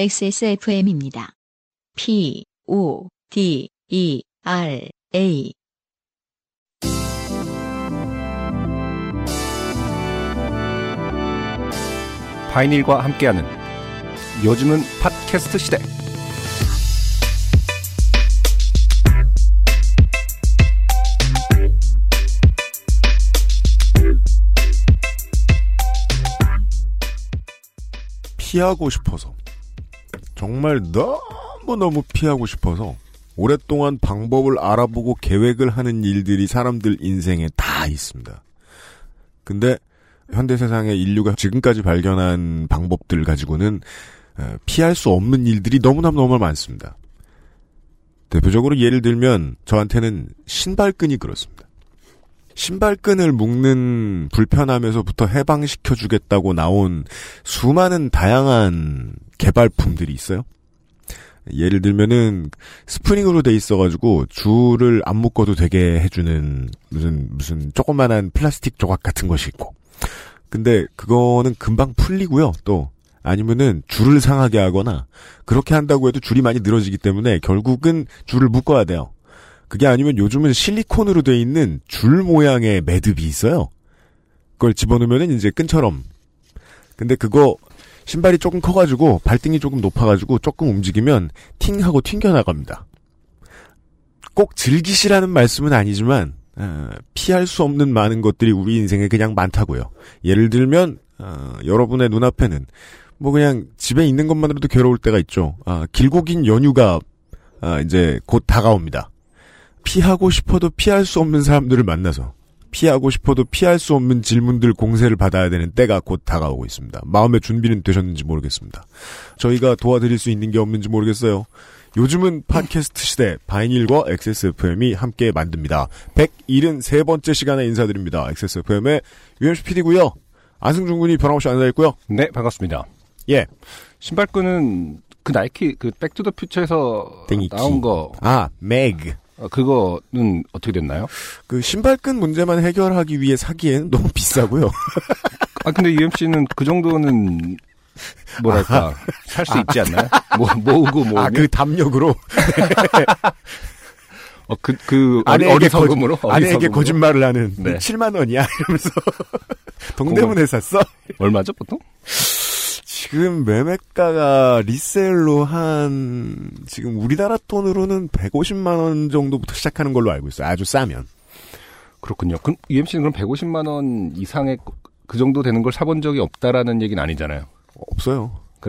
XSFM입니다. P, O, D, E, R, A. 바이닐과 함께하는 요즘은 팟캐스트 시대. 피하고 싶어서 정말 너무너무 피하고 싶어서 오랫동안 방법을 알아보고 계획을 하는 일들이 사람들 인생에 다 있습니다. 근데 현대 세상에 인류가 지금까지 발견한 방법들 가지고는 어, 피할 수 없는 일들이 너무너무 많습니다. 대표적으로 예를 들면 저한테는 신발끈이 그렇습니다. 신발끈을 묶는 불편함에서부터 해방시켜 주겠다고 나온 수많은 다양한 개발품들이 있어요. 예를 들면은 스프링으로 돼 있어가지고 줄을 안 묶어도 되게 해주는 무슨 무슨 조그만한 플라스틱 조각 같은 것이 있고. 근데 그거는 금방 풀리고요. 또 아니면은 줄을 상하게 하거나 그렇게 한다고 해도 줄이 많이 늘어지기 때문에 결국은 줄을 묶어야 돼요. 그게 아니면 요즘은 실리콘으로 돼 있는 줄 모양의 매듭이 있어요. 그걸 집어넣으면은 이제 끈처럼. 근데 그거 신발이 조금 커가지고 발등이 조금 높아가지고 조금 움직이면 팅 하고 튕겨 나갑니다. 꼭 즐기시라는 말씀은 아니지만 어, 피할 수 없는 많은 것들이 우리 인생에 그냥 많다고요. 예를 들면 어, 여러분의 눈앞에는 뭐 그냥 집에 있는 것만으로도 괴로울 때가 있죠. 아, 길고 긴 연휴가 아, 이제 곧 다가옵니다. 피하고 싶어도 피할 수 없는 사람들을 만나서 피하고 싶어도 피할 수 없는 질문들 공세를 받아야 되는 때가 곧 다가오고 있습니다. 마음의 준비는 되셨는지 모르겠습니다. 저희가 도와드릴 수 있는 게 없는지 모르겠어요. 요즘은 팟캐스트 시대 바이닐과 XSFM이 함께 만듭니다. 173번째 시간에 인사드립니다. XSFM의 UMC PD고요. 안승준 군이 변함없이 앉아있고요. 네, 반갑습니다. 예. 신발끈은 그 나이키 그 Back to the Future에서 땡이키. 나온 거 아, Mag. 어, 그거는 어떻게 됐나요? 그 신발끈 문제만 해결하기 위해 사기에는 너무 비싸고요. 아 근데 UMC는 그 정도는 뭐랄까 살수 있지 않나요? 뭐 모으고 모으면 아, 그 담력으로 어, 그, 그, 어리, 아내에게, 어리석음으로? 거짓, 아내에게? 거짓말을 하는 네. 7만 원이야 이러면서 동대문에 샀어. 얼마죠, 보통? 지금 매매가가 리셀로 한 지금 우리나라 돈으로는 150만 원 정도부터 시작하는 걸로 알고 있어요. 아주 싸면. 그렇군요. 그럼 UMC는 그럼 150만 원 이상의 그 정도 되는 걸 사본 적이 없다라는 얘기는 아니잖아요. 없어요.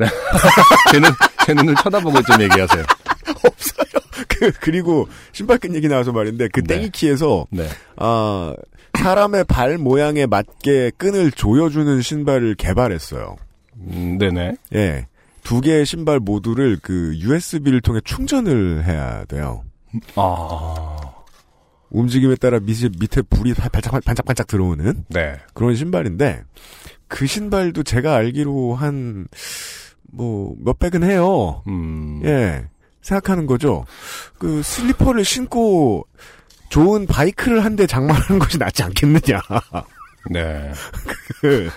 제, 눈, 제 눈을 쳐다보고 좀 얘기하세요. 그 그리고 신발끈 얘기 나와서 말인데 그 네. 땡이키에서 네. 아 사람의 발 모양에 맞게 끈을 조여주는 신발을 개발했어요. 음, 네네. 예. 두 개의 신발 모두를 그 USB를 통해 충전을 해야 돼요. 아, 움직임에 따라 밑에, 밑에 불이 반짝, 반짝반짝 들어오는 네. 그런 신발인데, 그 신발도 제가 알기로 한, 뭐, 몇백은 해요. 음, 예. 생각하는 거죠. 그 슬리퍼를 신고 좋은 바이크를 한 대 장만하는 것이 낫지 않겠느냐. 네. 그,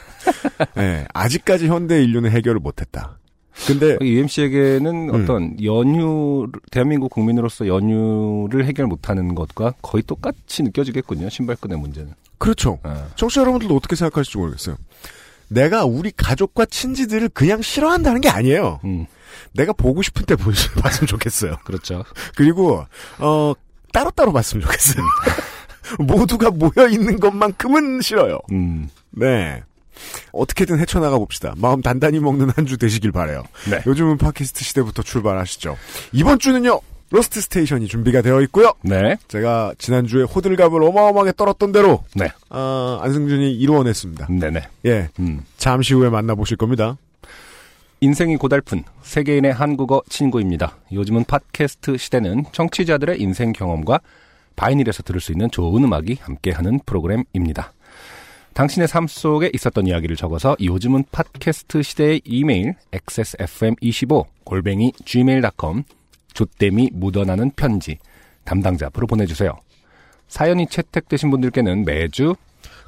예. 아직까지 현대 인류는 해결을 못했다. 근데, UMC에게는 음. 어떤 연휴, 대한민국 국민으로서 연휴를 해결 못하는 것과 거의 똑같이 느껴지겠군요. 신발끈의 문제는. 그렇죠. 아, 청취자 여러분들도 어떻게 생각하실지 모르겠어요. 내가 우리 가족과 친지들을 그냥 싫어한다는 게 아니에요. 음, 내가 보고 싶은 때 보- 봤으면 좋겠어요. 그렇죠. 그리고 어 따로따로 봤으면 좋겠어요. 모두가 모여 있는 것만큼은 싫어요. 음, 네. 어떻게든 헤쳐나가 봅시다. 마음 단단히 먹는 한 주 되시길 바래요. 네. 요즘은 팟캐스트 시대부터 출발하시죠. 이번 주는요. Lost Station이 준비가 되어 있고요. 네. 제가 지난주에 호들갑을 어마어마하게 떨었던 대로 네. 아, 안승준이 이루어냈습니다. 네네. 예. 음. 잠시 후에 만나보실 겁니다. 인생이 고달픈 세계인의 한국어 친구입니다. 요즘은 팟캐스트 시대는 청취자들의 인생 경험과 바이닐에서 들을 수 있는 좋은 음악이 함께하는 프로그램입니다. 당신의 삶 속에 있었던 이야기를 적어서 요즘은 팟캐스트 시대의 이메일 xsfm25 골뱅이 gmail.com 조땜이 묻어나는 편지 담당자 앞으로 보내주세요. 사연이 채택되신 분들께는 매주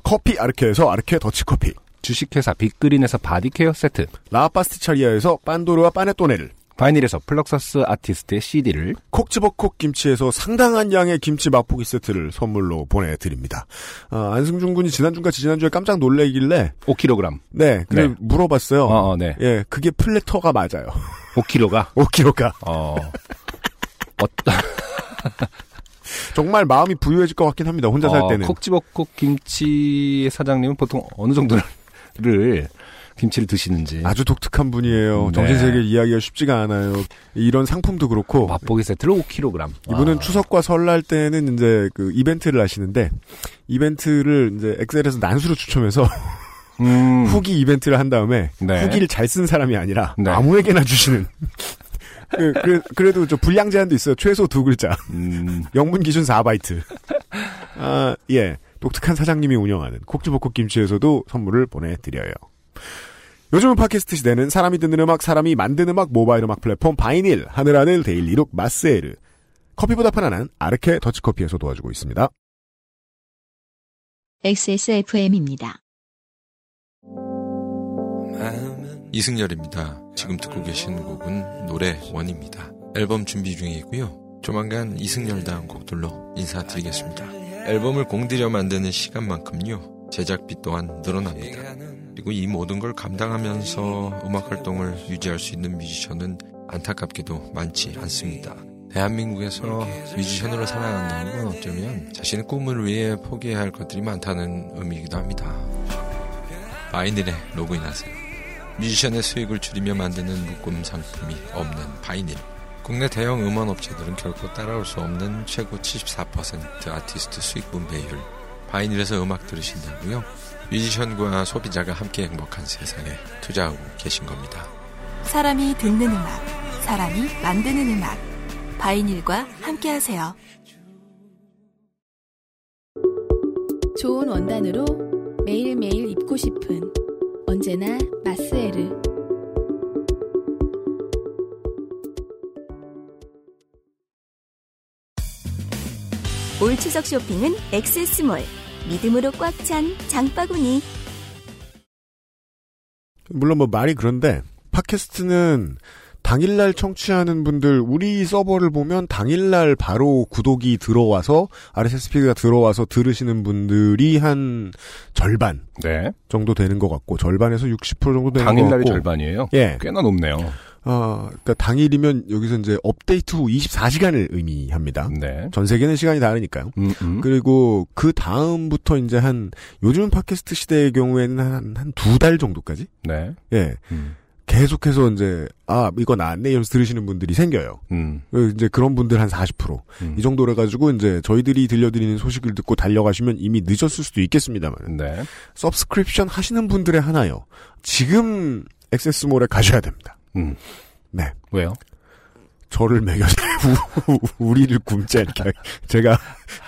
커피 아르케에서 아르케 더치커피. 주식회사 빅그린에서 body care 세트, 라파스티차리아에서 pandoro와 panettone를, 바이닐에서 플럭서스 아티스트의 CD를, 콕 집어 콕 김치에서 상당한 양의 김치 맛보기 세트를 선물로 보내드립니다. 아, 안승준 군이 지난주가 지난주에 깜짝 놀래길래 5kg. 네, 그래 네. 물어봤어요. 어, 어, 네. 예, 그게 플래터가 맞아요. 5kg가. 5kg가 어. 어떤, 정말 마음이 부유해질 것 같긴 합니다. 혼자 살 어, 때는. 콕 집어 콕 김치의 사장님은 보통 어느 정도를 김치를 드시는지. 아주 독특한 분이에요. 네. 정신세계 이야기가 쉽지가 않아요. 이런 상품도 그렇고 맛보기 세트를 5kg. 이분은 아. 추석과 설날 때는 이제 그 이벤트를 하시는데 이벤트를 이제 엑셀에서 난수로 추첨해서 음. 후기 이벤트를 한 다음에 네. 후기를 잘 쓴 사람이 아니라 네. 아무에게나 주시는. 그, 그, 래도 저 분량 제한도 있어요. 최소 두 글자. 음. 영문 기준 4바이트. 아, 예. 독특한 사장님이 운영하는 콕지버콕 김치에서도 선물을 보내드려요. 요즘은 팟캐스트 시대는 사람이 듣는 음악, 사람이 만든 음악 모바일 음악 플랫폼 바이닐, 하늘하늘 daily look 마스에르, 커피보다 편안한 아르케 더치커피에서 도와주고 있습니다. XSFM입니다. 이승열입니다. 지금 듣고 계신 곡은 노래 원입니다. 앨범 준비 중이고요. 조만간 이승열 다음 곡들로 인사드리겠습니다. 앨범을 공들여 만드는 시간만큼요. 제작비 또한 늘어납니다. 그리고 이 모든 걸 감당하면서 음악 활동을 유지할 수 있는 뮤지션은 안타깝게도 많지 않습니다. 대한민국에서 뮤지션으로 살아간다는 건 어쩌면 자신의 꿈을 위해 포기해야 할 것들이 많다는 의미이기도 합니다. 바이닐에 로그인하세요. 뮤지션의 수익을 줄이며 만드는 묶음 상품이 없는 바이닐. 국내 대형 음원 업체들은 결코 따라올 수 없는 최고 74% 아티스트 수익 분배율. 바이닐에서 음악 들으신다고요? 뮤지션과 소비자가 함께 행복한 세상에 투자하고 계신 겁니다. 사람이 듣는 음악, 사람이 만드는 음악. 바이닐과 함께 하세요. 좋은 원단으로 매일매일 입고 싶은 언제나 마스에르. 올 추석 쇼핑은 엑세스몰. 믿음으로 꽉 찬 장바구니. 물론 뭐 말이 그런데 팟캐스트는 당일날 청취하는 분들 우리 서버를 보면 당일날 바로 구독이 들어와서 RSS 피드가 들어와서 들으시는 분들이 한 절반 네. 정도 되는 것 같고 절반에서 60% 정도 되는 것 당일날이 같고 절반이에요. 예. 꽤나 높네요. 아, 그러니까 당일이면 여기서 이제 업데이트 후 24시간을 의미합니다. 네. 전 세계는 시간이 다르니까요. 음, 음. 그리고 그 다음부터 이제 한 요즘 팟캐스트 시대의 경우에는 한 한 두 달 정도까지 네. 예 음. 계속해서 이제 아 이거 나왔네 이러면서 들으시는 분들이 생겨요. 음. 그 이제 그런 분들 한 40%. 음. 이 정도로 해가지고 이제 저희들이 들려드리는 소식을 듣고 달려가시면 이미 늦었을 수도 있겠습니다만 네. 서브스크립션 하시는 분들의 하나요. 지금 액세스몰에 가셔야 됩니다. 음. 네. 왜요? 저를 매겨서 우- 우리를 굶자 이렇게 제가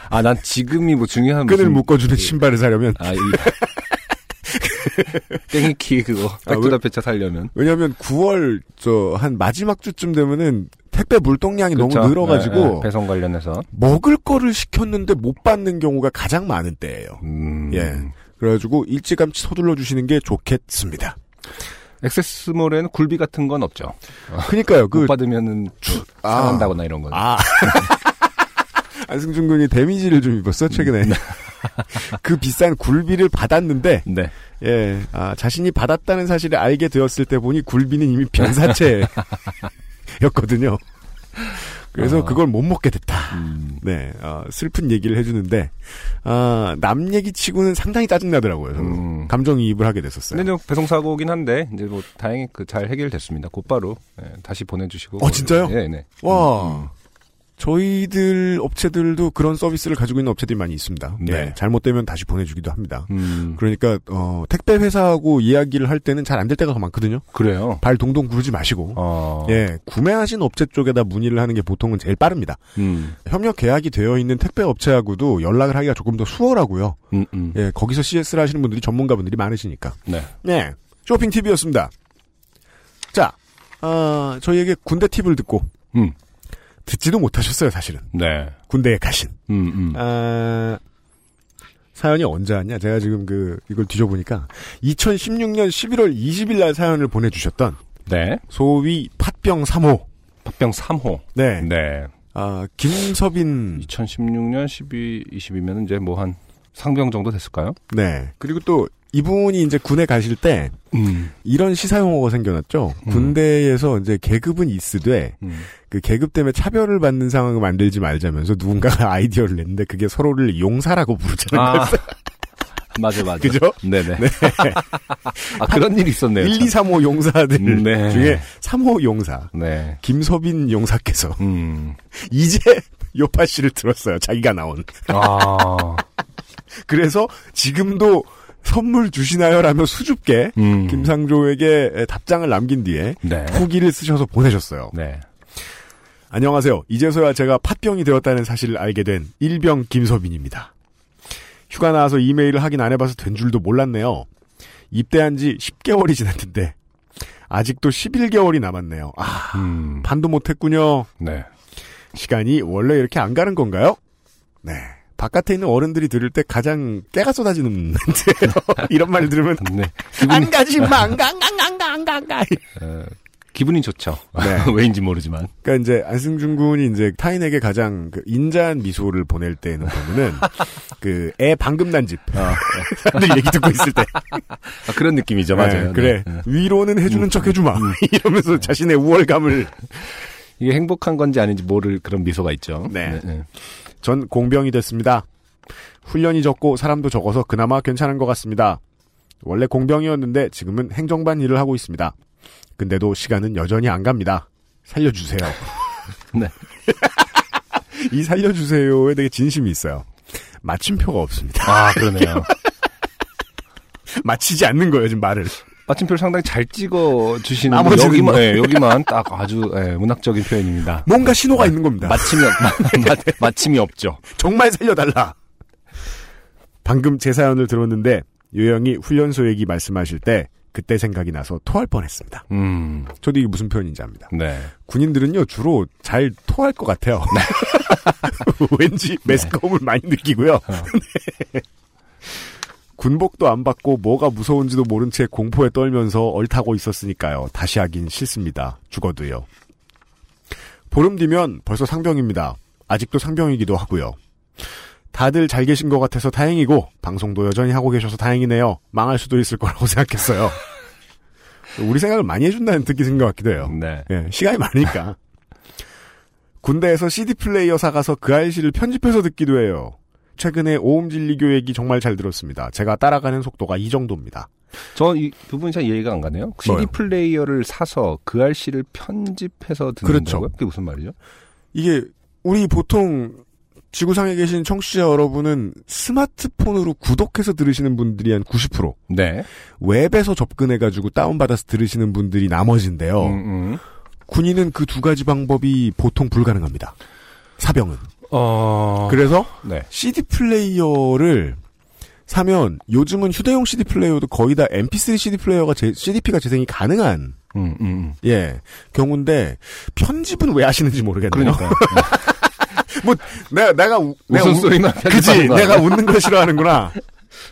아, 난 지금이 뭐 중요한 끈을 무슨- 묶어주는 그- 신발을 사려면 아, 이 땡이키 그거 아, 왜- 백두다 배차 살려면 왜냐하면 9월 저 한 마지막 주쯤 되면은 택배 물동량이 그쵸? 너무 늘어가지고 예, 예, 배송 관련해서 먹을 거를 시켰는데 못 받는 경우가 가장 많은 때예요. 음. 예. 그래가지고 일찌감치 서둘러 주시는 게 좋겠습니다. 액세스몰에는 굴비 같은 건 없죠. 그니까요. 그 못 받으면은 뭐 아. 상한다거나 이런 건. 아. 안승준 군이 데미지를 좀 입었어 최근에. 그 비싼 굴비를 받았는데 네. 예, 아, 자신이 받았다는 사실을 알게 되었을 때 보니 굴비는 이미 변사체였거든요. 그래서 어. 그걸 못 먹게 됐다. 음. 네, 어, 슬픈 얘기를 해주는데, 아, 남 얘기 치고는 상당히 짜증 나더라고요. 저도. 음. 감정이입을 하게 됐었어요. 근데 좀 배송 사고긴 한데 이제 뭐 다행히 그 잘 해결됐습니다. 곧바로 예, 다시 보내주시고. 어, 진짜요? 네, 네. 와, 저희들 업체들도 그런 서비스를 가지고 있는 업체들이 많이 있습니다. 네. 예, 잘못되면 다시 보내주기도 합니다. 음, 그러니까 어, 택배 회사하고 이야기를 할 때는 잘 안 될 때가 많거든요. 그래요. 발 동동 구르지 마시고. 어. 예, 구매하신 업체 쪽에다 문의를 하는 게 보통은 제일 빠릅니다. 음, 협력 계약이 되어 있는 택배 업체하고도 연락을 하기가 조금 더 수월하고요. 음, 음. 예, 거기서 CS를 하시는 분들이 전문가분들이 많으시니까. 네. 네, 쇼핑 팁이었습니다. 자, 아, 저희에게 군대 팁을 듣고 음, 듣지도 못하셨어요, 사실은. 네. 군대에 가신. 음, 음. 아, 사연이 언제 왔냐? 제가 지금 그 이걸 뒤져보니까 2016년 11월 20일 날 사연을 보내주셨던 네. 소위 팥병 3호. 팥병 3호. 네. 네. 아 김서빈. 2016년 12, 20이면 이제 뭐 한 상병 정도 됐을까요? 네. 그리고 또 이분이 이제 군에 가실 때 음. 이런 시사 용어가 생겨났죠. 음. 군대에서 이제 계급은 있으되 음. 그 계급 때문에 차별을 받는 상황을 만들지 말자면서 누군가가 아이디어를 냈는데 그게 서로를 용사라고 부르자는 아. 거였어요. 맞아, 맞아. 그죠? 네네. 아, 그런 일이 있었네요. 1, 2, 3호 용사들 음, 네. 중에 3호 용사 네. 김서빈 용사께서 음. 이제 요파 씨를 들었어요. 자기가 나온. 아. 그래서 지금도 선물 주시나요 라며 수줍게 음. 김상조에게 답장을 남긴 뒤에 네. 후기를 쓰셔서 보내셨어요. 네. 안녕하세요. 이제서야 제가 팥병이 되었다는 사실을 알게 된 일병 김서빈입니다. 휴가 나와서 이메일을 확인 안 해봐서 된 줄도 몰랐네요. 입대한 지 10개월이 지났는데 아직도 11개월이 남았네요. 아, 음. 반도 못했군요. 네. 시간이 원래 이렇게 안 가는 건가요? 네. 바깥에 있는 어른들이 들을 때 가장 깨가 쏟아지는. 이런 말 들으면 네. 안 가지 마, 안 가, 안 가, 안 가, 안 가, 안 가. 어, 기분이 좋죠. 네. 왜인지 모르지만. 그러니까 이제 안승준 군이 이제 타인에게 가장 그 인자한 미소를 보낼 때는 보면은 그 애 방금 난 집. 사람들 얘기 듣고 있을 때. 아, 그런 느낌이죠. 맞아요. 네, 그래. 네. 네. 위로는 해주는 척 해주마. 이러면서 자신의 우월감을. 이게 행복한 건지 아닌지 모를 그런 미소가 있죠. 네. 전 공병이 됐습니다. 훈련이 적고 사람도 적어서 그나마 괜찮은 것 같습니다. 원래 공병이었는데 지금은 행정반 일을 하고 있습니다. 근데도 시간은 여전히 안 갑니다. 살려주세요. 네. 이 살려주세요에 되게 진심이 있어요. 마침표가 없습니다. 아, 그러네요. 마치지 않는 거예요, 지금 말을. 마침표를 상당히 잘 찍어 주시는 나머지는 여기만, 뭐. 네, 여기만 딱 아주 예, 문학적인 표현입니다. 뭔가 신호가 있는 겁니다. 마침이 없, 마, 마침이 없죠. 정말 살려달라. 방금 제 사연을 들었는데 요영이 훈련소 얘기 말씀하실 때 그때 생각이 나서 토할 뻔했습니다. 음, 저도 이게 무슨 표현인지 압니다. 네. 군인들은요 주로 잘 토할 것 같아요. 왠지 매스컴을 많이 느끼고요. 네. 군복도 안 받고 뭐가 무서운지도 모른 채 공포에 떨면서 얼타고 있었으니까요. 다시 하긴 싫습니다. 죽어도요. 보름 뒤면 벌써 상병입니다. 아직도 상병이기도 하고요. 다들 잘 계신 것 같아서 다행이고 방송도 여전히 하고 계셔서 다행이네요. 망할 수도 있을 거라고 생각했어요. 우리 생각을 많이 해준다는 생긴 것 같기도 해요. 네. 예, 시간이 많으니까. 군대에서 CD 플레이어 사가서 그 알씨를 편집해서 듣기도 해요. 최근에 오음진리교 얘기 정말 잘 들었습니다. 제가 따라가는 속도가 이 정도입니다. 저이 부분이 잘 이해가 안 가네요. CD 뭐요? 플레이어를 사서 그 RC를 편집해서 듣는다고요? 그렇죠. 그게 무슨 말이죠? 이게 우리 보통 지구상에 계신 청취자 여러분은 스마트폰으로 구독해서 들으시는 분들이 한 90%, 네. 웹에서 접근해가지고 다운받아서 들으시는 분들이 나머지인데요. 음, 음. 군인은 그 두 가지 방법이 보통 불가능합니다. 사병은. 어. 그래서 네. CD 플레이어를 사면 요즘은 휴대용 CD 플레이어도 거의 다 MP3 CD 플레이어가 제, CDP가 재생이 가능한 음, 음, 음. 예 경우인데 편집은 왜 하시는지 모르겠네요. 그러니까. 뭐 내가 내가 우- 내가 우- 웃음소리만 그지 내가? 웃는 걸 싫어하는구나.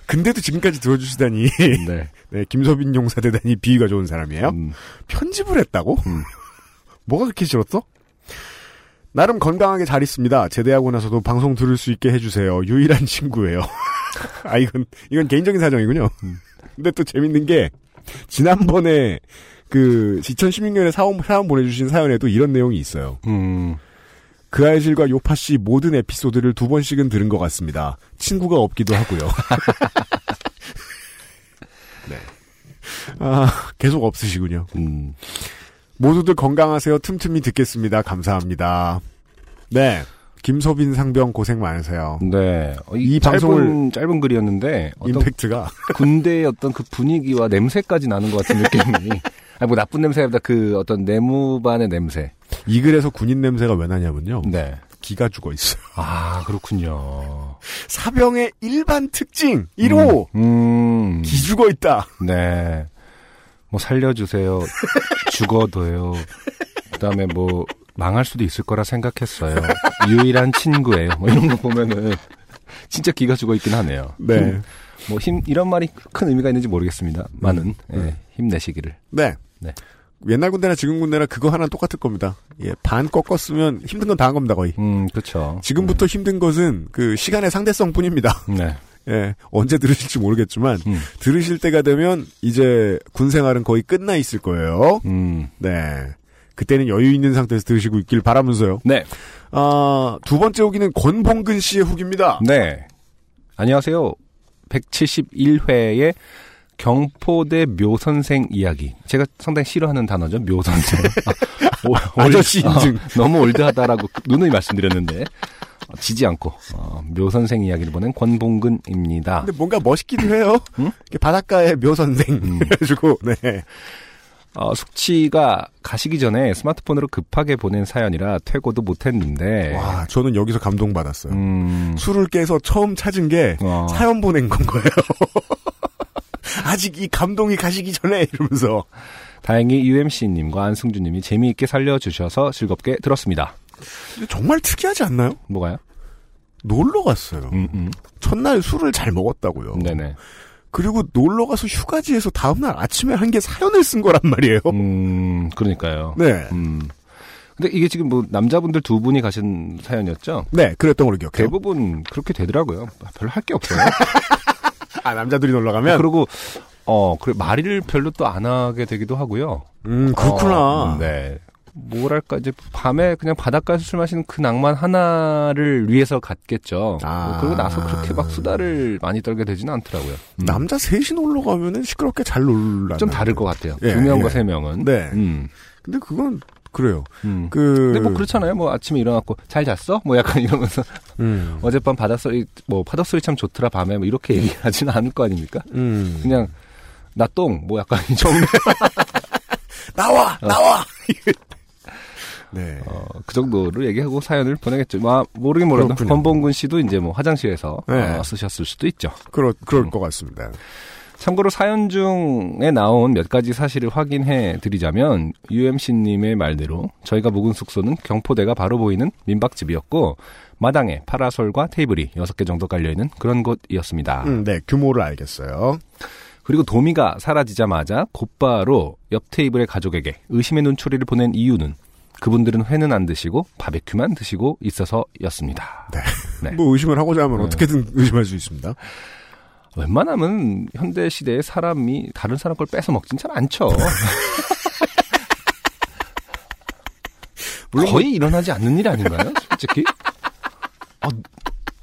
근데도 지금까지 들어주시다니 네. 네, 김서빈 용사 대단히 비위가 좋은 사람이에요. 음. 편집을 했다고? 음. 뭐가 그렇게 싫었어? 나름 건강하게 잘 있습니다. 제대하고 나서도 방송 들을 수 있게 해주세요. 유일한 친구예요. 아, 이건, 이건 개인적인 사정이군요. 근데 또 재밌는 게, 지난번에, 그, 2016년에 사원, 사원 보내주신 사연에도 이런 내용이 있어요. 음. 그 아이실과 요파 씨 모든 에피소드를 두 번씩은 들은 것 같습니다. 친구가 없기도 하고요. 네. 아, 계속 없으시군요. 음. 모두들 건강하세요. 틈틈이 듣겠습니다. 감사합니다. 네. 김소빈 상병 고생 많으세요. 네. 어, 이이 짧은, 방송을- 짧은 글이었는데, 임팩트가. 군대의 어떤 그 분위기와 냄새까지 나는 것 같은 느낌이. 아니, 뭐 나쁜 냄새가 아니라 그 어떤 내무반의 냄새. 이 글에서 군인 냄새가 왜 나냐면요. 네. 기가 죽어 있어요. 아, 그렇군요. 사병의 일반 특징 1호 음, 음. 기 죽어 있다. 네. 뭐 살려주세요. 죽어도요. 그 다음에 뭐 망할 수도 있을 거라 생각했어요. 유일한 친구예요. 뭐 이런 거 보면은 진짜 기가 죽어 있긴 하네요. 네. 힘, 뭐 힘, 이런 말이 큰 의미가 있는지 모르겠습니다. 많은, 예, 힘내시기를. 네. 네. 옛날 군대나 지금 군대나 그거 하나 똑같을 겁니다. 예, 반 꺾었으면 힘든 건 다 한 겁니다, 거의. 음, 그렇죠. 지금부터 힘든 것은 그 시간의 상대성 뿐입니다. 네. 예, 언제 들으실지 모르겠지만, 음. 들으실 때가 되면 이제 군 생활은 거의 끝나 있을 거예요. 음. 네. 그때는 여유 있는 상태에서 들으시고 있길 바라면서요. 네. 아, 두 번째 후기는 권봉근 씨의 후기입니다. 네. 안녕하세요. 171회의 경포대 묘선생 이야기. 제가 상당히 싫어하는 단어죠. 묘선생. 아, 오- 아저씨 올- 인증. 어, 너무 올드하다라고 누누이 말씀드렸는데 어, 지지 않고 어, 묘 선생 이야기를 보낸 권봉근입니다. 근데 뭔가 멋있기도 해요. 음? 이렇게 바닷가의 묘 선생. 음. 해가지고, 네. 어, 숙취가 가시기 전에 스마트폰으로 급하게 보낸 사연이라 퇴고도 못했는데 와, 저는 여기서 감동받았어요. 음, 술을 깨서 처음 찾은 게 어, 사연 보낸 건 거예요. 아직 이 감동이 가시기 전에 이러면서. 다행히 UMC님과 안승준님이 재미있게 살려주셔서 즐겁게 들었습니다. 정말 특이하지 않나요? 뭐가요? 놀러 갔어요. 음, 음. 첫날 술을 잘 먹었다고요. 네네. 그리고 놀러 가서 휴가지에서 다음날 아침에 한게 사연을 쓴 거란 말이에요. 음, 그러니까요. 네. 음. 근데 이게 지금 뭐 남자분들 두 분이 가신 사연이었죠? 네, 그랬던 걸로 기억해요. 대부분 그렇게 되더라고요. 별로 할 게 없어요. 아, 남자들이 놀러 가면? 그리고 어, 그래 말을 별로 또 안 하게 되기도 하고요. 음, 그렇구나. 어, 네. 뭐랄까 이제 밤에 그냥 바닷가에서 술 마시는 그 낭만 하나를 위해서 갔겠죠. 아. 뭐 그러고 나서 그렇게 막 수다를 많이 떨게 되지는 않더라고요. 음. 남자 셋이 놀러 가면은 시끄럽게 잘 놀라. 좀 다를 것 같아요. 예, 두 명과 예. 세 명은. 네. 음. 근데 그건 그래요. 음. 그 근데 뭐 그렇잖아요. 뭐 아침에 일어났고 잘 잤어? 뭐 약간 이러면서 음. 어젯밤 바닷소리 뭐 파도 소리 참 좋더라 밤에 뭐 이렇게 얘기하지는 않을 거 아닙니까? 음. 그냥 나똥 뭐 약간 이 정도 나와 나와. 네. 어, 그 정도로 얘기하고 사연을 보내겠죠. 뭐 모르긴 몰라도. 권봉근 씨도 이제 뭐 화장실에서 네. 어, 쓰셨을 수도 있죠. 그럴 그럴 음. 것 같습니다. 참고로 사연 중에 나온 몇 가지 사실을 확인해 드리자면 UMC님의 말대로 저희가 묵은 숙소는 경포대가 바로 보이는 민박집이었고 마당에 파라솔과 테이블이 6개 정도 깔려있는 그런 곳이었습니다. 음, 네 규모를 알겠어요. 그리고 도미가 사라지자마자 곧바로 옆 테이블의 가족에게 의심의 눈초리를 보낸 이유는 그분들은 회는 안 드시고 바베큐만 드시고 있어서였습니다. 네. 뭐 의심을 하고자 하면 네. 어떻게든 의심할 수 있습니다. 웬만하면 현대 시대에 사람이 다른 사람 걸 뺏어 먹진 잘 않죠. 물론 거의 일어나지 않는 일 아닌가요? 솔직히. 어,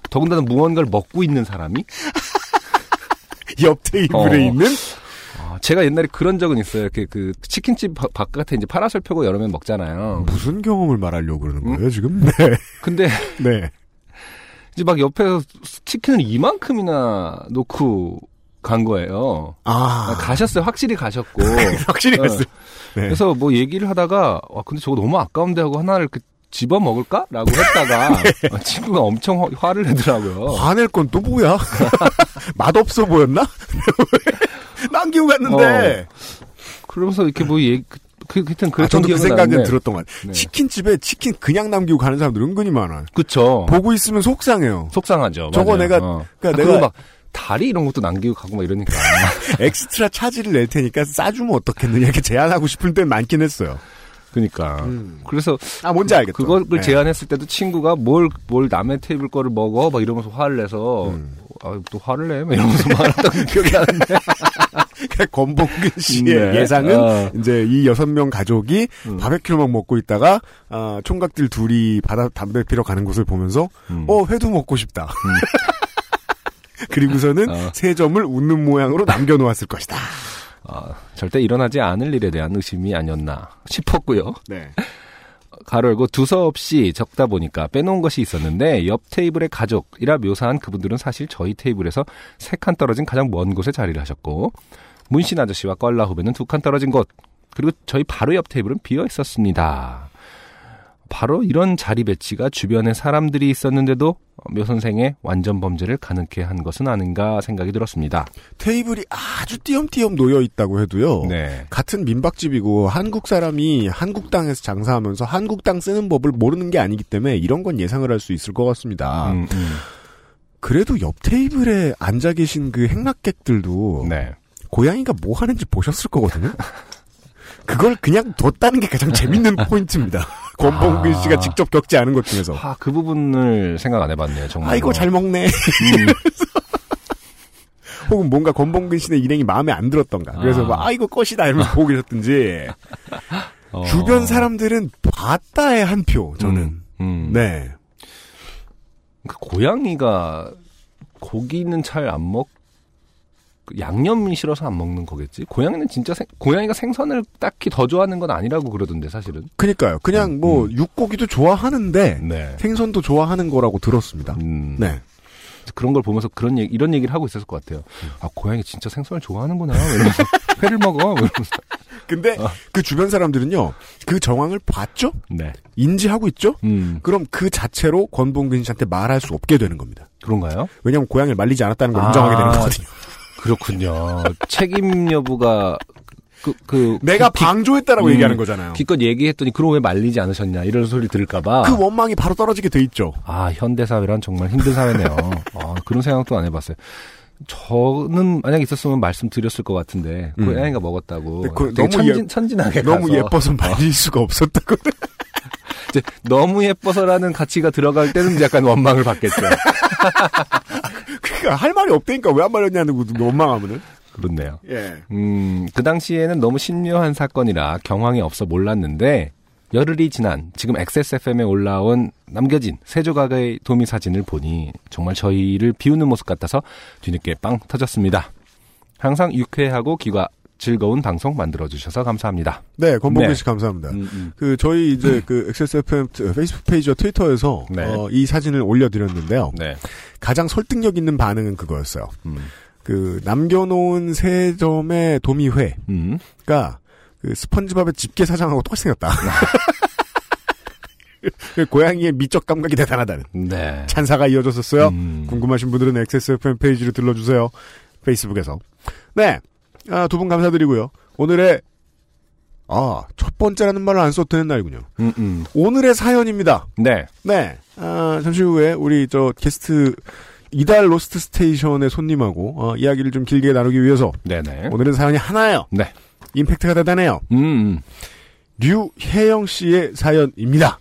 더군다나 무언가를 먹고 있는 사람이 옆 테이블에 어. 있는 아, 제가 옛날에 그런 적은 있어요. 이렇게 그 치킨집 바- 바깥에 이제 파라솔 펴고 여름에 먹잖아요. 무슨 경험을 말하려고 그러는 음? 거예요 지금? 네. 근데 네. 이제 막 옆에서 치킨을 이만큼이나 놓고 간 거예요. 아, 가셨어요. 확실히 가셨고. 확실히 어. 했어요. 네. 그래서 뭐 얘기를 하다가 와 근데 저거 너무 아까운데 하고 하나를 그 집어 먹을까?라고 했다가 네. 어, 친구가 엄청 화- 화를 내더라고요. 화낼 건 또 뭐야? 맛없어 보였나? 남기고 갔는데. 그러면서 이렇게 뭐 얘기 그, 그 하여튼 아, 그랬던 저도 그 생각은 나는데. 들었던 것 같아요. 네. 치킨집에 치킨 그냥 남기고 가는 사람들 은근히 많아요. 그쵸. 보고 있으면 속상해요. 속상하죠. 저거 맞아요. 내가- 어. 그러니까 아, 내가- 막 다리 이런 것도 남기고 가고 막 이러니까. 엑스트라 차지를 낼 테니까 싸주면 어떻겠느냐 이렇게 제안하고 싶을 땐 많긴 했어요. 그니까. 음. 그래서 아 뭔지 알겠다. 그걸 네. 제안했을 때도 친구가 뭘, 뭘 남의 테이블 거를 먹어? 막 이러면서 화를 내서, 음. 아, 또 화를 내? 막 이러면서 말했던 기억이 나는데. 권봉근 씨의 네. 예상은 어. 이제 이 여섯 명 가족이 음. 바베큐를 막 먹고 있다가 아, 총각들 둘이 바다 담배 피러 가는 곳을 보면서 음. 어 회도 먹고 싶다. 그리고서는 어. 세 점을 웃는 모양으로 남겨놓았을 것이다. 아, 절대 일어나지 않을 일에 대한 의심이 아니었나 싶었고요. 네. 가로 열고 두서없이 적다 보니까 빼놓은 것이 있었는데 옆 테이블의 가족이라 묘사한 그분들은 사실 저희 테이블에서 세 칸 떨어진 가장 먼 곳에 자리를 하셨고 문신 아저씨와 껄라 후배는 두 칸 떨어진 곳 그리고 저희 바로 옆 테이블은 비어 있었습니다. 바로 이런 자리 배치가 주변에 사람들이 있었는데도 묘 선생의 완전 범죄를 가능케 한 것은 아닌가 생각이 들었습니다. 테이블이 아주 띄엄띄엄 놓여 있다고 해도요. 네. 같은 민박집이고 한국 사람이 한국 땅에서 장사하면서 한국 땅 쓰는 법을 모르는 게 아니기 때문에 이런 건 예상을 할 수 있을 것 같습니다. 음, 음. 그래도 옆 테이블에 앉아 계신 그 행락객들도 네. 고양이가 뭐 하는지 보셨을 거거든요. 그걸 그냥 뒀다는 게 가장 재밌는 포인트입니다. 권봉근 씨가 아. 직접 겪지 않은 것 중에서. 아, 그 부분을 생각 안 해봤네요, 정말. 아이고 잘 먹네. 음, 혹은 뭔가 권봉근 씨의 일행이 마음에 안 들었던가. 그래서 아. 막 아이고 꽃이다 이러면서 보고 계셨든지. 어. 주변 사람들은 봤다의 한 표. 저는. 음, 음. 네. 그 고양이가 고기는 잘 안 먹, 그 양념이 싫어서 안 먹는 거겠지? 고양이는 진짜 생, 고양이가 생선을 딱히 더 좋아하는 건 아니라고 그러던데, 사실은. 그니까요. 그냥 뭐 음. 육고기도 좋아하는데 네. 생선도 좋아하는 거라고 들었습니다. 음, 네. 그런 걸 보면서 그런 얘기, 이런 얘기를 하고 있었을 것 같아요. 아, 고양이 진짜 생선을 좋아하는구나. 이러면서 회를 먹어. 이러면서. 근데 어. 그 주변 사람들은요. 그 정황을 봤죠? 네. 인지하고 있죠? 음, 그럼 그 자체로 권봉근 씨한테 말할 수 없게 되는 겁니다. 그런가요? 왜냐하면 고양이를 말리지 않았다는 걸 아. 인정하게 되는 거거든요. 그렇군요. 책임 여부가, 그, 그. 내가 기, 방조했다라고 음. 얘기하는 거잖아요. 기껏 얘기했더니, 그럼 왜 말리지 않으셨냐. 이런 소리 들을까봐. 그 원망이 바로 떨어지게 돼 있죠. 아, 현대 사회란 정말 힘든 사회네요. 아, 그런 생각도 안 해봤어요. 저는 만약 있었으면 말씀드렸을 것 같은데 음. 고양이가 먹었다고 근데 그 너무 천진, 예- 천진하게 너무 가서 예뻐서 말릴 수가 없었다고. 이제 너무 예뻐서라는 가치가 들어갈 때는 약간 원망을 받겠죠. 그러니까 할 말이 없다니까 왜 안 말렸냐는 거 원망하면은. 그렇네요. 예. 음, 그 당시에는 너무 신묘한 사건이라 경황이 없어 몰랐는데 열흘이 지난 지금 XSFM에 올라온 남겨진 세 조각의 도미 사진을 보니 정말 저희를 비우는 모습 같아서 뒤늦게 빵 터졌습니다. 항상 유쾌하고 귀가 즐거운 방송 만들어주셔서 감사합니다. 네, 권봉근 네. 씨 감사합니다. 음, 음. 그 저희 이제 그 XSFM 페이스북 페이지와 트위터에서 네. 어, 이 사진을 올려드렸는데요. 네. 가장 설득력 있는 반응은 그거였어요. 음. 그 남겨놓은 세 점의 도미회가 음. 그 스펀지밥의 집게 사장하고 똑같이 생겼다. 그 고양이의 미적 감각이 대단하다는 네. 찬사가 이어졌었어요. 음. 궁금하신 분들은 XSFM 페이지를 들러주세요. 페이스북에서. 네. 아, 두 분 감사드리고요. 오늘의, 아, 첫 번째라는 말을 안 써도 되는 날이군요. 음, 음. 오늘의 사연입니다. 네. 네. 아, 잠시 후에 우리 저 게스트, 이달 Lost Station의 손님하고, 어, 이야기를 좀 길게 나누기 위해서, 네네. 오늘은 사연이 하나예요. 네. 임팩트가 대단해요. 음, 음. 류혜영 씨의 사연입니다.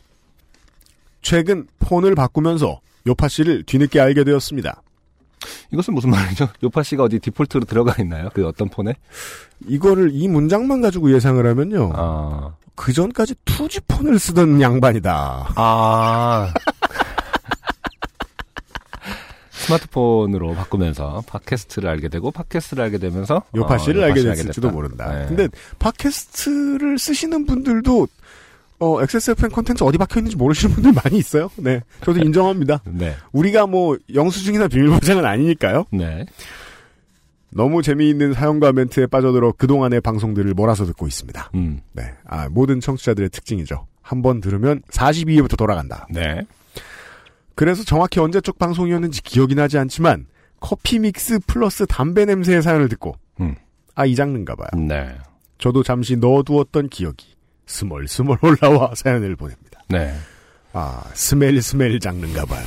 최근 폰을 바꾸면서 요파 씨를 뒤늦게 알게 되었습니다. 이것은 무슨 말이죠? 요파 씨가 어디 디폴트로 들어가 있나요? 그 어떤 폰에? 이거를 이 문장만 가지고 예상을 하면요. 아. 그 전까지 투지폰을 쓰던 양반이다. 아. 스마트폰으로 바꾸면서 팟캐스트를 알게 되고 팟캐스트를 알게 되면서 요파 어, 씨를 요파 알게 됐을지도. 모른다. 네. 근데 팟캐스트를 쓰시는 분들도 어, XSFM 콘텐츠 어디 박혀 있는지 모르시는 분들 많이 있어요. 네. 저도 인정합니다. 네. 우리가 뭐 영수증이나 비밀보장은 아니니까요. 네. 너무 재미있는 사연과 멘트에 빠져들어 그동안의 방송들을 몰아서 듣고 있습니다. 음. 네. 아, 모든 청취자들의 특징이죠. 한 번 들으면 42회부터 돌아간다. 네. 그래서 정확히 언제적 방송이었는지 기억이 나지 않지만 커피 믹스 플러스 담배 냄새의 사연을 듣고 음. 아 이 장르인가 봐요. 네. 저도 잠시 넣어두었던 기억이 스멀스멀 올라와 사연을 보냅니다. 네. 아 스멜 스멜 장르인가 봐요.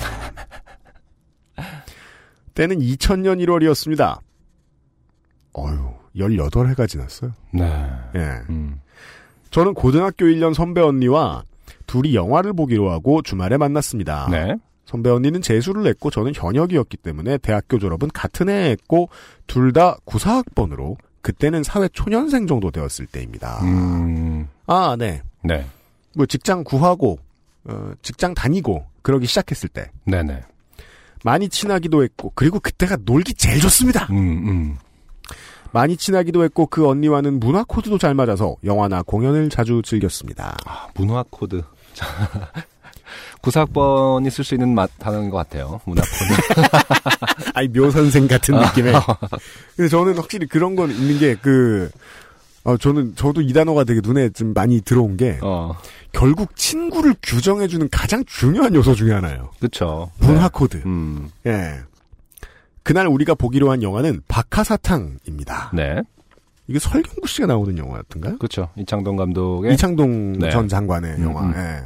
때는 2000년 1월이었습니다. 어휴 18해가 지났어요. 네. 예. 음. 저는 고등학교 1년 선배 언니와 둘이 영화를 보기로 하고 주말에 만났습니다. 네. 선배 언니는 재수를 했고 저는 현역이었기 때문에 대학교 졸업은 같은 해에 했고 둘 다 94학번으로 그때는 사회 초년생 정도 되었을 때입니다. 음. 아, 네. 네. 뭐 직장 구하고 어, 직장 다니고 그러기 시작했을 때 네네. 많이 친하기도 했고 그리고 그때가 놀기 제일 좋습니다. 음, 음. 많이 친하기도 했고 그 언니와는 문화 코드도 잘 맞아서 영화나 공연을 자주 즐겼습니다. 아, 문화 코드. 구사학번이 쓸 수 있는 맛 단어인 것 같아요. 문화 코드. 아이 묘 선생 같은 느낌의. 근데 저는 확실히 그런 건 있는 게 그. 어, 저는, 저도 이 단어가 되게 눈에 좀 많이 들어온 게, 어, 결국 친구를 규정해주는 가장 중요한 요소 중에 하나예요. 그쵸. 문화 네. 코드. 음, 예. 그날 우리가 보기로 한 영화는 박하사탕입니다. 네. 이게 설경구 씨가 나오는 영화였던가요? 그쵸. 이창동 감독의. 이창동 네. 전 장관의 음, 영화. 음. 예.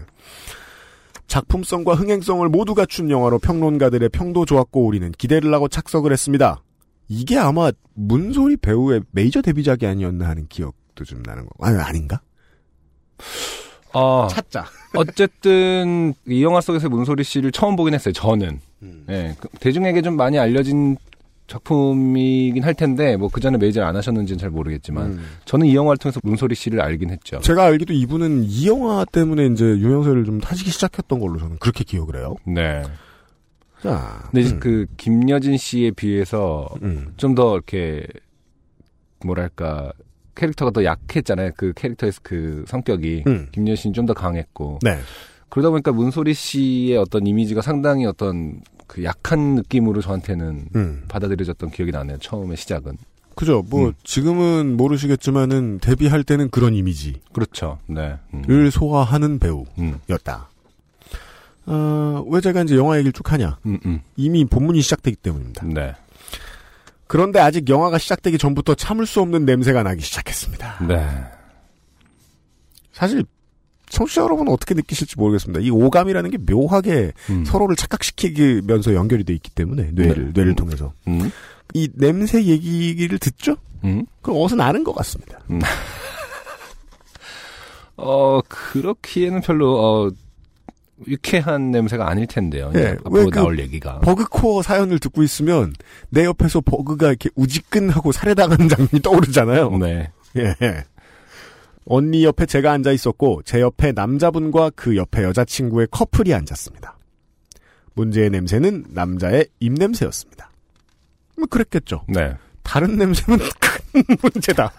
작품성과 흥행성을 모두 갖춘 영화로 평론가들의 평도 좋았고 우리는 기대를 하고 착석을 했습니다. 이게 아마 문소리 배우의 메이저 데뷔작이 아니었나 하는 기억도 좀 나는 거. 아니 아닌가? 아, 찾자. 어쨌든 이 영화 속에서 문소리 씨를 처음 보긴 했어요. 저는. 음. 예, 그 대중에게 좀 많이 알려진 작품이긴 할 텐데 뭐 그 전에 메이저를 안 하셨는지는 잘 모르겠지만 음. 저는 이 영화를 통해서 문소리 씨를 알긴 했죠. 제가 알기도 이분은 이 영화 때문에 이제 유명세를 좀 타시기 시작했던 걸로 저는 그렇게 기억을 해요. 네. 자, 근데 이제 음. 그 김여진 씨에 비해서 음. 좀더 이렇게 뭐랄까 캐릭터가 더 약했잖아요. 그 캐릭터의 그 성격이 음. 김여진 씨는 좀 더 강했고 네. 그러다 보니까 문소리 씨의 어떤 이미지가 상당히 어떤 그 약한 느낌으로 저한테는 음. 받아들여졌던 기억이 나네요. 처음에 시작은. 그죠. 뭐 음. 지금은 모르시겠지만은 데뷔할 때는 그런 이미지를 그렇죠. 네. 음. 소화하는 음. 배우였다. 어, 왜 제가 이제 영화 얘기를 쭉 하냐? 음, 음. 이미 본문이 시작되기 때문입니다. 네. 그런데 아직 영화가 시작되기 전부터 참을 수 없는 냄새가 나기 시작했습니다. 네. 사실 청취자 여러분은 어떻게 느끼실지 모르겠습니다. 이 오감이라는 게 묘하게 음. 서로를 착각시키면서 연결이 돼 있기 때문에 뇌를 네. 뇌를 음. 통해서 음. 이 냄새 얘기를 듣죠? 음. 그럼 어디서 나는 것 같습니다. 어, 그렇기에는 별로, 어, 유쾌한 냄새가 아닐 텐데요. 예, 앞으로 그 나올 얘기가. 버그코어 사연을 듣고 있으면 내 옆에서 버그가 이렇게 우지끈하고 살해당하는 장면이 떠오르잖아요. 네. 예. 언니 옆에 제가 앉아 있었고 제 옆에 남자분과 그 옆에 여자친구의 커플이 앉았습니다. 문제의 냄새는 남자의 입냄새였습니다. 뭐 그랬겠죠. 네. 다른 냄새는 큰 문제다.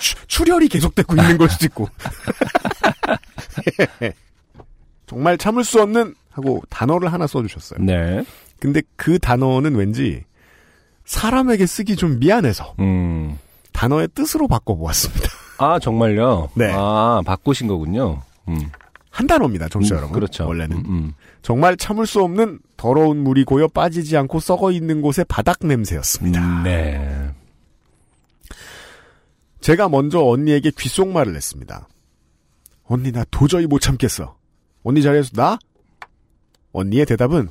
추- 출혈이 계속되고 있는 걸 수도 있고. 예. 정말 참을 수 없는 하고 단어를 하나 써주셨어요. 네. 근데 그 단어는 왠지 사람에게 쓰기 좀 미안해서 음. 단어의 뜻으로 바꿔보았습니다. 아, 정말요? 네. 아, 바꾸신 거군요. 음. 한 단어입니다, 정치자 음, 여러분. 그렇죠. 원래는. 음, 음. 정말 참을 수 없는 더러운 물이 고여 빠지지 않고 썩어 있는 곳의 바닥 냄새였습니다. 음, 네. 제가 먼저 언니에게 귓속말을 했습니다. 언니 나 도저히 못 참겠어. 언니 자리에서 나? 언니의 대답은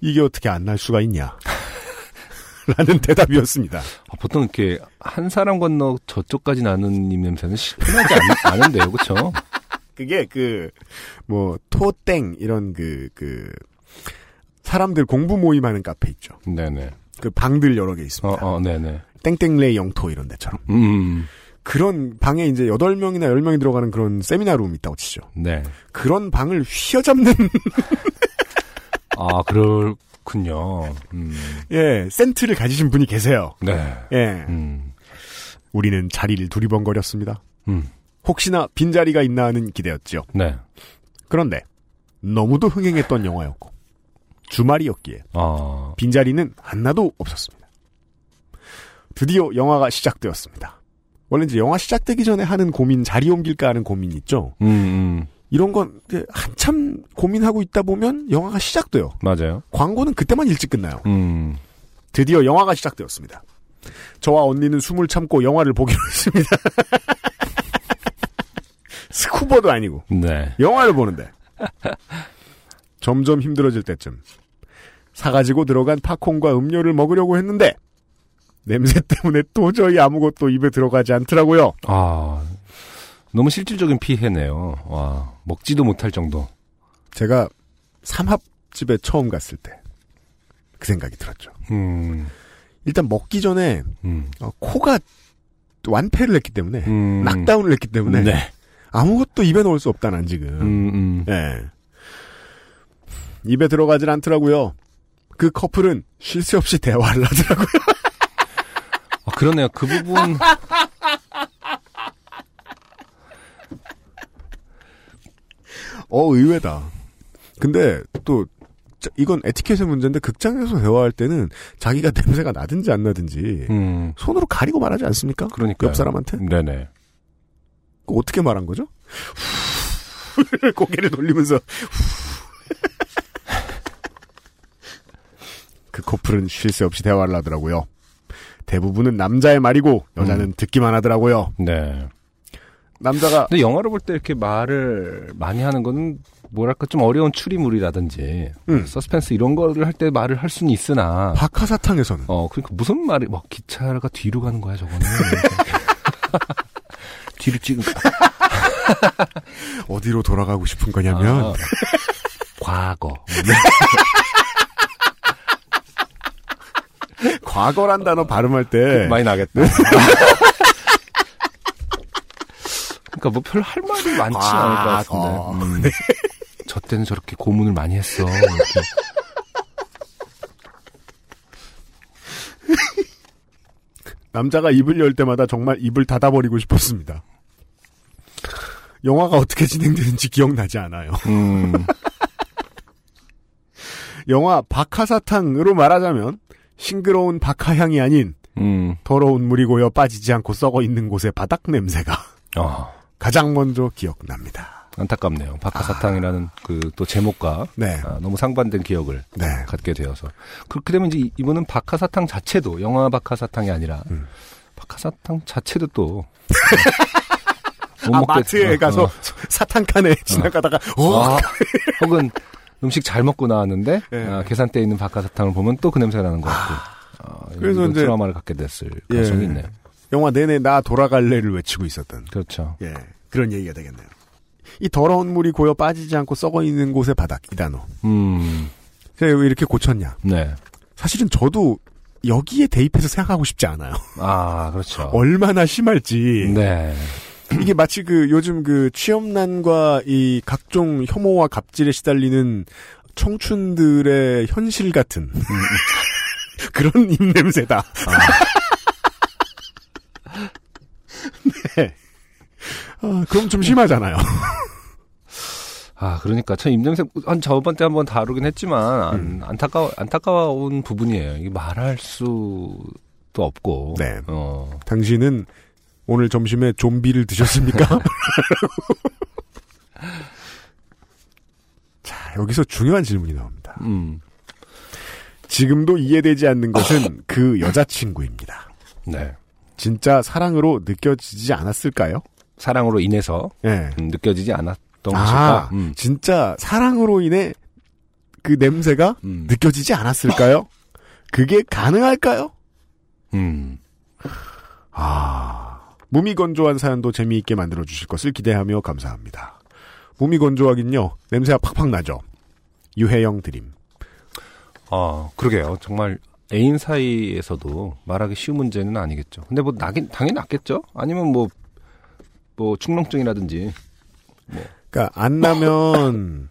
이게 어떻게 안 날 수가 있냐. 라는 대답이었습니다. 아, 보통 이렇게 한 사람 건너 저쪽까지 나는 입 냄새는 흔하지 않, 않은데요, 그쵸? 그게 그, 뭐, 토땡, 이런 그, 그, 사람들 공부 모임하는 카페 있죠. 네네. 그 방들 여러 개 어, 있습니다. 어, 네네. 땡땡레이 영토 이런 데처럼. 음, 그런 방에 이제 8명이나 10명이 들어가는 그런 세미나룸 있다고 치죠. 네. 그런 방을 휘어잡는, 아, 그렇군요. 음, 예, 센트를 가지신 분이 계세요. 네. 예. 음, 우리는 자리를 두리번거렸습니다. 음, 혹시나 빈자리가 있나 하는 기대였죠. 네. 그런데 너무도 흥행했던 영화였고 주말이었기에 아, 빈자리는 하나도 없었습니다. 드디어 영화가 시작되었습니다. 원래 이제 영화 시작되기 전에 하는 고민 자리 옮길까 하는 고민이 있죠. 음, 음, 이런 건 한참 고민하고 있다 보면 영화가 시작돼요. 맞아요. 광고는 그때만 일찍 끝나요. 음, 드디어 영화가 시작되었습니다. 저와 언니는 숨을 참고 영화를 보기로 했습니다. 스쿠버도 아니고 네. 영화를 보는데 점점 힘들어질 때쯤 사가지고 들어간 팝콘과 음료를 먹으려고 했는데 냄새 때문에 도저히 아무것도 입에 들어가지 않더라고요. 아, 너무 실질적인 피해네요. 와, 먹지도 못할 정도. 제가 삼합집에 처음 갔을 때 그 생각이 들었죠. 음, 일단 먹기 전에 음, 어, 코가 완패를 했기 때문에 음. 낙다운을 했기 때문에 네. 아무것도 입에 넣을 수 없다 난 지금. 음, 음. 예. 입에 들어가질 않더라고요. 그 커플은 쉴 새 없이 대화를 하더라고요. 아, 그러네요. 그 부분. 어, 의외다. 근데 또 자, 이건 에티켓의 문제인데 극장에서 대화할 때는 자기가 냄새가 나든지 안 나든지 음, 손으로 가리고 말하지 않습니까? 그러니까. 옆 사람한테? 네네. 그 어떻게 말한 거죠? 고개를 돌리면서 그 커플은 쉴 새 없이 대화를 하더라고요. 대부분은 남자의 말이고 여자는 듣기만 하더라고요. 네. 남자가 근데 영화를 볼 때 이렇게 말을 많이 하는 거는 뭐랄까 좀 어려운 추리물이라든지 음. 서스펜스 이런 거를 할 때 말을 할 수는 있으나 박하사탕에서는 어 그러니까 무슨 말이 뭐 기차가 뒤로 가는 거야 저거는 뒤로 찍은 어디로 돌아가고 싶은 거냐면 아, 과거 과거란 단어 발음할 때 많이 나겠다. 그러니까 뭐 별로 할 말이 많지 않을 것. 같은데. 음. 저 때는 저렇게 고문을 많이 했어. 남자가 입을 열 때마다 정말 입을 닫아버리고 싶었습니다. 영화가 어떻게 진행되는지 기억나지 않아요. 음, 영화 박하사탕으로 말하자면 싱그러운 박하향이 아닌 음, 더러운 물이 고여 빠지지 않고 썩어 있는 곳의 바닥 냄새가 어, 가장 먼저 기억납니다. 안타깝네요. 박하사탕이라는 그또 제목과 네, 아, 너무 상반된 기억을 네. 갖게 되어서 그렇게 되면 이제 이분은 박하사탕 자체도 영화 박하사탕이 아니라 음. 박하사탕 자체도 또못 아, 마트에 어, 가서 어. 사탕 칸에 지나가다가 어, 아, 혹은 음식 잘 먹고 나왔는데 예. 아, 계산대에 있는 박하사탕을 보면 또 그 냄새가 나는 것 같고 아, 그래서 이거 이제- 트라우마를 갖게 됐을 가능성이 있네요. 영화 내내 나 돌아갈래를 외치고 있었던 그렇죠. 예 그런 얘기가 되겠네요. 이 더러운 물이 고여 빠지지 않고 썩어 있는 곳의 바닥 이 단어. 음, 제가 왜 이렇게 고쳤냐? 네. 사실은 저도 여기에 대입해서 생각하고 싶지 않아요. 아, 그렇죠. 얼마나 심할지. 네. 이게 마치 그 요즘 그 취업난과 이 각종 혐오와 갑질에 시달리는 청춘들의 현실 같은 그런 입냄새다. 네. 아, 그럼 좀 심하잖아요. 아, 그러니까 참 입냄새 한 저번 때 한번 다루긴 했지만 안, 음. 안타까워 안타까운 부분이에요. 이게 말할 수도 없고. 네. 어. 당신은 오늘 점심에 좀비를 드셨습니까? 자, 여기서 중요한 질문이 나옵니다. 음. 지금도 이해되지 않는 것은 그 여자친구입니다. 네. 진짜 사랑으로 느껴지지 않았을까요? 사랑으로 인해서 예. 음, 느껴지지 않았던 아, 것일까? 음. 진짜 사랑으로 인해 그 냄새가 음. 느껴지지 않았을까요? 그게 가능할까요? 음. 아, 몸이 건조한 사연도 재미있게 만들어 주실 것을 기대하며 감사합니다. 몸이 건조하긴요, 냄새가 팍팍 나죠. 유해영 드림. 아, 그러게요. 정말 애인 사이에서도 말하기 쉬운 문제는 아니겠죠. 근데 뭐 나긴 당연히 낫겠죠. 아니면 뭐뭐 축농증이라든지 그러니까 안 나면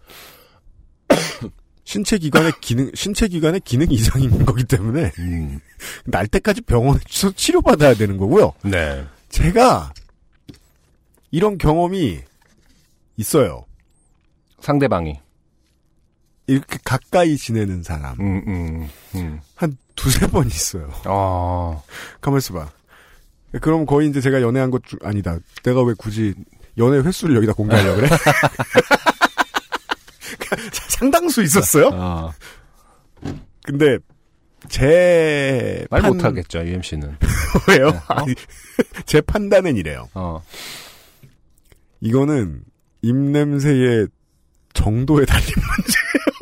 신체 기관의 기능 신체 기관의 기능 이상인 거기 때문에 음. 날 때까지 병원에서 치료받아야 되는 거고요. 네. 제가 이런 경험이 있어요. 상대방이 이렇게 가까이 지내는 사람 음, 음, 음. 한 두세 번 있어요. 아, 가만 있어 봐. 그럼 거의 이제 제가 연애한 것 중, 아니다. 내가 왜 굳이 연애 횟수를 여기다 공개하려고 그래? 상당수 있었어요? 아. 근데, 제. 말 판- 못하겠죠, UMC는. 왜요? 네, 어? 아니, 제 판단은 이래요. 어. 이거는 입냄새의 정도에 달린 문제예요.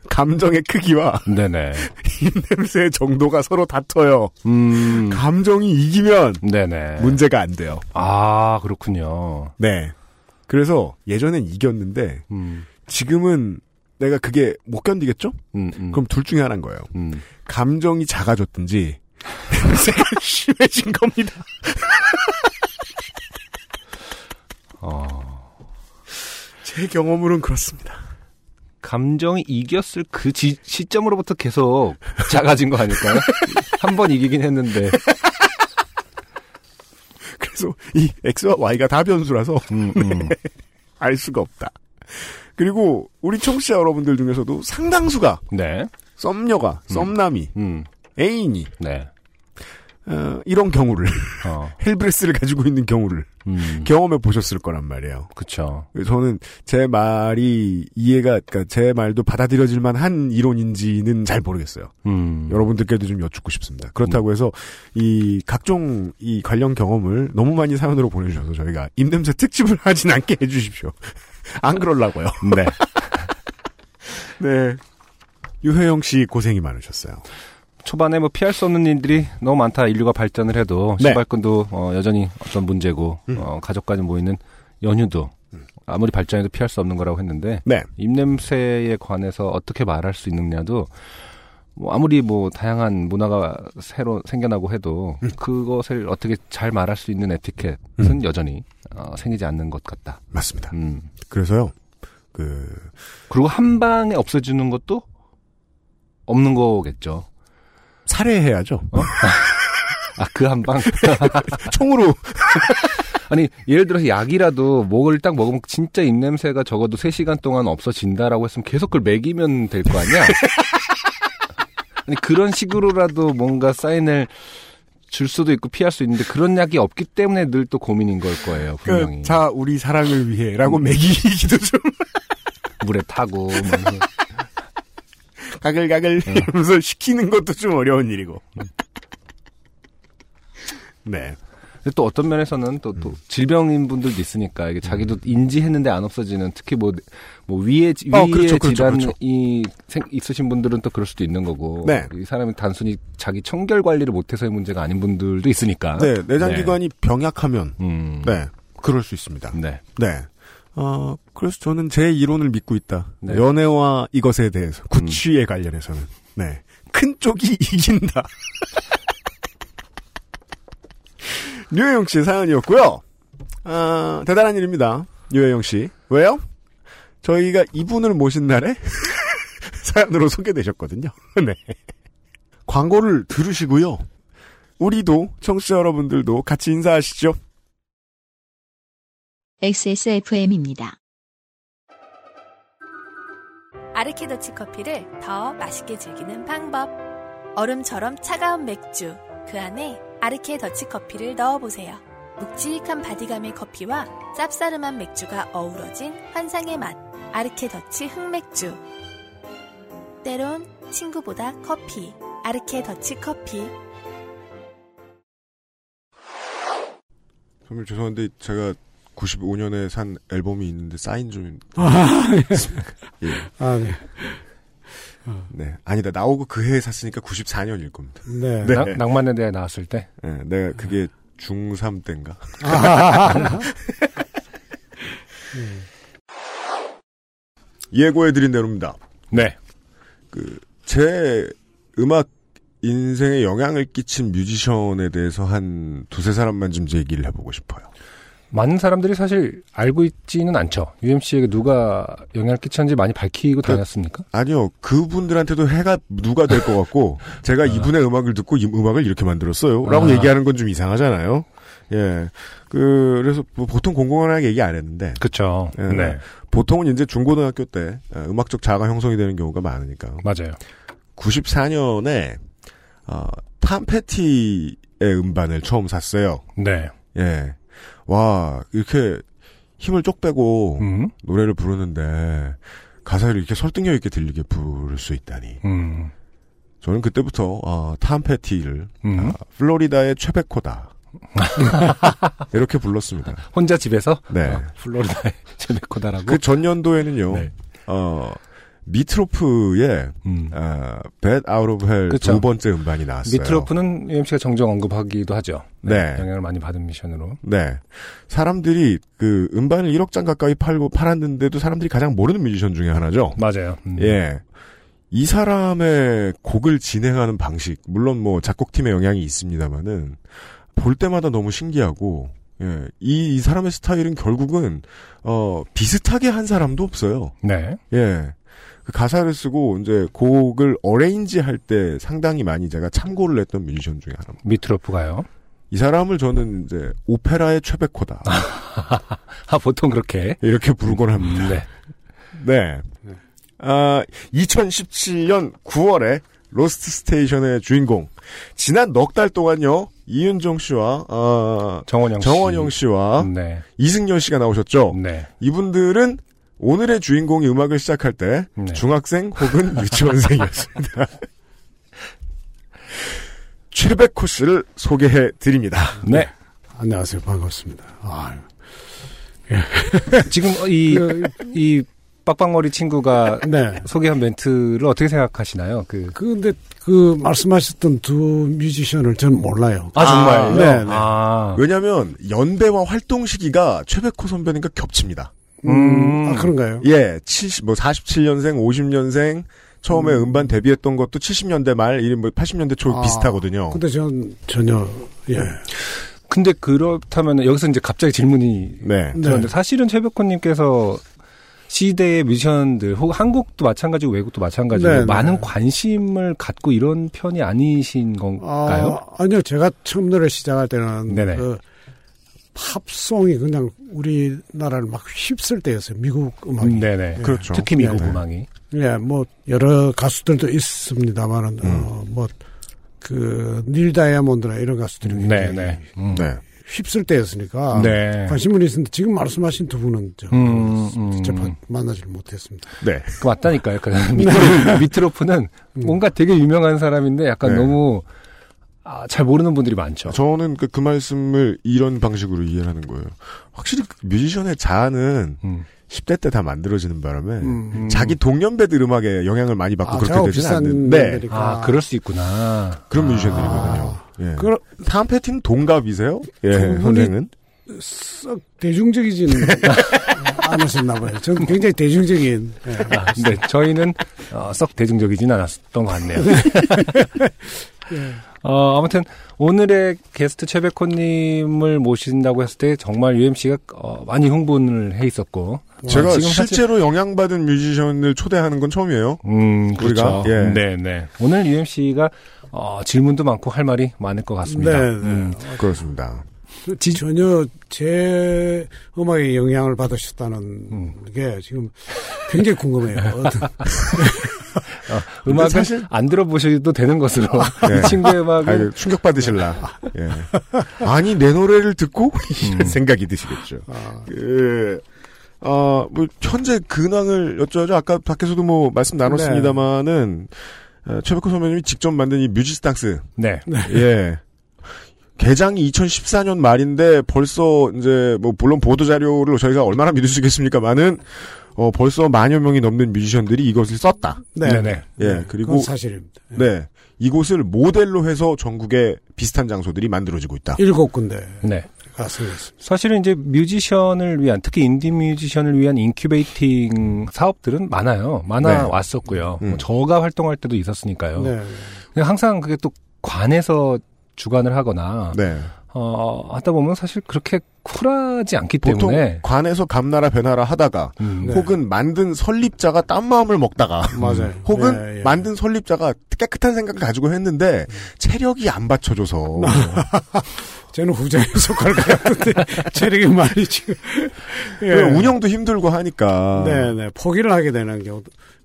감정의 크기와 네네. 입냄새의 정도가 서로 다퉈요. 음. 감정이 이기면 네네. 문제가 안 돼요. 아, 그렇군요. 네. 그래서 예전엔 이겼는데 음. 지금은 내가 그게 못 견디겠죠? 음, 음. 그럼 둘 중에 하나인 거예요. 음. 감정이 작아졌든지 냄새가 심해진 겁니다. 어. 제 경험으로는 그렇습니다. 감정이 이겼을 그 지- 시점으로부터 계속 작아진 거 아닐까요? 한 번 이기긴 했는데. 그래서 이 X와 Y가 다 변수라서 음, 음. 알 수가 없다. 그리고 우리 청취자 여러분들 중에서도 상당수가 네. 썸녀가, 썸남이, 음. 애인이 네. 어, 이런 경우를 어, 헬브레스를 가지고 있는 경우를 음, 경험해 보셨을 거란 말이에요. 그쵸. 저는 제 말이 이해가 그러니까 제 말도 받아들여질 만한 이론인지는 잘 모르겠어요. 음, 여러분들께도 좀 여쭙고 싶습니다. 그렇다고 해서 이 각종 이 관련 경험을 너무 많이 사연으로 보내주셔서 저희가 입냄새 특집을 하진 않게 해주십시오. 안 그럴라고요. 네. 네. 유혜영 씨 고생이 많으셨어요. 초반에 뭐 피할 수 없는 일들이 너무 많다. 인류가 발전을 해도 네. 신발끈도 어, 여전히 어떤 문제고 음. 어, 가족까지 모이는 연휴도 아무리 발전해도 피할 수 없는 거라고 했는데 네. 입냄새에 관해서 어떻게 말할 수 있느냐도 뭐 아무리 뭐 다양한 문화가 새로 생겨나고 해도 음. 그것을 어떻게 잘 말할 수 있는 에티켓은 여전히 어, 생기지 않는 것 같다. 맞습니다. 음. 그래서요. 그 그리고 한 방에 없어지는 것도 없는 거겠죠. 살해해야죠. 아그 한 방. 총으로 아니 예를 들어서 약이라도 목을 딱 먹으면 진짜 입냄새가 적어도 3시간 동안 없어진다라고 했으면 계속 그걸 먹이면 될 거 아니야? 그런 식으로라도 뭔가 사인을 줄 수도 있고 피할 수 있는데 그런 약이 없기 때문에 늘 또 고민인 걸 거예요 분명히. 그, 자 우리 사랑을 위해라고 매기기도 좀. 물에 타고 뭐 가글가글 이러면서 시키는 것도 좀 어려운 일이고. 네. 근데 또 어떤 면에서는 또, 또 질병인 분들도 있으니까 이게 자기도 인지했는데 안 없어지는 특히 뭐, 뭐 위에 지- 어, 위에 그렇죠, 그렇죠, 질환이 그렇죠. 생- 있으신 분들은 또 그럴 수도 있는 거고 네. 이 사람이 단순히 자기 청결 관리를 못해서의 문제가 아닌 분들도 있으니까 네, 내장기관이 병약하면, 음. 네, 그럴 수 있습니다. 네. 네. 어, 그래서 저는 제 이론을 믿고 있다. 네. 연애와 이것에 대해서, 구취에 관련해서는. 네. 큰 쪽이 이긴다. 류혜영 씨의 사연이었고요. 아, 대단한 일입니다. 류혜영 씨. 왜요? 저희가 이분을 모신 날에 사연으로 소개되셨거든요. 네. 광고를 들으시고요. 우리도 청취자 여러분들도 같이 인사하시죠. XSFM입니다. 아르케더치 커피를 더 맛있게 즐기는 방법. 얼음처럼 차가운 맥주. 그 안에 아르케 더치 커피를 넣어보세요. 묵직한 바디감의 커피와 쌉싸름한 맥주가 어우러진 환상의 맛. 아르케 더치 흑맥주. 때론 친구보다 커피. 아르케 더치 커피. 정말 죄송한데 제가 95년에 산 앨범이 있는데 사인 좀 예. 아, 네. 네. 아니다. 나오고 그 해에 샀으니까 94년일 겁니다. 네. 네. 낭- 낭만에 대해 나왔을 때 예, 내가 그게 중3 때인가? 예고해드린 대로입니다. 네. 제 음악 인생에 영향을 끼친 뮤지션에 대해서 한 두세 사람만 좀 얘기를 해보고 싶어요. 많은 사람들이 사실 알고 있지는 않죠. UMC에게 누가 영향을 끼쳤는지 많이 밝히고 그- 다녔습니까? 아니요, 그분들한테도 해가 누가 될 것 같고, 제가 이분의 음악을 듣고 이 음악을 이렇게 만들었어요. 라고 아. 얘기하는 건 좀 이상하잖아요. 예. 그, 그래서 뭐 보통 공공연하게 얘기 안 했는데, 그렇죠. 예. 네. 보통은 이제 중고등학교 때 어, 음악적 자아가 형성이 되는 경우가 많으니까. 맞아요. 94년에, 어, 탐 패티의 음반을 처음 샀어요. 네. 예. 와, 이렇게 힘을 쪽 빼고 음. 노래를 부르는데 가사를 이렇게 설득력 있게 들리게 부를 수 있다니. 음. 저는 그때부터 어, 탐 패티를 음. 아, 플로리다의 최백호다. 이렇게 불렀습니다. 혼자 집에서 네. 어, 플로리다의 최백호다라고. 그 전년도에는요. 네. 어, 미트로프의 음. 아, Bad Out of Hell 그쵸. 두 번째 음반이 나왔어요. 미트로프는 UMC가 종종 언급하기도 하죠. 네. 영향을 많이 받은 미션으로. 네. 사람들이 그 음반을 1억 장 가까이 팔고 팔았는데도 사람들이 가장 모르는 뮤지션 중에 하나죠. 맞아요. 음. 예. 이 사람의 곡을 진행하는 방식, 물론 뭐 작곡팀의 영향이 있습니다만은 볼 때마다 너무 신기하고, 예. 이, 이 사람의 스타일은 결국은, 어, 비슷하게 한 사람도 없어요. 네. 예. 그 가사를 쓰고 이제 곡을 arrange 할 때 상당히 많이 제가 참고를 했던 뮤지션 중에 하나입니다. 미트로프가요. 이 사람을 저는 이제 오페라의 최백호다. 아, 보통 그렇게. 이렇게 부르곤 합니다. 네. 네. 아, 2017년 9월에 로스트 스테이션의 주인공. 지난 넉 달 동안요, 이윤정 씨와 어, 정원영 씨. 정원영 씨 와 네. 이승열 씨가 나오셨죠. 네. 이분들은 오늘의 주인공이 음악을 시작할 때 네. 중학생 혹은 유치원생이었습니다. 최백 코스를 소개해 드립니다. 네. 안녕하세요. 반갑습니다. 아, 지금 이, 이 빡빡머리 친구가 네. 소개한 멘트를 어떻게 생각하시나요? 그, 근데 그 말씀하셨던 두 뮤지션을 저는 몰라요. 아, 정말요? 네, 네. 아, 왜냐하면 연배와 활동 시기가 최백호 선배님과 겹칩니다. 음. 아, 그런가요? 예, 70, 뭐 47년생, 50년생 처음에 음. 반 데뷔했던 것도 70년대 말, 이름 뭐 80년대 초 아, 비슷하거든요. 근데 전 전혀 예. 근데 그렇다면 여기서 이제 갑자기 질문이 네. 들었는데 사실은 최백호님께서 시대의 뮤지션들 혹은 한국도 마찬가지고 외국도 마찬가지고 네, 네. 많은 관심을 갖고 이런 편이 아니신 건가요? 아, 아니요. 제가 처음 노래 시작할 때는 네네. 그 팝송이 그냥 우리나라를 막 휩쓸 때였어요. 미국 음악이. 네네. 예. 그렇죠. 특히 미국 네, 네. 음악이. 예, 뭐 여러 가수들도 있습니다만은 음. 어, 뭐 그 닐 다이아몬드나 이런 가수들이 네네. 음. 네. 휩쓸 때였으니까 네. 관심은 있었는데 지금 말씀하신 두 분은 저 음, 음. 직접 만나질 못했습니다. 네. 그 맞다니까요. 그 미트로, 미트로프는 뭔가 되게 유명한 사람인데 약간 네. 너무 아, 잘 모르는 분들이 많죠. 저는 그, 그 말씀을 이런 방식으로 이해를 하는 거예요. 확실히 그 뮤지션의 자아는 음. 10대 때 다 만들어지는 바람에 음. 자기 동년배들 음악에 영향을 많이 받고 아, 그렇게 되지는 않는데. 아, 그럴 수 있구나. 그런 아. 뮤지션들이거든요. 예. 그 다음 패티는 동갑이세요? 예, 선생은? 썩 대중적이진 않으셨나 봐요. 저는 굉장히 대중적인 예. 아, 네, 저희는 어, 썩 대중적이진 않았던 것 같네요. 예. 어, 아무튼 오늘의 게스트 최백호님을 모신다고 했을 때 정말 UMC가 어, 많이 흥분을 해 있었고 제가 지금 사실- 실제로 영향받은 뮤지션을 초대하는 건 처음이에요. 음, 그렇죠. 우리가? 예. 네, 네. 오늘 UMC가 어, 질문도 많고 할 말이 많을 것 같습니다. 네, 네. 음, 그렇습니다. 전혀 제 음악에 영향을 받으셨다는 음. 게 지금 굉장히 궁금해요. 어, 음악은 사실- 안 들어보셔도 되는 것으로 네. 이 친구의 음악은 아유, 충격 받으실라. 예. 아니, 내 노래를 듣고? 이런 생각이 드시겠죠. 아, 그, 어, 뭐, 현재 근황을 여쭤죠. 아까 밖에서도 뭐, 말씀 나눴습니다만은, 어, 최백호 선배님이 직접 만든 이 뮤지스탕스. 네. 예. 개장이 2014년 말인데 벌써 이제 뭐 물론 보도 자료를 저희가 얼마나 믿을 수 있겠습니까만은 어 벌써 만여 명이 넘는 뮤지션들이 이것을 썼다. 네, 네, 네. 예. 그리고 그건 사실입니다. 네. 이곳을 모델로 해서 전국에 비슷한 장소들이 만들어지고 있다. 일곱 군데가 네. 사실은 이제 뮤지션을 위한 특히 인디 뮤지션을 위한 incubating 사업들은 많아요. 많아 네. 왔었고요. 음. 뭐 저가 활동할 때도 있었으니까요. 네. 근데 항상 그게 또 관에서 주관을 하거나 네. 어, 하다 보면 사실 그렇게 쿨하지 않기 보통 때문에 관에서 감나라 변하라 하다가 음, 네. 혹은 만든 설립자가 딴 마음을 먹다가 맞아요. 혹은 예, 예. 만든 설립자가 깨끗한 생각을 가지고 했는데 체력이 안 받쳐줘서 저는 후자에 속할 것 같은데 체력이 많이 지금 예. 운영도 힘들고 하니까 네, 네. 포기를 하게 되는 경우.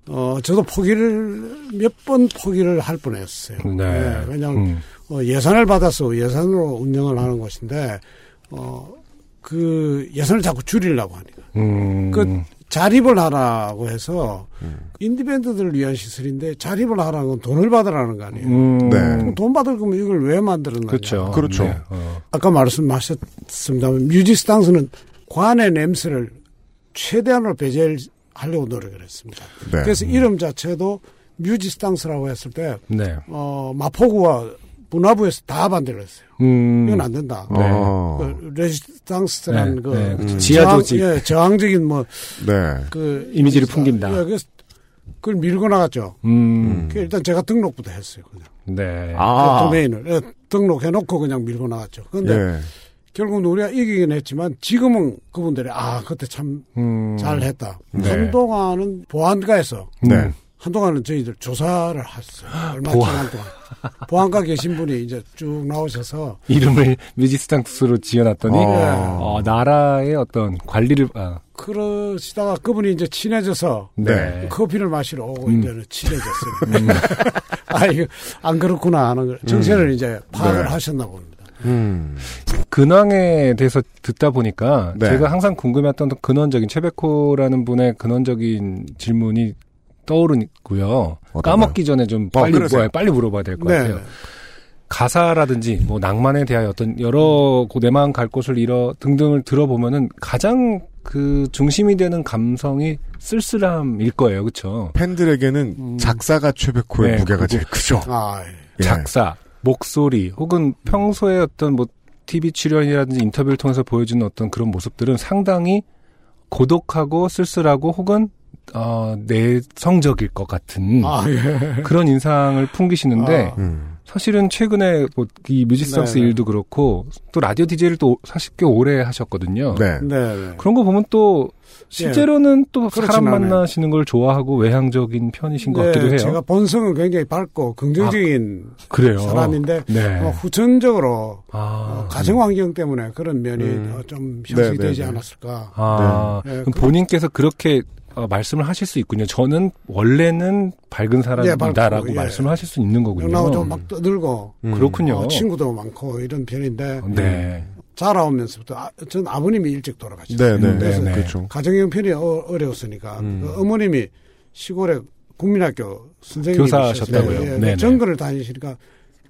어, 저도 포기를 몇 번 포기를 할 뻔했어요. 네. 예, 왜냐하면 음, 어, 예산을 받아서 예산으로 운영을 하는 것인데 어, 그 예산을 자꾸 줄이려고 하니까 음, 그 자립을 하라고 해서 인디밴드들을 위한 시설인데 자립을 하라는 건 돈을 받으라는 거 아니에요. 음, 네. 돈 받을 거면 이걸 왜 만들었느냐. 그렇죠. 그렇죠. 네, 어. 아까 말씀하셨습니다만 뮤지스탕스는 관의 냄새를 최대한으로 배제하려고 노력을 했습니다. 네. 그래서 이름 자체도 뮤지스탕스라고 했을 때 네. 어, 마포구와 문화부에서 다 반대를 했어요. 음, 이건 안 된다. 네. 어. 그 레지스탕스라는 네, 그 네, 음. 지하 저항- 조직 예, 저항적인 뭐 네. 그 이미지를 풍긴다. 예, 그래서 그걸 밀고 나갔죠. 음, 그 일단 제가 등록부터 했어요. 그냥 네. 아. 그 도메인을 예, 등록해놓고 그냥 밀고 나갔죠. 그런데 예. 결국은 우리가 이기긴 했지만 지금은 그분들이 아 그때 참 음, 잘했다. 네. 한동안은 보안가에서 네. 한동안은 저희들 조사를 했어요. 얼마 보안. 동안 보안가 계신 분이 이제 쭉 나오셔서 이름을 뮤지스탕스로 지어놨더니 아. 어, 나라의 어떤 관리를 아, 그러시다가 그분이 이제 친해져서 네. 커피를 마시러 오고 음. 이제는 친해졌어요. 아 이거 안 그렇구나 하는 걸 정세를 이제 파악을 네. 하셨나 봅니다. 음. 근황에 대해서 듣다 보니까 네. 제가 항상 궁금해했던 근원적인 최백호라는 분의 근원적인 질문이 떠오르고요. 어떤가요? 까먹기 전에 좀 어, 빨리 그러세요. 뭐, 빨리 물어봐야 될것 네. 같아요. 가사라든지 뭐 낭만에 대하여 어떤 여러 내 마음 갈 곳을 잃어 등등을 들어보면은 가장 그 중심이 되는 감성이 쓸쓸함일 거예요, 그렇죠? 팬들에게는 음. 작사가 최백호의 네, 무게가 제일 크죠. 아, 예. 작사, 목소리, 혹은 평소에 어떤 뭐 TV 출연이라든지 인터뷰를 통해서 보여주는 어떤 그런 모습들은 상당히 고독하고 쓸쓸하고 혹은 어, 내성적일 것 같은 아, 예. 그런 인상을 풍기시는데 아. 음. 사실은 최근에 뭐 이 뮤지스상스 네네. 일도 그렇고 또 라디오 DJ를 또 사실 꽤 오래 하셨거든요. 네. 네, 네. 그런 거 보면 또 실제로는 또 그렇진 사람. 만나시는 걸 좋아하고 외향적인 편이신 것 네, 같기도 해요. 제가 본성은 굉장히 밝고 긍정적인 그래요. 사람인데 네. 어, 후천적으로 아, 어, 가정 환경 때문에 그런 면이 음. 어, 좀 형성이 네, 네, 되지 네. 않았을까. 아, 네. 그럼 네, 그- 본인께서 그렇게 어, 말씀을 하실 수 있군요. 저는 원래는 밝은 사람이다라고 밝고, 예. 말씀을 하실 수 있는 거군요. 나하고 좀막 떠들고 음. 그렇군요. 어, 친구도 많고 이런 편인데 네. 자라오면서부터 아, 전 아버님이 일찍 돌아가셨어요. 네, 네, 네, 네, 네. 그렇죠. 가정 형편이 어, 어려웠으니까 음. 그 어머님이 시골에 국민학교 선생님이셨어요. 교사셨다고요? 예, 네네. 전거를 다니시니까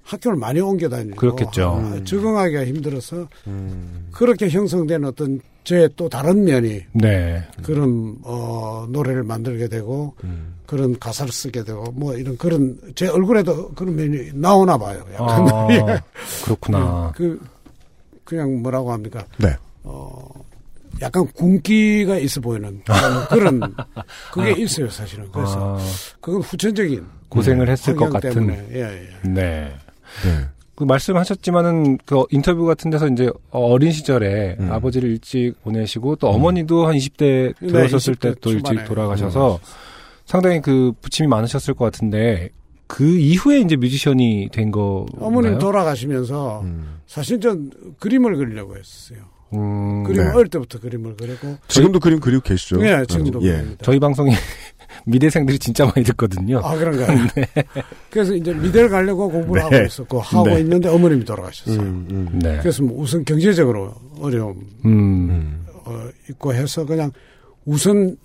학교를 많이 옮겨 다니고 그렇겠죠. 아, 적응하기가 힘들어서 음. 그렇게 형성된 어떤 저의 또 다른 면이 네. 그런 어 노래를 만들게 되고 음. 그런 가사를 쓰게 되고 뭐 이런 그런 제 얼굴에도 그런 면이 나오나 봐요. 약간 아, 예. 그렇구나. 그 그냥 뭐라고 합니까? 네. 어 약간 굶기가 있어 보이는 그런, 그런 그게 있어요 사실은. 그래서 아, 그건 후천적인 고생을 했을 것 같은. 때문에 예, 예. 네. 네. 그 말씀하셨지만은 그 인터뷰 같은 데서 이제 어린 시절에 음. 아버지를 일찍 보내시고 또 어머니도 한 20대 네, 들어섰을 20대 때또 초반에. 일찍 돌아가셔서 상당히 그 부침이 많으셨을 것 같은데 그 이후에 이제 뮤지션이 된 거. 어머님 돌아가시면서 음. 사실 전 그림을 그리려고 했어요. 음, 그림 네. 어릴 때부터 그림을 그렸고 지금도 그림 그리고 계시죠? 예, 지금도 예. 저희 방송에 미대생들이 진짜 많이 듣거든요. 아, 그런가요? 그래서 이제 미대를 가려고 공부를 네. 하고 있었고, 하고 네. 있는데 어머님이 돌아가셨어요. 음, 음. 네. 그래서 뭐 우선 경제적으로 어려움, 음, 음. 어, 있고 해서 그냥 우선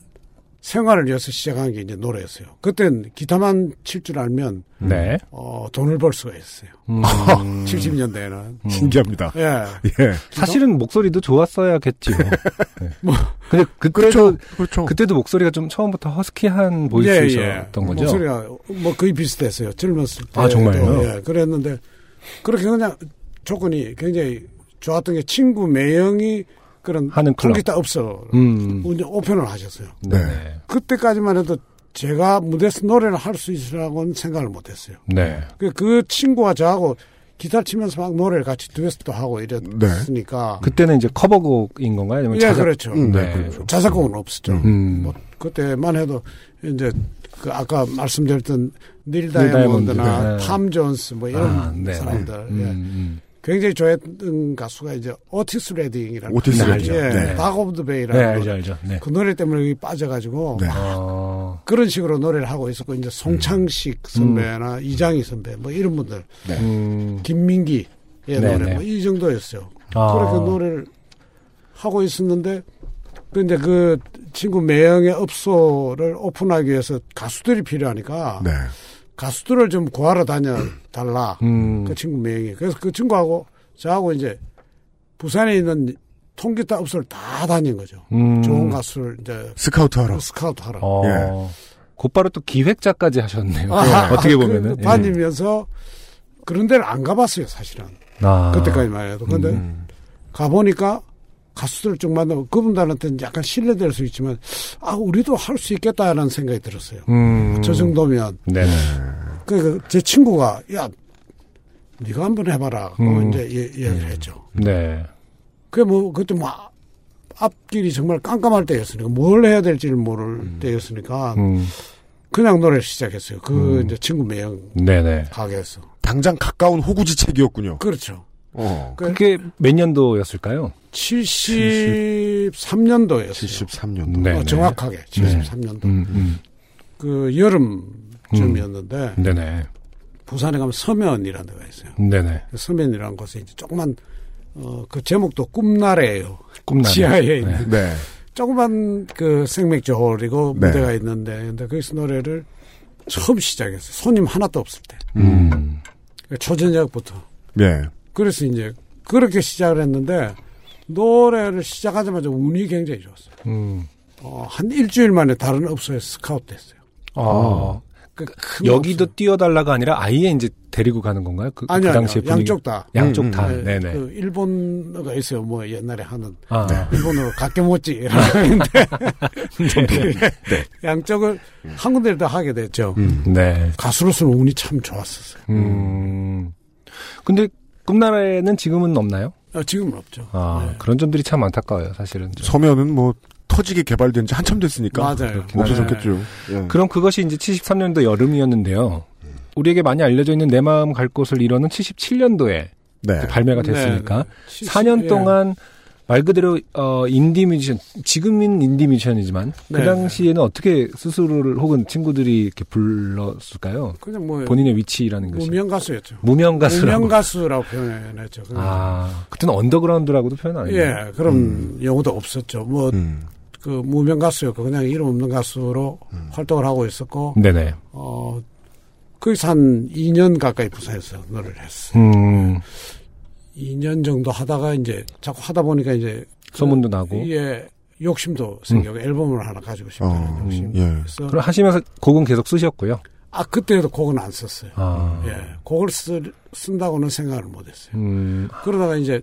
생활을 위해서 시작한 게 이제 노래였어요. 그땐 기타만 칠 줄 알면, 네. 어, 돈을 벌 수가 있어요. 음, 70년대에는. 신기합니다. 예. 예. 사실은 목소리도 좋았어야겠지요. 네. 뭐, 근데 그때도 그렇죠. 그렇죠. 그때도 목소리가 좀 처음부터 허스키한 보일 수 있었던 거죠. 예, 목소리가 뭐 거의 비슷했어요. 젊었을 때. 아, 정말요? 예, 그랬는데, 그렇게 그냥 조건이 굉장히 좋았던 게 친구 매형이 그런 하는 클럽. 통기타 업소 음. 운전 오픈을 하셨어요. 네. 그때까지만 해도 제가 무대에서 노래를 할 수 있으라고는 생각을 못 했어요. 네. 그, 그 친구와 저하고 기타 치면서 막 노래를 같이 듀엣도 하고 이랬으니까. 그때는 이제 커버곡인 건가요? 아니면 예, 자작- 그렇죠. 음, 네, 네. 그렇죠. 자작곡은 없었죠. 음. 뭐, 그때만 해도 이제 그 아까 말씀드렸던 닐닐 다이아몬드, 다이아몬드나 네. 탐 존스 뭐 이런 아, 네. 사람들 음, 예. 음. 굉장히 좋아했던 가수가 이제 오티스 레딩이라는 오티스 네, 레딩. 예, 네. Dock of the 네, Bay라는 알죠, 알죠. 네. 그 노래 때문에 여기 빠져가지고 네. 어, 그런 식으로 노래를 하고 있었고 이제 송창식 선배나 이장희 선배 뭐 이런 분들 음. 김민기의 네, 노래 네. 뭐이 정도였어요. 아. 그렇게 노래를 하고 있었는데 근데 그 친구 매형의 업소를 오픈하기 위해서 가수들이 필요하니까 네. 가수들을 좀 구하러 다녀 달라. 음. 그 친구 매형이. 그래서 그 친구하고 저하고 이제 부산에 있는 통기타 업소를 다 다닌 거죠. 음. 좋은 가수를 이제 스카우트 하러. 스카우트 하러. 어. 예. 곧바로 또 기획자까지 하셨네요. 아, 어떻게 그 보면은. 예. 다니면서 그런 데를 안 가봤어요, 사실은. 아. 그때까지만 해도. 근데 음. 가보니까 가수들을 쭉 만나고 그분들한테는 약간 신뢰될 수 있지만 아 우리도 할 수 있겠다라는 생각이 들었어요. 음. 저 정도면 네. 그제 친구가 야 네가 한번 해봐라. 고 음. 이제 예- 이야기를 했죠. 네. 그게 뭐 그때 뭐 앞길이 정말 깜깜할 때였으니까 뭘 해야 될지를 모를 때였으니까 음. 그냥 노래를 시작했어요. 그 음. 이제 친구 매형 네네. 가게에서. 당장 가까운 호구지책이었군요. 그렇죠. 어. 그 그게 몇 년도였을까요? 73년도였어요. 73년도. 네. 어, 정확하게 73년도. 음, 음. 그 여름쯤이었는데 네네. 부산에 가면 서면이라는 데가 있어요. 네네. 그 서면이라는 곳에 이제 조그만 어, 그 제목도 꿈나래예요. 꿈나래. 지하에 있는 네. 조그만 그 생맥주 홀이고 네. 무대가 있는데 근데 거기서 노래를 처음 시작했어요. 손님 하나도 없을 때. 음. 초저녁부터. 예. 그래서 이제 그렇게 시작을 했는데 노래를 시작하자마자 운이 굉장히 좋았어요. 음. 어, 한 일주일 만에 다른 업소에 스카우트 됐어요. 아. 그큰 여기도 업소. 뛰어달라가 아니라 아예 이제 데리고 가는 건가요? 그, 아니, 그 아니, 당시에 분위기. 양쪽 다. 양쪽 음, 다. 네, 네네. 그 일본어가 있어요. 뭐 옛날에 하는 아. 일본어로 가게모찌 하는데 양쪽을 한 군데를 다 하게 됐죠. 네. 가수로서는 운이 참 좋았었어요. 음. 근데 꿈나라에는 지금은 없나요? 어, 지금은 없죠. 아, 네. 그런 점들이 참 안타까워요, 사실은. 좀. 서면은 뭐 터지게 개발된 지 한참 됐으니까 맞아요. 없어졌겠죠. 예. 그럼 그것이 이제 73년도 여름이었는데요. 우리에게 많이 알려져 있는 내 마음 갈 곳을 잃어는 77년도에 네. 발매가 됐으니까 네, 네. 4년 예. 동안 말 그대로 어 인디 뮤지션 지금은 인디 뮤지션이지만 그 네. 당시에는 어떻게 스스로를 혹은 친구들이 이렇게 불렀을까요? 그냥 뭐 본인의 위치라는 것이 무명 가수였죠. 무명 가수라고. 무명 가수라고 표현했죠. 그냥. 아 그때는 언더그라운드라고도 표현 안 해요. 예, 그럼 용어도 없었죠. 뭐, 음. 그, 무명 가수였고, 그냥 이름 없는 가수로 활동을 하고 있었고, 네네. 어, 거기서 한 2년 가까이 부산에서 노래를 했어요. 음 2년 정도 하다가 이제 자꾸 하다 보니까 이제 소문도 나고. 예, 욕심도 생기고 앨범을 하나 가지고 싶다는 어, 욕심. 예. 그래서 그럼 하시면서 곡은 계속 쓰셨고요. 아 그때도 곡은 안 썼어요. 아. 예, 곡을 쓰, 쓴다고는 생각을 못했어요. 음 그러다가 이제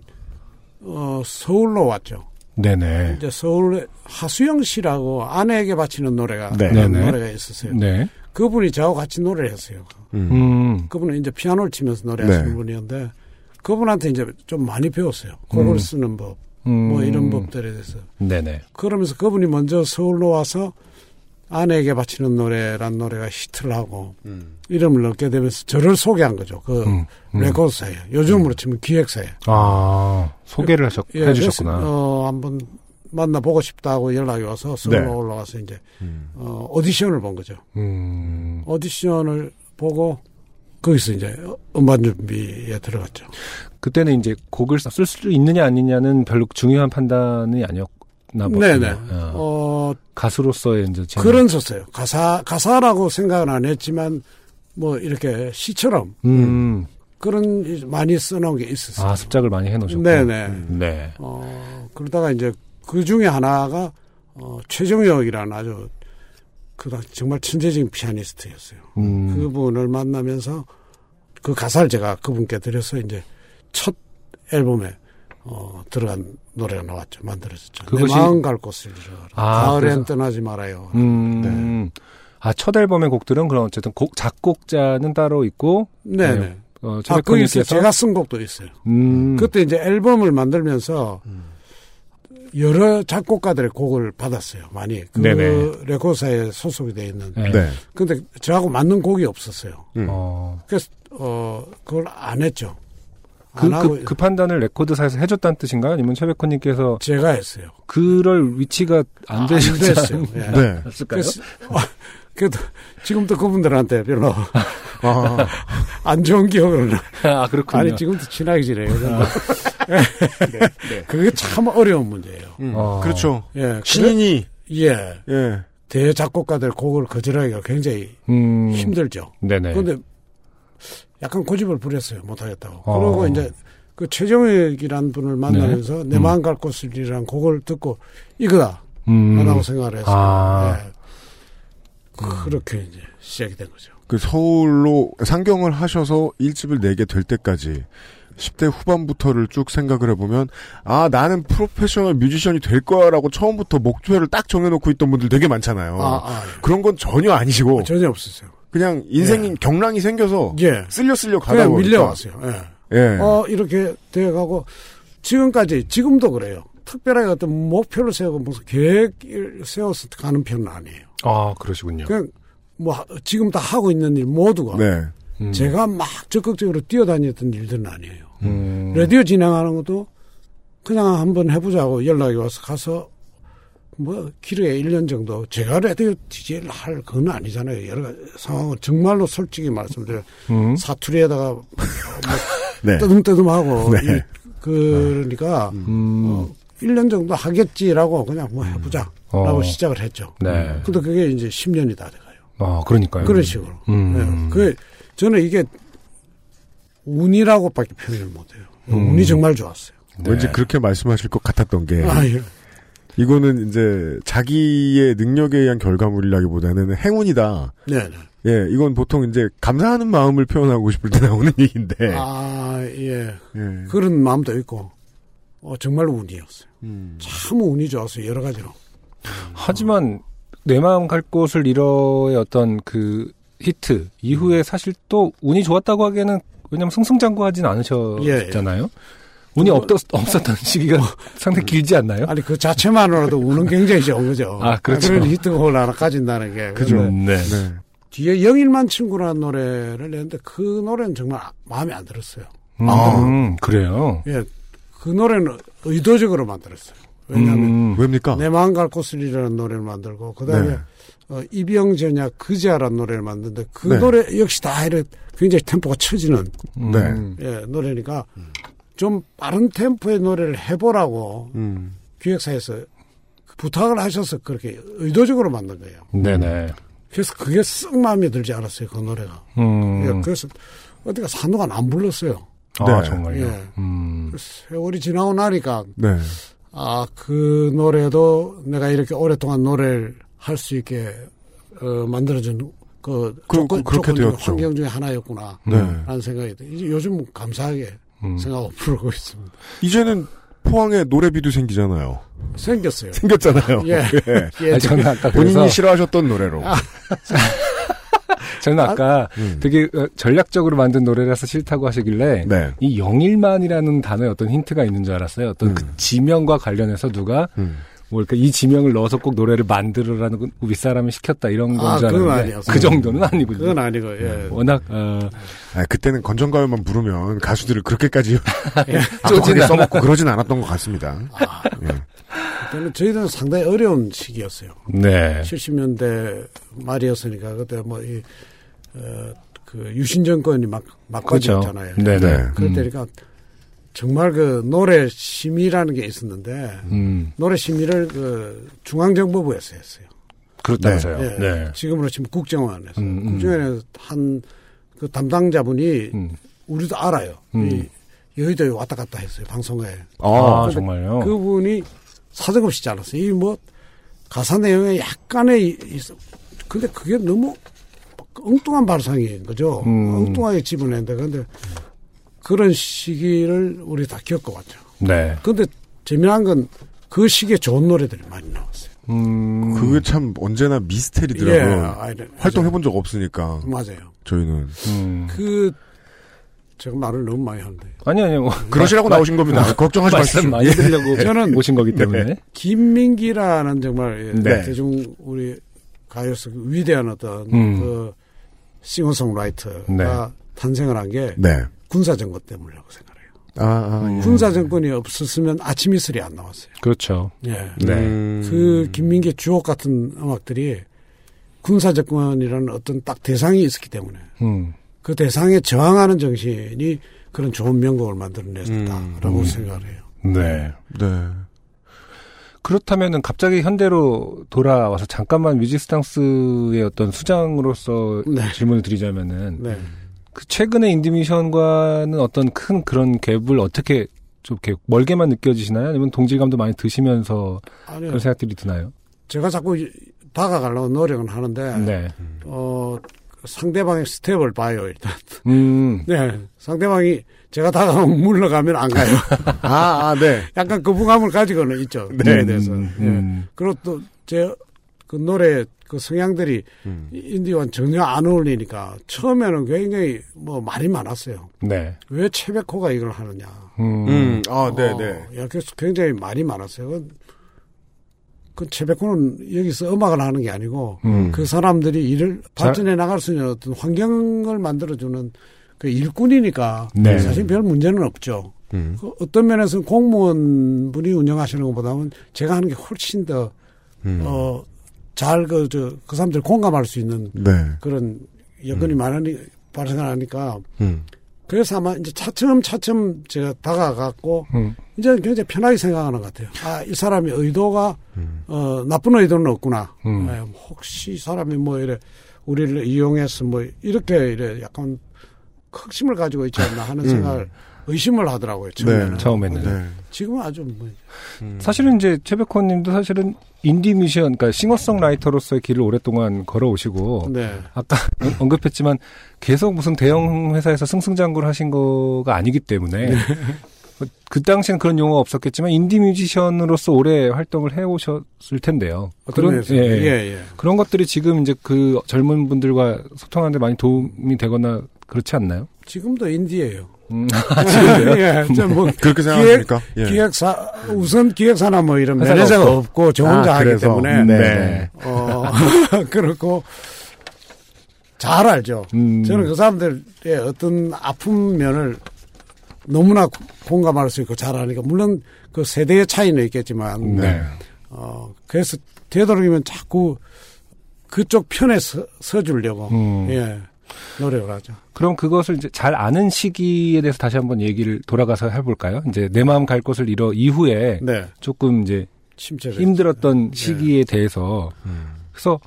어 서울로 왔죠. 네네. 이제 서울에 하수영 씨라고 아내에게 바치는 노래가 네. 노래가 있었어요. 네. 그분이 저하고 같이 노래를 했어요. 음. 음. 그분은 이제 피아노를 치면서 노래하시는 네. 분이었는데 그분한테 이제 좀 많이 배웠어요. 곡을 음. 쓰는 법, 음. 뭐 이런 법들에 대해서. 네네. 그러면서 그분이 먼저 서울로 와서 아내에게 바치는 노래란 노래가 히트를 하고 이름을 넣게 되면서 저를 소개한 거죠. 그 음. 음. 레코드사에. 요즘으로 치면 기획사에. 아 소개를 하셨, 예, 해주셨구나. 그래서, 어, 한번 만나보고 싶다고 연락이 와서 서울로 네. 올라가서 이제 음. 어, 오디션을 본 거죠. 음. 오디션을 보고 거기서 이제 음반 준비에 들어갔죠. 그때는 이제 곡을 쓸 수 있느냐 아니냐는 별로 중요한 판단이 아니었나 보군요. 네네. 아, 어, 가수로서의 이제 재능. 글은 썼어요. 가사, 가사라고 생각은 안 했지만 뭐 이렇게 시처럼 음. 그런 이- 많이 써놓은 게 있었어요. 아 습작을 많이 해놓으셨고. 네네. 네. 어, 그러다가 이제 그 중에 하나가 어, 최정혁이라는 아주 그 당시 정말 천재적인 피아니스트였어요. 음. 그분을 만나면서 그 가사를 제가 그분께 드려서 이제 첫 앨범에 어, 들어간 노래가 나왔죠. 만들어졌죠. 그것이- 내 마음 갈 곳을 잃어라. 아, 가을엔 그래서- 떠나지 말아요. 음. 아, 첫 앨범의 곡들은 그럼 어쨌든 곡, 작곡자는 따로 있고, 네네. 네. 어, 아, 거기서 최백호님께서. 제가 쓴 곡도 있어요. 음. 그때 이제 앨범을 만들면서 여러 작곡가들의 곡을 받았어요. 많이. 그 네네. 레코드사에 소속이 돼 있는. 네. 네. 근데 저하고 맞는 곡이 없었어요. 음. 어. 그래서 어 그걸 안 했죠. 그, 안 그, 그 판단을 레코드사에서 해줬다는 뜻인가요? 아니면 최백호님께서 제가 했어요. 그럴 위치가 안안 되셨지 됐어요. 예. 네. 않았을까요? 그래서 어, 그래도 지금도 그분들한테 별로 아, 안 좋은 기억을 아, 그렇군요. 아니 지금도 친하게 지내요. 그게 참 어려운 문제예요. 음. 어. 그렇죠. 예, 신인이 그래- 예, 예. 대작곡가들 곡을 거절하기가 굉장히 음. 힘들죠. 네네. 그런데 약간 고집을 부렸어요. 못하겠다고. 어. 그러고 이제 그 최정혁이라는 분을 만나면서 내 음. 마음 갈 곳을이라는 곡을 듣고 이거다 음. 라고 생각을 했어요. 아. 예. 그렇게 이제 시작이 된 거죠. 그 서울로 상경을 하셔서 일집을 내게 될 때까지 10대 후반부터를 쭉 생각을 해보면 아 나는 프로페셔널 뮤지션이 될 거야라고 처음부터 목표를 딱 정해놓고 있던 분들 되게 많잖아요. 아, 아, 그런 건 전혀 아니시고 예. 전혀 없었어요. 그냥 인생 예. 경랑이 생겨서 예. 쓸려 쓸려 가다 그냥 보니까 밀려왔어요. 예. 예. 어, 이렇게 돼가고, 지금까지, 지금도 그래요. 특별하게 어떤 목표를 세우고 무슨 계획을 세워서 가는 편은 아니에요. 아, 그러시군요. 그냥, 뭐, 하- 지금 다 하고 있는 일 모두가 네. 음. 제가 막 적극적으로 뛰어다녔던 일들은 아니에요. 음. 라디오 진행하는 것도 그냥 한번 해보자고 연락이 와서 가서 뭐 길어야 1년 정도 제가 라디오 DJ를 할 그건 아니잖아요. 여러 가지 상황을 정말로 솔직히 말씀드려 음. 사투리에다가 뭐 네. 뜨듬뜨듬하고 네. 이- 그러니까 음. 어, 1년 정도 하겠지라고 그냥 뭐 해보자 라고 어. 시작을 했죠. 네. 근데 그게 이제 10년이 다 돼가요. 아, 그러니까요. 그런 식으로. 음. 네. 그 저는 이게 운이라고밖에 표현을 못해요. 음. 운이 정말 좋았어요. 네. 왠지 그렇게 말씀하실 것 같았던 게 아, 예. 이거는 이제 자기의 능력에 의한 결과물이라기보다는 행운이다. 네. 네. 예, 이건 보통 이제 감사하는 마음을 표현하고 싶을 때 나오는 얘기인데. 아, 예. 예. 그런 마음도 있고, 어, 정말 운이었어요. 음. 참 운이 좋았어요. 여러 가지로. 하지만 내 마음 갈 곳을 잃어의 어떤 그 히트 이후에 사실 또 운이 좋았다고 하기에는 왜냐면 승승장구하진 않으셨잖아요. 운이 뭐- 없었, 없었던 시기가 상당히 길지 않나요? 아니, 그 자체만으로도 운은 굉장히 좋은 거죠. 아, 그렇죠. 그런 히트곡을 하나 가진다는 게. 그죠. 근데 네. 네. 뒤에 영일만 친구라는 노래를 냈는데 그 노래는 정말 마음에 안 들었어요. 음, 그래요. 예. 그 노래는 의도적으로 만들었어요. 왜냐하면 음, 왜입니까? 내 마음 갈 곳을이라는 노래를 만들고 그다음에 네. 어, 이병전야 그자라는 노래를 만드는데 그 네. 노래 역시 다 이렇게 굉장히 템포가 처지는 음, 예, 노래니까 좀 빠른 템포의 노래를 해보라고 음. 기획사에서 부탁을 하셔서 그렇게 의도적으로 만든 거예요. 네네. 그래서 그게 썩 마음에 들지 않았어요 그 노래가. 음, 예, 그래서 어디가 산동안 안 불렀어요. 아, 네. 정말요. 예. 음, 세월이 지나고 나니까 네. 아, 그 노래도 내가 이렇게 오랫동안 노래를 할 수 있게, 어, 만들어준 그, 그- 조건, 그렇게 조건 되었죠. 환경 중에 하나였구나. 네. 라는 생각이 들 이제 요즘 감사하게 음. 생각하고 부르고 있습니다. 이제는 포항에 노래비도 생기잖아요. 생겼어요. 생겼잖아요. 예. 예. 아니, 저는 아까 본인이 그래서 싫어하셨던 노래로. 저는 아까 음. 되게 어, 전략적으로 만든 노래라서 싫다고 하시길래 네. 이 영일만이라는 단어에 어떤 힌트가 있는 줄 알았어요. 어떤 그 음. 지명과 관련해서 누가 음. 뭐 이렇게 이 지명을 넣어서 꼭 노래를 만들으라는 그 윗사람이 시켰다 이런 건 아, 줄 그건 알았는데 아니었어요. 그 정도는 아니군요. 그건 아니고, 예. 워낙 어, 아, 그때는 건전가요만 부르면 가수들을 그렇게까지 쪼진 않아. 써먹고 그러진 않았던 것 같습니다. 아, 예. 그때는 저희들은 상당히 어려운 시기였어요. 네. 70년대 말이었으니까, 그때 뭐, 이, 어, 그 유신 정권이 막, 막 그렇죠. 네네. 네. 그럴 때니까 정말 그 노래 심의라는 게 있었는데 음, 노래 심의를 그 중앙정보부에서 했어요. 그렇다면서요. 예. 네. 지금으로 치면 국정원에서 음, 음. 국정원에서 한 그 담당자분이 음. 우리도 알아요. 음. 이 여의도에 왔다 갔다 했어요 방송에. 아, 근데 정말요. 그분이 사정없이 잘랐어요. 이 뭐 가사 내용에 약간의. 근데 그게 너무 엉뚱한 발상인 거죠. 음. 엉뚱하게 집어낸다. 근데 그런 시기를 우리 다 겪어왔죠. 네. 근데 재미난 건 그 시기에 좋은 노래들이 많이 나왔어요. 음, 그게 참 언제나 미스테리더라고요. 아, 네. 활동해본 적 없으니까 맞아요. 저희는 음. 그 제가 말을 너무 많이 하는데 아니 아니 뭐 그러시라고 나오신 겁니다. 걱정하지 말씀 마십시오. 많이 드리려고 저는- 오신 거기 때문에. 김민기라는 정말 네. 대중 우리 가요에서 위대한 어떤 음. 그 싱어송라이터가 네. 탄생을 한게 네. 군사정권 때문이라고 생각해요. 아, 아 예. 군사정권이 없었으면 아침 이슬이 안 나왔어요. 그렇죠. 예. 네. 음. 그 김민기의 주옥 같은 음악들이 군사정권이라는 어떤 딱 대상이 있었기 때문에 음. 그 대상에 저항하는 정신이 그런 좋은 명곡을 만들어냈다라고 음. 생각을 해요. 네. 네. 그렇다면은 갑자기 현대로 돌아와서 잠깐만 뮤직스탕스의 어떤 수장으로서 네. 질문을 드리자면은 네. 그 최근의 인디미션과는 어떤 큰 그런 갭을 어떻게 좀 이렇게 멀게만 느껴지시나요? 아니면 동질감도 많이 드시면서 아니요. 그런 생각들이 드나요? 제가 자꾸 이- 다가가려고 노력은 하는데 네. 어 상대방의 스텝을 봐요 일단. 음. 네. 상대방이 제가 다가가면 물러가면 안 가요. 아, 아, 네. 약간 거부감을 가지고는 있죠. 네. 그에 대해서. 음, 예. 음. 그리고 또 제 그 노래 그 성향들이 음. 인디와는 전혀 안 어울리니까 처음에는 굉장히 뭐 말이 많았어요. 네. 왜 최백호가 이걸 하느냐. 음. 음, 아, 네, 네. 어, 야, 그래서 굉장히 말이 많았어요. 그, 그 최백호는 여기서 음악을 하는 게 아니고 음. 그 사람들이 일을 발전해 나갈 수 있는 어떤 환경을 만들어주는 그 일꾼이니까 네. 사실 별 문제는 없죠. 음. 그 어떤 면에서는 공무원 분이 운영하시는 것보다는 제가 하는 게 훨씬 더 음. 어, 잘 그, 저, 그 사람들 공감할 수 있는 네. 그런 여건이 많으니, 발생하니까, 음. 그래서 아마 이제 차츰 차츰 제가 다가갔고, 음. 이제 굉장히 편하게 생각하는 것 같아요. 아, 이 사람의 의도가, 음. 어, 나쁜 의도는 없구나. 음. 예, 혹시 이 사람이 뭐 이래, 우리를 이용해서 뭐, 이렇게 이래 약간 극심을 가지고 있지 않나 하는 음. 생각을 의심을 하더라고요. 처음에는. 네. 처음에는. 네. 지금은 아주 뭐, 음. 사실은 이제 최백호 님도 사실은 인디 뮤지션, 그러니까 싱어송라이터로서의 길을 오랫동안 걸어오시고 네. 아까 언급했지만 계속 무슨 대형 회사에서 승승장구를 하신 거가 아니기 때문에 그 당시엔 그런 용어가 없었겠지만 인디 뮤지션으로서 오래 활동을 해오셨을 텐데요. 어떤 그런. 예, 예, 예. 예. 그런 것들이 지금 이제 그 젊은 분들과 소통하는데 많이 도움이 되거나 그렇지 않나요? 지금도 인디예요. 음, 아, 지금요? 예, 저뭐 그렇게 생각하십니까? 예. 기획사 우선 기획사나 뭐 이런 매니저가 없고, 저 혼자 아, 하기 그래서. 때문에 네. 어 그렇고 잘 알죠. 음. 저는 그 사람들의 어떤 아픈 면을 너무나 고- 공감할 수 있고 잘 아니까 물론 그 세대의 차이는 있겠지만 네. 어 그래서 되도록이면 자꾸 그쪽 편에 서, 서주려고 음. 예 노력을 하죠. 그럼 그것을 이제 잘 아는 시기에 대해서 다시 한번 얘기를 돌아가서 해볼까요? 이제 내 마음 갈 곳을 잃어 이후에 네, 조금 이제 힘들었던 시기에 대해서 음. 그래서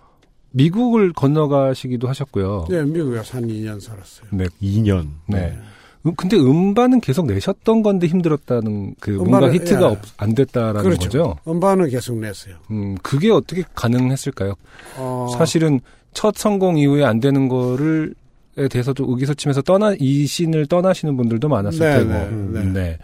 미국을 건너가시기도 하셨고요. 네, 미국에서 한 2년 살았어요. 네. 2년. 네. 음, 근데 음반은 계속 내셨던 건데 힘들었다는 그 뭔가 음반은, 히트가 예. 없- 안 됐다라는 그렇죠. 거죠. 음반은 계속 냈어요. 음, 그게 어떻게 가능했을까요? 어, 사실은 첫 성공 이후에 안 되는 거를 에 대해서도 의기소침해서 떠나 이 신을 떠나시는 분들도 많았을 네, 테고, 네, 네. 네.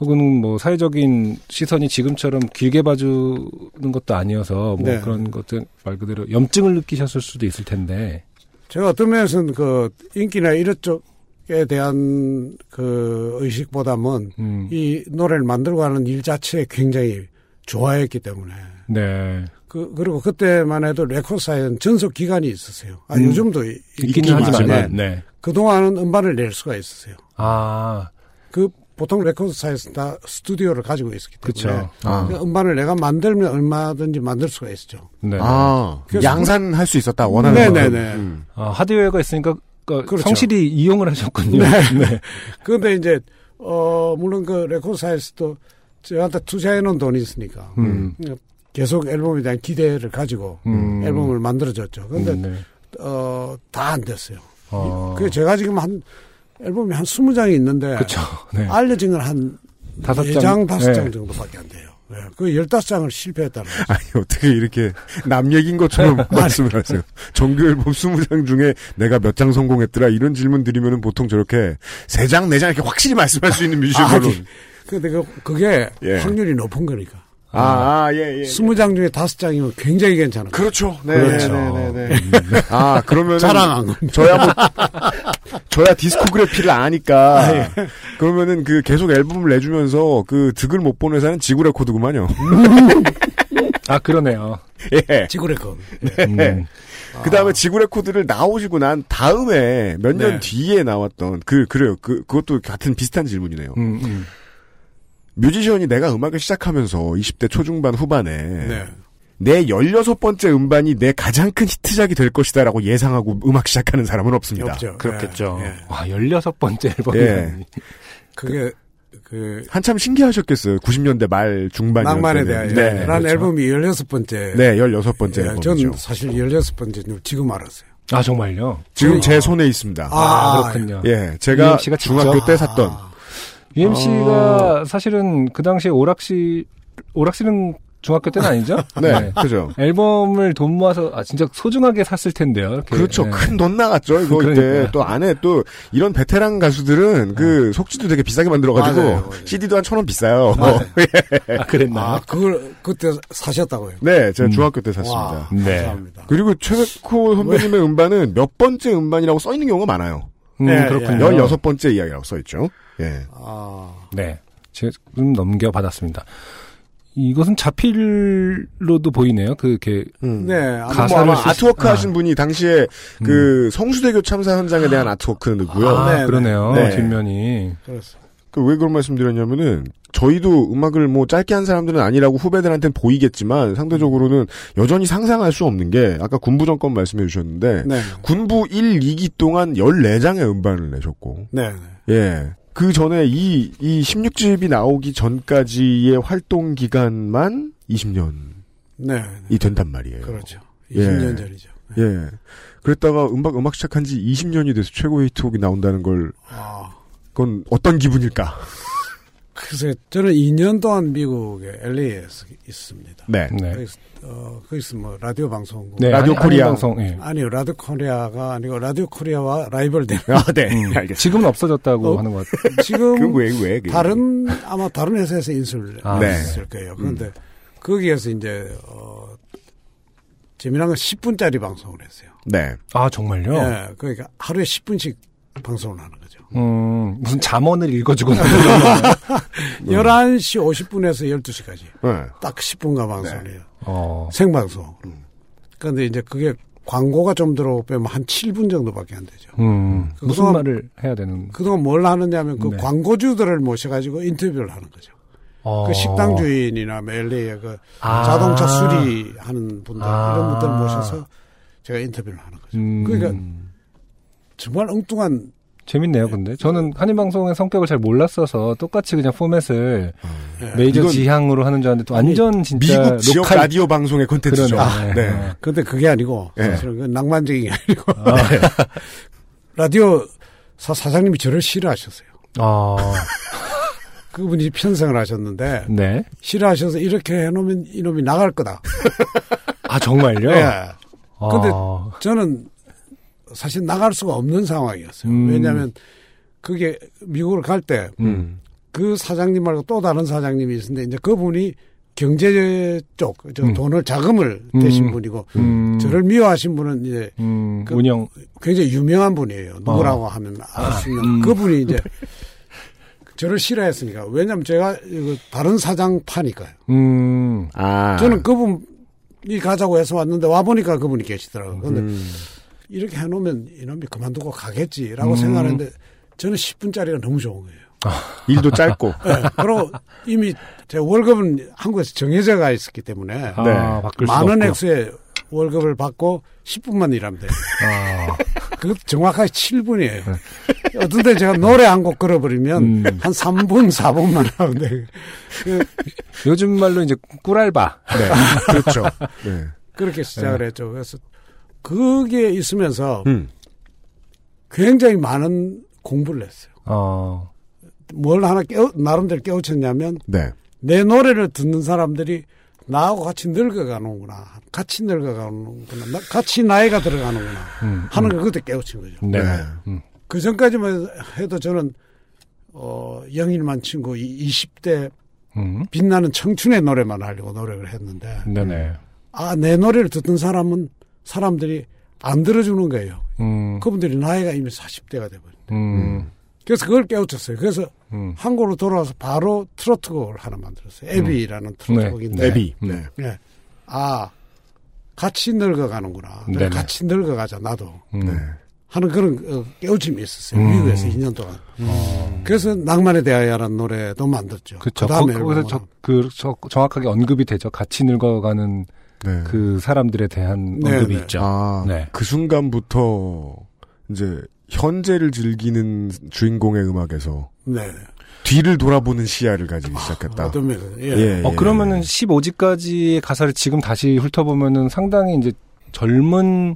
혹은 뭐 사회적인 시선이 지금처럼 길게 봐주는 것도 아니어서 뭐 네. 그런 것들 말 그대로 염증을 느끼셨을 수도 있을 텐데, 제가 어떤 면에서는 그 인기나 이런 쪽에 대한 그 의식보다는 음, 이 노래를 만들고 하는 일 자체에 굉장히 좋아했기 때문에 네, 그 그리고 그때만 해도 레코드사에는 전속 기간이 있었어요. 아, 음. 요즘도 이- 있기는 있지만, 하지만, 네. 네, 그 동안은 음반을 낼 수가 있었어요. 아, 그 보통 레코드사에서 다 스튜디오를 가지고 있었기 때문에 그렇죠. 아. 그 음반을 내가 만들면 얼마든지 만들 수가 있었죠. 네. 아, 양산할 수 있었다. 원하는 네네네. 만큼. 음. 아, 하드웨어가 있으니까 그 그렇죠. 성실히 이용을 하셨군요. 네. 네. 그런데 이제 어 물론 그 레코드사에서도 저한테 투자해 놓은 돈이 있으니까 음. 계속 앨범에 대한 기대를 가지고 음. 앨범을 만들어줬죠. 그런데 음, 네. 어, 다 안 됐어요. 어. 그 제가 지금 한 앨범이 한 20장이 있는데 그쵸. 네. 알려진 건한 다섯 장. 4장, 5장 네. 정도밖에 안 돼요. 네. 그 15장을 실패했다는 거죠. 아니, 어떻게 이렇게 남 얘기인 것처럼 말씀을 하세요. 정규 앨범 20장 중에 내가 몇 장 성공했더라 이런 질문 드리면은 보통 저렇게 세 장, 네 장 이렇게 확실히 말씀할 수 있는 뮤지션으로. 아, 근데 그, 그게 예. 확률이 높은 거니까. 아, 아, 예, 예. 20장 중에 5장이면 굉장히 괜찮아요. 그렇죠. 네, 그렇죠. 네, 네, 네. 아, 그러면 자랑한 겁니다. 저야 뭐 저야 디스코그래피를 아니까 그러면은 그 계속 앨범을 내주면서 그 득을 못 본 회사는 지구 레코드구만요. 아, 그러네요. 예. 지구 레코. 음. 그 다음에 지구 레코드를 나오시고 난 다음에 몇년 네. 뒤에 나왔던 그 그래요. 그 그것도 같은 비슷한 질문이네요. 음, 음. 뮤지션이 내가 음악을 시작하면서 20대 초중반 후반에 네. 내 16번째 음반이 내 가장 큰 히트작이 될 것이다라고 예상하고 음악 시작하는 사람은 없습니다. 없죠. 그렇겠죠. 예, 예. 와, 16번째 앨범이. 예. 그게 그 한참 신기하셨겠어요. 90년대 말 중반 낭만에 대하여 네. 라는 그렇죠. 앨범이 16번째. 네, 16번째 예, 앨범이죠. 전 사실 16번째 지금 알았어요. 아, 정말요? 지금 어. 제 손에 있습니다. 아, 그렇군요. 예, 제가 중학교? 때 샀던 아, UMC가 사실은 그 당시에 오락실, 오락실은 중학교 때는 아니죠? 네, 그죠. 앨범을 돈 모아서, 아, 진짜 소중하게 샀을 텐데요. 이렇게. 그렇죠. 네. 큰돈 나갔죠. 이거 그러니까요. 이때 또 안에 또 이런 베테랑 가수들은 그 속지도 되게 비싸게 만들어가지고 맞아요, 맞아요. CD도 한 천 원 비싸요. 아, 그랬나요? 아, 그걸 그때 사셨다고요? 네, 제가 음. 중학교 때 샀습니다. 와, 네. 감사합니다. 그리고 최백호 선배님의 음반은 몇 번째 음반이라고 써 있는 경우가 많아요. 음, 예, 그렇군요. 예. 16번째 이야기라고 써 있죠. 예. 아, 네. 지금 넘겨받았습니다. 이것은 자필로도 보이네요. 그, 이렇게, 음. 네. 뭐 가사를 아마 쓰시- artwork 아. 하신 분이 당시에 그 성수대교 참사 현장에 대한 아트워크고요. 아, 네, 그러네요. 네. 뒷면이. 그렇습니다. 그왜 그런 말씀 드렸냐면은 저희도 음악을 뭐 짧게 한 사람들은 아니라고 후배들한테는 보이겠지만 상대적으로는 여전히 상상할 수 없는 게 아까 군부 정권 말씀해 주셨는데 네. 군부 1, 2기 동안 14장의 음반을 내셨고 네. 예. 그 전에 이, 이 16집이 나오기 전까지의 활동 기간만 20년이 네. 된단 말이에요. 그렇죠. 예. 20년 전이죠. 예. 그랬다가 음악, 음악 시작한 지 20년이 돼서 최고의 히트곡이 나온다는 걸, 아, 그건 어떤 기분일까? 글쎄, 저는 2년 동안 미국의 LA에서 있습니다. 네. 네. 거기서, 어, 거기서 뭐 라디오 방송국. 네, 라디오 한인 코리아. 방송. 예. 아니요, 라디오 코리아가 아니고 라디오 코리아와 라이벌 되는. 아, 네. 음, 알겠습니다. 지금은 없어졌다고 어? 하는 것 같아요. 지금 그 왜, 왜, 그 다른 아마 다른 회사에서 인수를 아, 네. 했을 거예요. 그런데 거기에서 이제 어 재미난 건 10분짜리 방송을 했어요. 네. 아 정말요? 예, 그러니까 하루에 10분씩 방송을 하는. 음, 무슨 잠언을 읽어주거나. 11시 50분에서 12시까지 네. 딱 10분간 방송을 해요. 어. 생방송. 그런데 이제 그게 광고가 좀 들어오고 빼면 한 7분 정도밖에 안 되죠. 음, 무슨 그동안- 말을 해야 되는. 그동안 뭘 하느냐면 그 네. 광고주들을 모셔가지고 인터뷰를 하는 거죠. 어. 그 식당 주인이나 LA의 그 아. 자동차 수리하는 분들 아. 이런 분들 모셔서 제가 인터뷰를 하는 거죠. 음, 그러니까 정말 엉뚱한 재밌네요, 근데. 저는 한인방송의 성격을 잘 몰랐어서 똑같이 그냥 포맷을 예. 메이저 이건 지향으로 하는 줄 알았는데 또 완전 진짜 미국 지역 로컬 라디오 방송의 콘텐츠죠. 그러네. 네. 어. 근데 그게 아니고 예. 사실은 그 낭만적인 게 아니고 아. 라디오 사, 사장님이 저를 싫어하셨어요. 아, 그분이 편성을 하셨는데 네. 싫어하셔서 이렇게 해놓으면 이놈이 나갈 거다. 아, 정말요? 예. 아. 근데 저는 사실 나갈 수가 없는 상황이었어요. 음. 왜냐하면 그게 미국을 갈 때그 음. 사장님 말고 또 다른 사장님이 있었는데 이제 그분이 경제 쪽, 저 음. 돈을 자금을 음. 대신 분이고 음. 저를 미워하신 분은 이제 음, 그- 운영. 굉장히 유명한 분이에요. 누구라고 하면 알 수 있는 음. 그분이 이제 저를 싫어했으니까 왜냐하면 제가 이거 다른 사장 파니까요. 음, 아. 저는 그분 이 가자고 해서 왔는데 와 보니까 그분이 계시더라고요. 근데 음. 이렇게 해놓으면 이놈이 그만두고 가겠지라고 음. 생각하는데 저는 10분짜리가 너무 좋은 거예요. 일도 짧고. 네, 그리고 이미 제 월급은 한국에서 정해져가 있었기 때문에 아, 네. 없고. 액수의 월급을 받고 10분만 일하면 돼요. 아, 그것도 정확하게 7분이에요. 어떤 때 제가 노래 한 곡 걸어버리면 음. 한 3분, 4분만 하는데 그, 요즘 말로 이제 꿀알바. 네. 그렇죠. 네. 그렇게 시작을 했죠. 그래서 그게 있으면서 음. 굉장히 많은 공부를 했어요. 어, 뭘 하나 깨우, 나름대로 깨우쳤냐면 네. 내 노래를 듣는 사람들이 나하고 같이 늙어가는구나. 같이 늙어가는구나. 나- 같이 나이가 들어가는구나. 음, 하는 걸 그때 깨우친 거죠. 네. 네. 음. 그 전까지만 해도 저는 어 영일만 친구 20대 음. 빛나는 청춘의 노래만 하려고 노력을 했는데 네네. 아 내 노래를 듣는 사람은 사람들이 안 들어주는 거예요. 음, 그분들이 나이가 이미 40대가 돼버린. 음, 그래서 그걸 깨우쳤어요. 그래서 음. 한국으로 돌아와서 바로 트로트곡을 하나 만들었어요. 에비라는 트로트곡인데 네. 애비. 음. 네. 예. 아 같이 늙어가는구나. 네네. 같이 늙어가자 나도 음. 네. 하는 그런 어, 깨우침이 있었어요. 음. 미국에서 2년 동안. 그래서 낭만에 대하여라는 노래도 만들었죠. 그렇죠. 거기서 저, 그, 저, 정확하게 언급이 되죠. 같이 늙어가는 네. 그 사람들에 대한 네, 언급이 네. 있죠. 아, 네. 그 순간부터 이제 현재를 즐기는 주인공의 음악에서 네. 뒤를 돌아보는 시야를 가지기 시작했다. 어떤 면에서 예. 예, 어, 예. 그러면은 15지까지의 가사를 지금 다시 훑어보면은 상당히 이제 젊은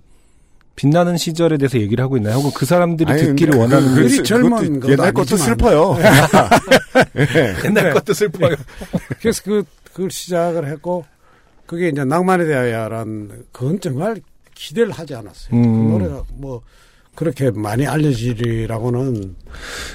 빛나는 시절에 대해서 얘기를 하고 있나요? 혹은 그 사람들이 아니, 듣기를 원하는 그- 그리 그- 젊은 옛날 것도. 슬퍼요. 예. 옛날 것도 슬퍼요. 그래서 그, 그걸 시작을 했고, 그게 이제 낭만에 대하여란, 그건 정말 기대를 하지 않았어요. 음. 그 노래가 뭐, 그렇게 많이 알려지리라고는,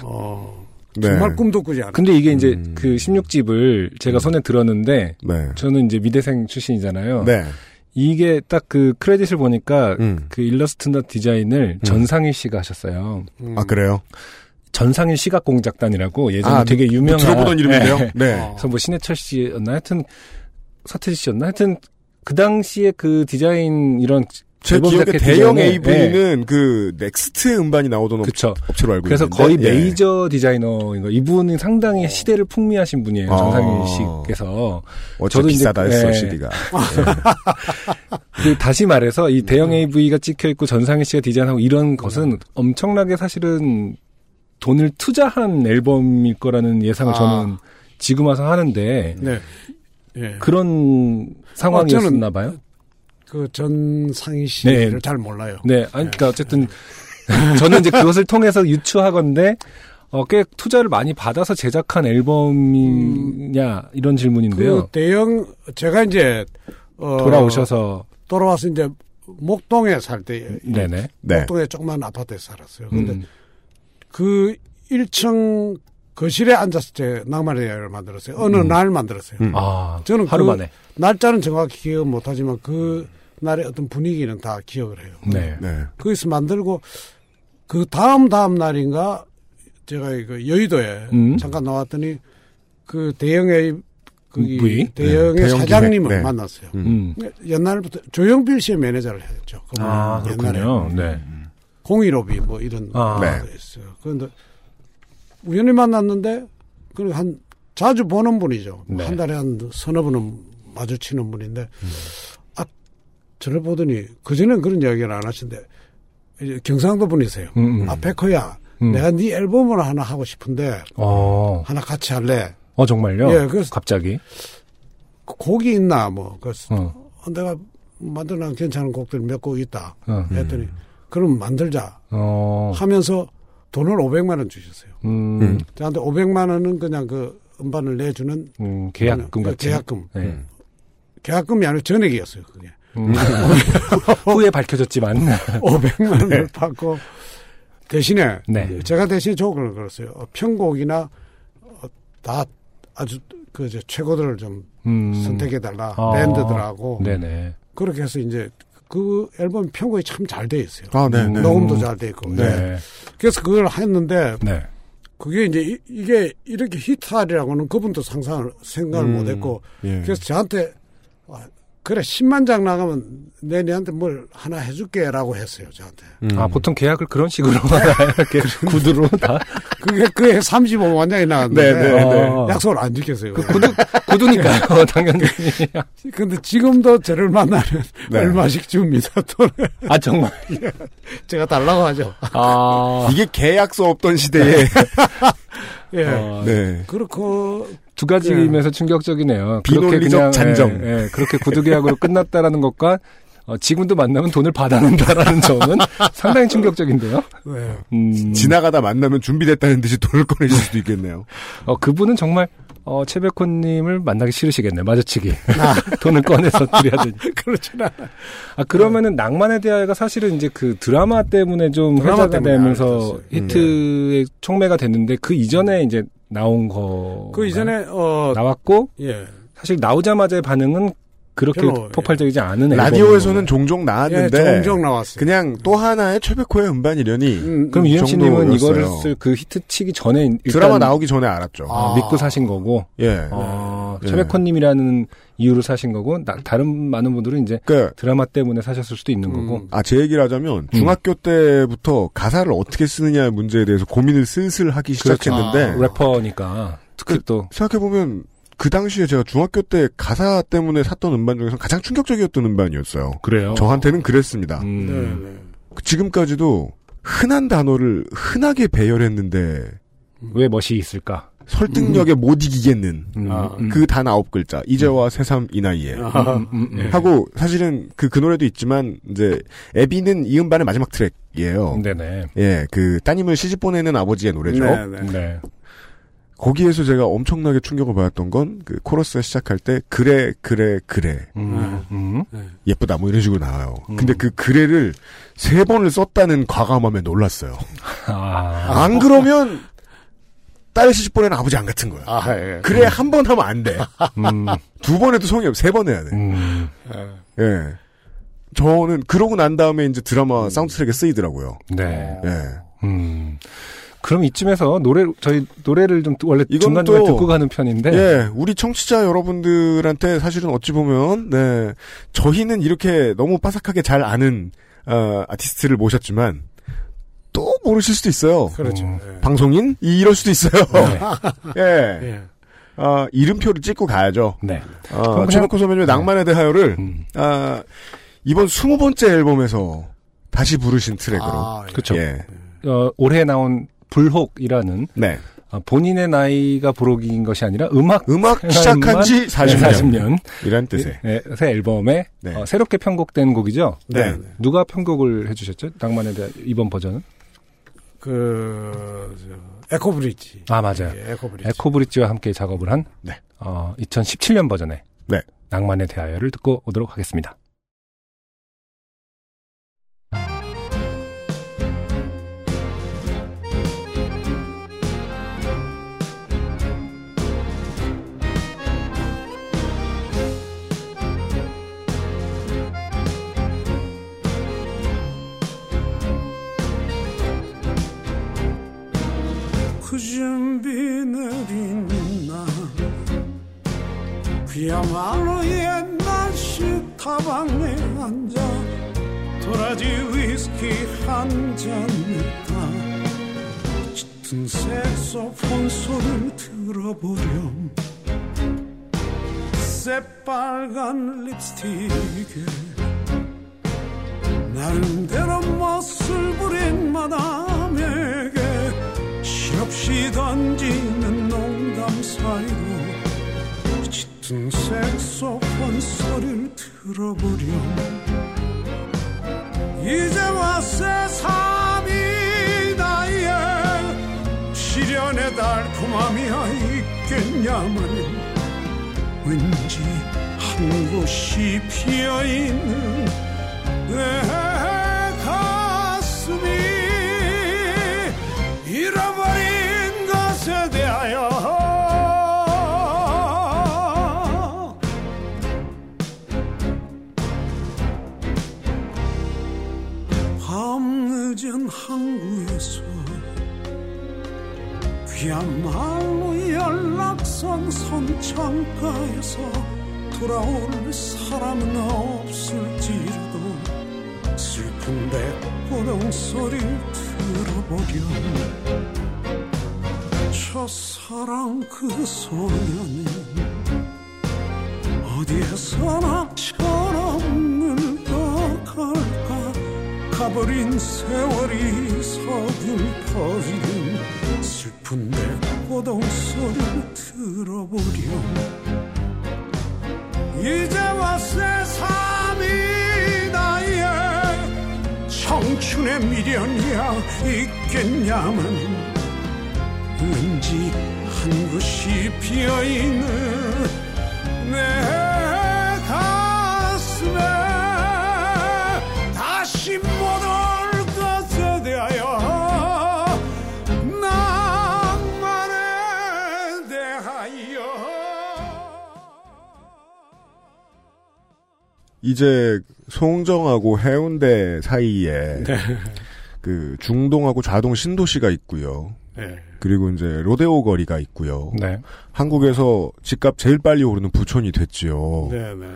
어, 네. 정말 꿈도 꾸지 않았어요. 근데 이게 이제 음. 그 16집을 제가 손에 들었는데 네. 저는 이제 미대생 출신이잖아요. 네. 이게 딱 그 크레딧을 보니까 음. 그 일러스트나 디자인을 전상일 씨가 하셨어요. 음. 아, 그래요? 전상일 시각공작단이라고 예전에 아, 되게 유명한 들어보던 이름인데요? 네. 네. 어. 그래서 뭐 신해철 씨였나 하여튼 서태지 씨였나 하여튼 그 당시에 그 디자인 이런 제 기억에 대영 AV는 그 넥스트 음반이 나오던 업- 그쵸. 업체로 알고 그래서 있는데 거의 예. 메이저 디자이너인 거. 이분은 상당히 시대를 풍미하신 분이에요. 어. 전상일 씨께서. 어차 저도 이제- 비싸다 했어 예. CD가. 그 다시 말해서 이 음. 대영 AV가 찍혀 있고 전상일 씨가 디자인하고 이런 것은 엄청나게 사실은 돈을 투자한 앨범일 거라는 예상을 아. 저는 지금 와서 하는데 네. 예. 그런 상황이었나 봐요. 그 전 상희 씨를 네. 잘 몰라요. 네, 아니 그러니까 어쨌든 저는 이제 그것을 통해서 유추하건데 어, 꽤 투자를 많이 받아서 제작한 앨범이냐 이런 질문인데요. 그 대형 제가 이제 어, 돌아오셔서 돌아와서 이제 목동에 살 때 네네. 네. 목동에 조그만 아파트에 살았어요. 근데 음, 그 1층 거실에 앉아서 제 낭만의 여행을 만들었어요. 어느 음. 날 만들었어요. 음. 아 저는 하루 그- 만에. 날짜는 정확히 기억 못하지만 그 날의 어떤 분위기는 다 기억을 해요. 네. 네. 거기서 만들고 그 다음 다음 날인가 제가 그 여의도에 음. 잠깐 나왔더니 그 대형의 거기 V? 대형의 네, 대형 사장님을 네. 만났어요. 음. 옛날부터 조영필 씨의 매니저를 했죠. 그분은 아 그렇군요. 네. 공일오비 뭐 이런 아. 거 있어요. 그런데 우연히 만났는데 그리고 한 자주 보는 분이죠. 네. 한 달에 한 서너 번은 마주치는 분인데 아 저를 보더니 그 전엔 그런 이야기를 안 하신데 이제 경상도 분이세요. 음, 음. 아 백호야, 음. 내가 네 앨범을 하나 하고 싶은데 어, 하나 같이 할래? 어 정말요? 예, 그래서- 갑자기. 그 곡이 있나 뭐 그래서 어, 어, 내가 만들면 괜찮은 곡들 몇 곡 있다 어, 했더니 그럼 만들자 어, 하면서 돈을 500만 원 주셨어요. 음, 음. 저한테 500만 원은 그냥 그 음반을 내주는 음, 계약금 그냥 같은. 계약금. 네. 계약금이 아니라 전액이었어요. 그게 음. 후에 밝혀졌지만. 500만 원을 받고 대신에 네. 제가 대신 조건을 걸었어요. 어, 편곡이나 어, 다 아주 그 최고들을 좀 음. 선택해 달라 아. 밴드들하고 네네. 그렇게 해서 이제 그 앨범 편곡이 참 잘 돼 있어요. 아, 네, 네. 녹음도 잘 돼 있고. 네. 네. 그래서 그걸 했는데 네. 그게 이제 이, 게 이렇게 히트하리라고는 그분도 상상을 생각을 음. 못 했고 예. 그래서 저한테 아, 그래 10만 장 나가면 내 니한테 뭘 하나 해줄게라고 했어요 저한테. 음. 아, 보통 계약을 그런 식으로? 이렇게 구두로 다? 그게 그해 35만 장이 나왔는데 네, 네, 네. 약속을 안 지켰어요. 그 구두, 구두니까요, 당연히. 근데 지금도 저를 만나면 네. 얼마씩 줍니다. 돈을 아, 정말. 제가 달라고 하죠. 아. 이게 계약서 없던 시대에 예. 어, 네. 그렇고 두 가지면서 충격적이네요. 비논리적 잔정. 예, 예, 그렇게 구두 계약으로 끝났다라는 것과 어, 지금도 만나면 돈을 받아낸다라는 점은 상당히 충격적인데요. 네. 음, 지나가다 만나면 준비됐다는 듯이 돈을 꺼내실 수도 있겠네요. 어, 그분은 정말 어, 최백호님을 만나기 싫으시겠네요. 마주치기. 아. 돈을 꺼내서 드려야 되니. 그렇진 않아. 아, 그러면은 낭만의 대화가 사실은 이제 그 드라마 때문에 좀 드라마 회자가 때문에 되면서. 음. 히트의 촉매가 됐는데 그 이전에 이제 나온 거. 그 이전에 어 나왔고 예. 사실 나오자마자의 반응은 그렇게 별로, 폭발적이지 않은 라디오에서는 종종 예, 나왔는데 종종 나왔어요. 그냥 또 하나의 최백호의 음반이려니 음, 그럼 음, 유엠씨님은 이거를. 쓸 그 히트 치기 전에 드라마 나오기 전에 알았죠. 아. 믿고 사신 거고 예. 어, 네. 최백호님이라는 이유로 사신 거고 나- 다른 많은 분들은 이제 그 드라마 때문에 사셨을 수도 있는 거고 음. 아, 제 얘기를 하자면, 중학교 때부터 가사를 어떻게 쓰느냐의 문제에 대해서 고민을 슬슬 하기 그렇죠. 시작했는데, 아. 래퍼니까 특히 그- 또 생각해 보면, 그 당시에 제가 중학교 때 가사 때문에 샀던 음반 중에서 가장 충격적이었던 음반이었어요. 그래요. 저한테는 그랬습니다. 음. 네, 네. 지금까지도 흔한 단어를 흔하게 배열했는데, 왜 멋이 있을까? 설득력에 못 이기겠는, 음, 아, 음. 그단 아홉 글자, 이제와 새삼 이 나이에. 아, 음, 음, 음. 하고, 사실은 그, 그 노래도 있지만, 이제, 애비는 이 음반의 마지막 트랙이에요. 네네. 예, 그, 따님을 시집 보내는 아버지의 노래죠. 네, 네. 네. 거기에서 제가 엄청나게 충격을 받았던 건, 그, 코러스가 시작할 때, 그래, 그래, 그래. 음, 음. 예쁘다, 뭐 이런 식으로 나와요. 음. 근데 그 그래를 세 번을 썼다는 과감함에 놀랐어요. 아. 안 그러면, 딸 시집 보내는 아버지 안 같은 거야. 아, 예. 그래, 한 번 하면 안 돼. 음, 두번 해도 성의 없, 세번 해야 돼. 음. 예. 예. 저는, 그러고 난 다음에 이제 드라마 사운드 트랙에 쓰이더라고요. 네. 예. 음. 그럼 이쯤에서 노래 저희 노래를 좀 원래 중간 중간 또- 듣고 가는 편인데 예, 우리 청취자 여러분들한테 사실은 어찌 보면, 네, 저희는 이렇게 너무 빠삭하게 잘 아는, 어, 아티스트를 모셨지만, 또 모르실 수도 있어요. 그렇죠. 음. 예. 방송인? 이럴 수도 있어요. 네. 예. 예. 어, 이름표를 찍고 가야죠. 네. 어, 그냥- 최백호 선배님의 낭만에 대하여를, 음. 아, 이번 20번째 앨범에서 다시 부르신 트랙으로. 아, 예. 그쵸. 예. 어, 올해 나온 불혹이라는 네. 어, 본인의 나이가 불혹인 것이 아니라 음악 음악 시작한 지 40년. 40년 이란 뜻의. 네, 새 앨범에 네. 어, 새롭게 편곡된 곡이죠. 네. 네. 누가 편곡을 해주셨죠? 낭만에 대한 이번 버전은? 그, 저, 에코브릿지. 아 맞아요. 예, 에코브릿지. 에코브릿지와 함께 작업을 한 네. 어, 2017년 버전의 네. 낭만에 대하여를 듣고 오도록 하겠습니다. 비 느린 날 그야말로 옛날 식탁방에 앉아 도라지 위스키 한 잔 했다 짙은 색소폰 소리를 들어보렴. 새빨간 립스틱에 나름대로 멋을 부린 마담에게 실 없이 던지는 농담 사이로 짙은 색소폰 소리를 들어보렴. 이제와 새삼이 나의 시련의 달콤함이야 있겠냐마는 왠지 한 곳이 피어있는 내 항구에서 그야말로 연락선 선창가에서 돌아올 사람은 없을지라도 슬픈 백고동 소리를 들어보렴. 첫사랑 그 소녀는 어디에서나 철없 가버린 세월이 서글퍼지는 슬픈 백고동 소리를 들어보렴. 이제와 새삼이 나의 청춘의 미련이야 있겠냐만 왠지 한 곳이 비어있는 내 이제 송정하고 해운대 사이에 네. 그 중동하고 좌동 신도시가 있고요. 네. 그리고 이제 로데오 거리가 있고요. 네. 한국에서 집값 제일 빨리 오르는 부촌이 됐지요. 네, 네.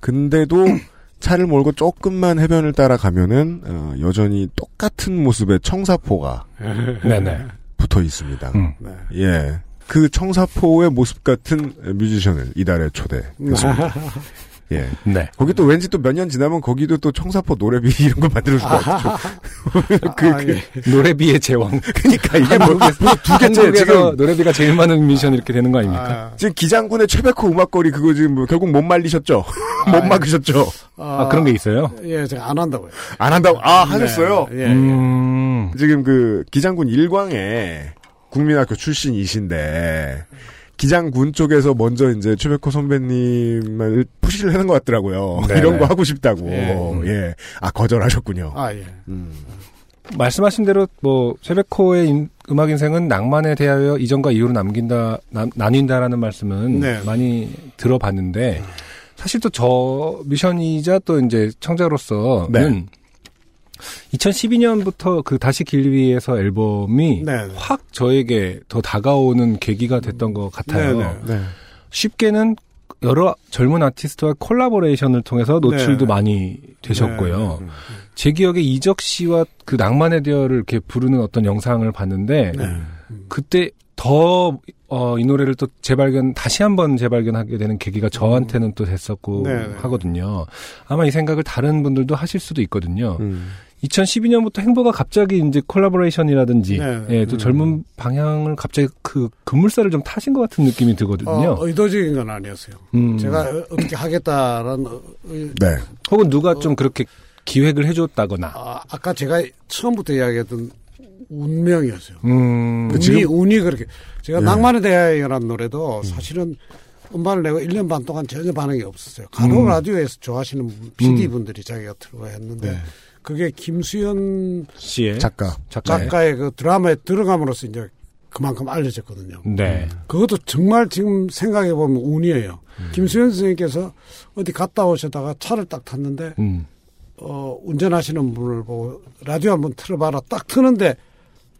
근데도 차를 몰고 조금만 해변을 따라가면은 어, 여전히 똑같은 모습의 청사포가 네네. 붙어 있습니다. 음. 네. 예. 그 청사포의 모습 같은 뮤지션을 이달에 초대했습니다. 예. 네. 거기 또 왠지 또 몇 년 지나면 거기도 또 청사포 노래비 이런 거 만들어줄 것 같죠. 그, 아, 그, 예. 노래비의 제왕. 그니까 이게 뭐, 두 개째 지금, 노래비가 제일 많은 뮤지션 이렇게 되는 거 아닙니까? 아, 지금 기장군의 최백호 음악거리 그거 지금 뭐 결국 못 말리셨죠? 못 예. 막으셨죠? 아, 그런 게 있어요? 예, 제가 안 한다고요. 안 한다고, 아, 하셨어요? 네, 예, 음. 지금 그 기장군 일광에 국민학교 출신이신데 기장군 쪽에서 먼저 이제 최백호 선배님을 푸시를 하는 것 같더라고요. 네네. 이런 거 하고 싶다고. 예. 예. 아 거절하셨군요. 아, 예. 음. 말씀하신 대로 뭐 쉐베코의 인- 음악 인생은 낭만에 대하여 이전과 이후로 남긴다 나, 나뉜다라는 말씀은 네. 많이 들어봤는데 사실 또 저 미션이자 또 이제 청자로서는 네. 2012년부터 그 다시 길 위에서 앨범이 네. 확 저에게 더 다가오는 계기가 됐던 것 같아요. 네, 네. 네. 쉽게는 여러 젊은 아티스트와 collaboration을 통해서 노출도 네. 많이 되셨고요. 네. 제 기억에 이적 씨와 그 낭만에 대하여를 이렇게 부르는 어떤 영상을 봤는데 네. 그때 더, 어, 이 노래를 또 재발견, 다시 한번 재발견하게 되는 계기가 저한테는 또 됐었고 네, 네. 하거든요. 아마 이 생각을 다른 분들도 하실 수도 있거든요. 음. 2012년부터 행보가 갑자기 이제 collaboration이라든지, 네. 예, 또 젊은 방향을 갑자기 그 급물살을 좀 타신 것 같은 느낌이 들거든요. 어, 의도적인 건 아니었어요. 음. 제가 어- 어떻게 하겠다라는 어, 의- 네. 혹은 누가 좀 그렇게 기획을 해줬다거나. 아, 아까 제가 처음부터 이야기했던 운명이었어요. 음. 운이, 지금- 운이 그렇게. 제가 네. 낭만의 대화라는 노래도 사실은 음반을 내고 1년 반 동안 전혀 반응이 없었어요. 간혹 음. 라디오에서 좋아하시는 PD 분들이 자기가 틀고 했는데 네. 그게 김수현 씨의 작가. 작가의. 작가의 그 드라마에 들어감으로써 이제 그만큼 알려졌거든요. 네. 그것도 정말 지금 생각해 보면 운이에요. 음. 김수현 선생님께서 어디 갔다 오셨다가 차를 딱 탔는데 음. 어, 운전하시는 분을 보고 라디오 한번 틀어봐라 딱 트는데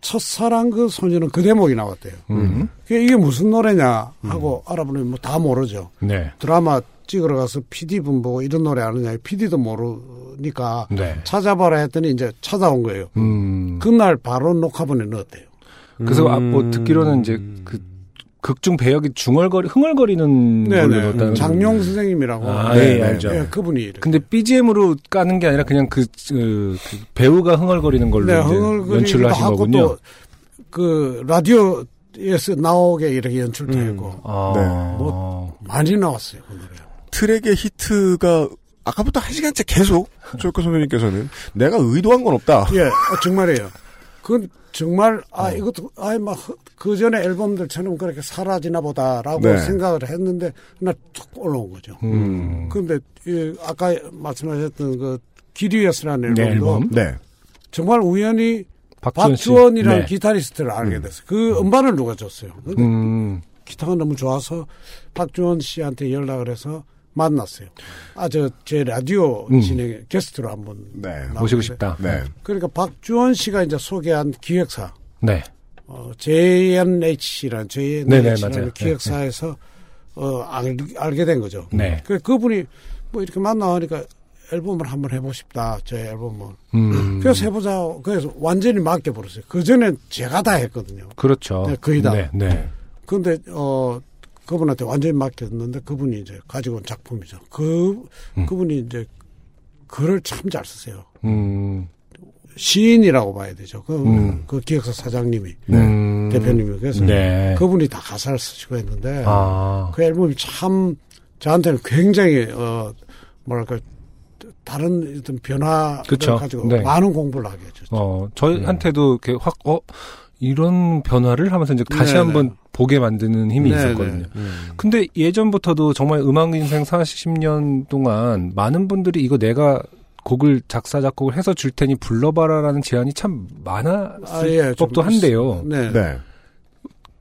첫사랑 그 소녀는 그 대목이 나왔대요. 음. 이게 무슨 노래냐 하고 알아보니 뭐다 모르죠. 네. 드라마 찍으러 가서 PD 분 보고 이런 노래 아느냐 PD도 모르니까 네. 찾아봐라 했더니 이제 찾아온 거예요. 음. 그날 바로 녹화본에 넣었대요. 그래서 아, 음. 뭐 듣기로는 이제 그 극중 배역이 중얼거리 흥얼거리는 걸로 네네. 넣었다는 장용 선생님이라고. 아, 네, 예, 알죠. 예, 그분이 이렇게. 근데 BGM으로 까는 게 아니라 그냥 그, 그, 그 배우가 흥얼거리는 걸로 네, 연출을 하신 하고 거군요. 또그 라디오에서 나오게 이렇게 연출도 했고 아, 네. 뭐, 많이 나왔어요 그 노래. 트랙의 히트가 아까부터 한 시간째 계속 조혁 선배님께서는 내가 의도한 건 없다. 예, 아, 정말이에요. 그건 정말 아 어. 이것도 아이 막그 전에 앨범들처럼 그렇게 사라지나 보다라고 네. 생각을 했는데 그날 툭 올라온 거죠. 음. 그런데 이 아까 말씀하셨던 그 기리에스라는 네, 앨범도 앨범. 네. 정말 우연히 박주원 씨. 박주원 이라는 네. 기타리스트를 알게 됐어요. 그 음 반을 누가 줬어요. 근데 음. 기타가 너무 좋아서 박주원 씨한테 연락을 해서 만났어요. 아, 저, 제 라디오 음. 진행 게스트로 한 번. 네. 나오는데. 모시고 싶다. 네. 그러니까 박주원 씨가 이제 소개한 기획사, 네. 어, JNHC라는, 네네, JNHC라는 맞아요. 기획사에서, 어, 알, 알게 된 거죠. 네. 그, 그분이 뭐 이렇게 만나니까 앨범을 한번 해보고 싶다, 저의 앨범을. 음. 그래서 해보자. 그래서 완전히 맡겨버렸어요. 그전엔 제가 다 했거든요. 그렇죠. 네, 거의 다. 네, 네. 근데 어 그분한테 완전히 맡겼는데 그분이 이제 가지고 온 작품이죠. 그 음. 그분이 이제 글을 참 잘 쓰세요. 음. 시인이라고 봐야 되죠. 그, 음. 그 기획사 사장님이 음. 대표님이 그래서 네. 그분이 다 가사를 쓰시고 했는데 아. 그 앨범이 참 저한테는 굉장히 어 뭐랄까 다른 어떤 변화를 그쵸. 가지고 네. 많은 공부를 하게 해줬죠. 어, 저희한테도 이렇게 확, 어, 이런 변화를 하면서 이제 다시 네네. 한번 보게 만드는 힘이 네네. 있었거든요. 근데 예전부터도 정말 음악 인생 40년 동안 많은 분들이 이거 내가 곡을 작사 작곡을 해서 줄 테니 불러봐라라는 제안이 참 많았을 아, 예, 좀 법도 한데요. 네. 네.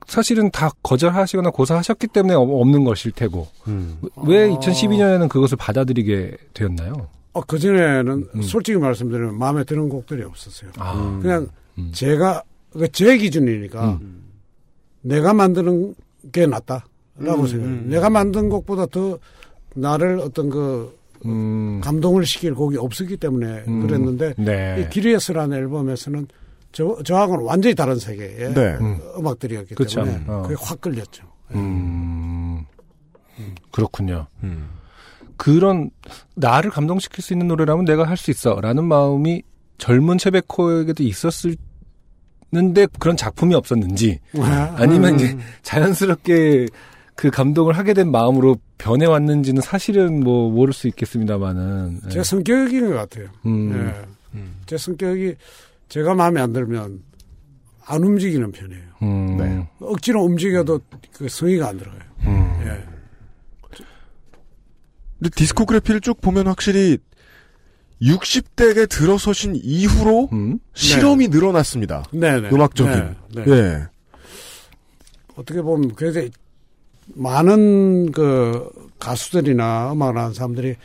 사실은 다 거절하시거나 고사하셨기 때문에 어- 없는 것일 테고 음. 왜 아. 2012년에는 그것을 받아들이게 되었나요? 어, 그 전에는 음. 솔직히 말씀드리면 마음에 드는 곡들이 없었어요. 아, 그냥 음. 제가 그제 기준이니까 내가 만드는 게 낫다라고 음, 생각해요. 음, 내가 만든 곡보다 더 나를 어떤 그 음, 감동을 시킬 곡이 없었기 때문에 음. 그랬는데 네. 이 기리에스라는 앨범에서는 저 저하고는 완전히 다른 세계의 네. 음. 음악들이었기 그쵸. 때문에 어. 그게 확 끌렸죠. 음, 그렇군요. 음. 그런 나를 감동시킬 수 있는 노래라면 내가 할 수 있어라는 마음이 젊은 채베코에게도 있었을 는데 그런 작품이 없었는지 아니면 음. 이제 자연스럽게 그 감동을 하게 된 마음으로 변해왔는지는 사실은 뭐 모를 수 있겠습니다만은 예. 제 성격인 것 같아요. 음, 예. 제 성격이 제가 마음에 안 들면 안 움직이는 편이에요. 음, 네. 억지로 움직여도 그 성의가 안 들어가요. 음. 예. 근데 디스코그래피를 쭉 보면 확실히 60대에 들어서신 이후로 음? 실험이 늘어났습니다. 네네. 음악적인. 네, 네. 예. 어떻게 보면 굉장히 많은 그 가수들이나 음악을 하는 사람들이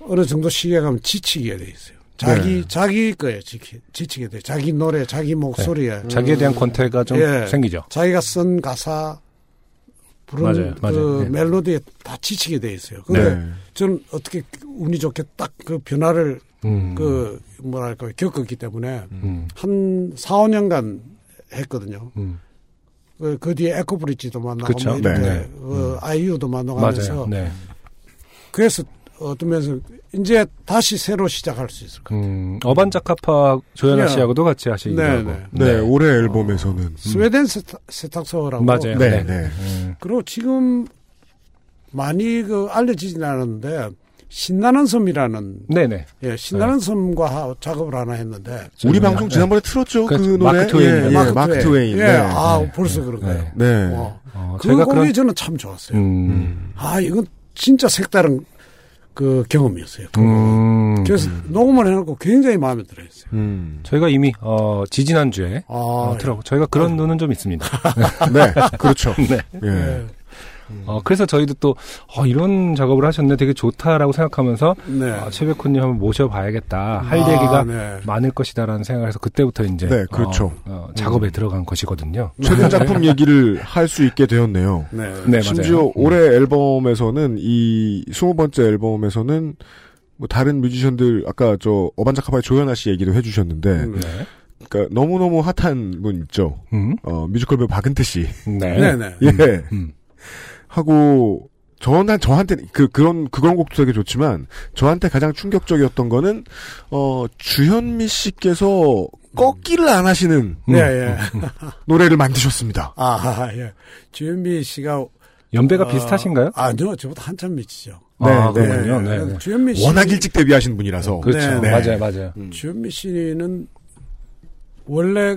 어느 정도 시기에 가면 지치게 돼 있어요. 자기 네. 자기 거에 지키, 지치게 돼. 자기 노래, 자기 목소리에 자기에 대한 권태가 좀 예. 생기죠. 자기가 쓴 가사 부른 맞아요, 그 맞아요. 예. 멜로디에 다 지치게 돼 있어요. 근데 네. 저는 어떻게 운이 좋게 딱 그 변화를 음. 그 뭐랄까 겪었기 때문에 음. 한 4, 5년간 했거든요. 음. 그, 그 뒤에 에코브리지도 만나고 그쵸. 뭐 이렇게 네. 어, 아이유도 만나가면서. 네. 그래서 어떤 면에서 이제 다시 새로 시작할 수 있을 것 같아요. 음, 어반자카파 조연아 예. 씨하고도 같이 하시기도 네, 하고. 네. 네, 올해 앨범에서는 스웨덴 세타, 세탁소라고 맞아요. 네, 네. 네. 음. 그리고 지금 많이 그 알려지진 않았는데 신나는 섬이라는 네네. 예, 신나는 섬과 하- 작업을 하나 했는데 우리 방송 네. 지난번에 틀었죠 그 그렇죠. 노래 마크 트웨인이요. 예, 예, 마크 트웨인 예, 네. 아 네. 벌써 그런가요? 네. 네. 어, 어, 그 곡이 그런 저는 참 좋았어요. 음. 아 이건 진짜 색다른 그 경험이었어요. 그 음. 그래서 녹음을 해놓고 굉장히 마음에 들어했어요. 음. 저희가 이미 어, 지지난 주에 아, 어, 들어 저희가 그런 눈은 좀 있습니다. 네, 그렇죠. 네. 예. 예. 어, 그래서 저희도 또 어, 이런 작업을 하셨네, 되게 좋다라고 생각하면서 네. 아, 최백호님 한번 모셔봐야겠다 할 아, 얘기가 네. 많을 것이다라는 생각을 해서 그때부터 이제 네, 그렇죠. 어, 어, 작업에 들어간 것이거든요. 최근 작품 얘기를 할 수 있게 되었네요. 네. 네, 심지어 맞아요. 올해 앨범에서는 이 스무 번째 앨범에서는 뭐 다른 뮤지션들 아까 저 어반자카파의 조연아 씨 얘기도 해주셨는데 음. 네. 그러니까 너무 너무 핫한 분 있죠. 음. 어 뮤지컬 배우 박은태 씨. 네. 네, 네. 예. 음. 하고 저한 저한테 그 그런 그런 곡도 되게 좋지만 저한테 가장 충격적이었던 거는 어 주현미 씨께서 꺾기를 안 하시는 음. 예, 예. 노래를 만드셨습니다. 아, 예. 주현미 씨가 연배가 어, 비슷하신가요? 아니요, 저보다 한참 미치죠. 아, 네, 그렇군요. 네. 네. 네. 주현미 씨, 워낙 일찍 데뷔하신 분이라서 그렇죠. 네, 맞아요, 맞아요. 주현미 씨는 원래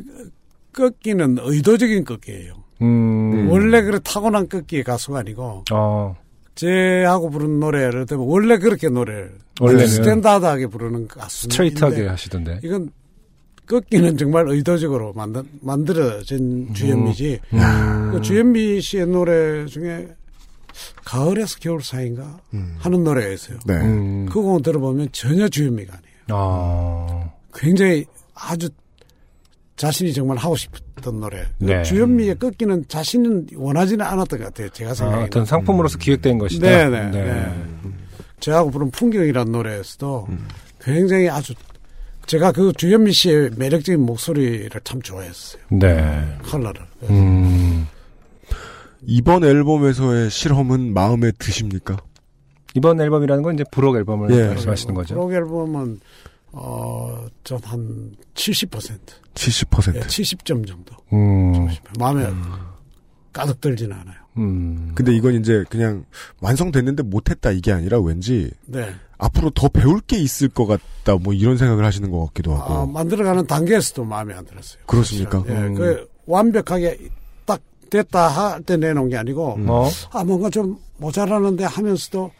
꺾기는 의도적인 꺾기예요. 음. 원래 그래 타고난 꺾기의 가수가 아니고 어, 제하고 부르는 노래를 때면 원래 그렇게 노래를 원래는 스탠다드하게 부르는 가수 스트레이트하게 하시던데. 이건 꺾기는 정말 의도적으로 만든 만들어진 주현미지. 음. 그 주현미 씨의 노래 중에 가을에서 겨울 사이인가 하는 노래가 있어요. 네. 음. 그 곡을 들어보면 전혀 주현미가 아니에요. 아. 굉장히 아주 자신이 정말 하고 싶었던 노래. 네. 주현미의 꺾기는 자신은 원하지는 않았던 것 같아요. 제가 아, 생각에. 어떤 상품으로서 기획된 것이다. 네네. 네. 제하고 부른 풍경이라는 노래에서도 굉장히 아주 제가 그 주현미 씨의 매력적인 목소리를 참 좋아했어요. 네. 컬러를. 음. 이번 앨범에서의 실험은 마음에 드십니까? 이번 앨범이라는 건 이제 부록 앨범을 예. 말씀하시는 거죠. 프로 앨범은 어, 전 한 70%, 70%. 예, 70점 정도. 음. 마음에 가득 들지는 않아요. 음. 근데 이건 이제 그냥 완성됐는데 못했다 이게 아니라 왠지 네. 앞으로 더 배울 게 있을 것 같다 뭐 이런 생각을 하시는 것 같기도 하고. 아, 만들어가는 단계에서도 마음에 안 들었어요. 그렇습니까? 예, 음. 그 완벽하게 딱 됐다 할 때 내놓은 게 아니고 어? 아 뭔가 좀 모자라는데 하면서도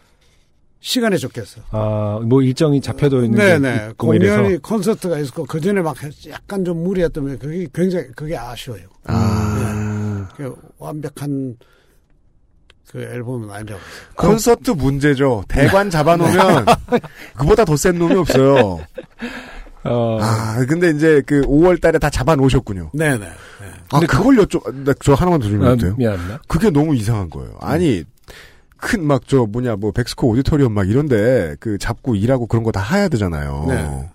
시간이 좋겠어. 아, 뭐 일정이 잡혀져 있는 게 네네. 있고 뭐 이래서. 공연이 콘서트가 있었고 그 전에 막 약간 좀 무리했던 게 그게 굉장히 그게 아쉬워요. 아. 그 완벽한 그 앨범은 아니라고. 콘서트 문제죠. 대관 잡아놓으면 그보다 더 센 놈이 없어요. 어, 아 근데 이제 그 5월 달에 다 잡아놓으셨군요. 네네. 네. 아 그걸 여쭤 나- 저 하나만 더 아, 질문해도 돼요? 미안합니다. 그게 너무 이상한 거예요. 아니 큰 막 저 뭐냐 뭐 벡스코 오디토리엄 막 이런데 그 잡고 일하고 그런 거 다 해야 되잖아요. 네.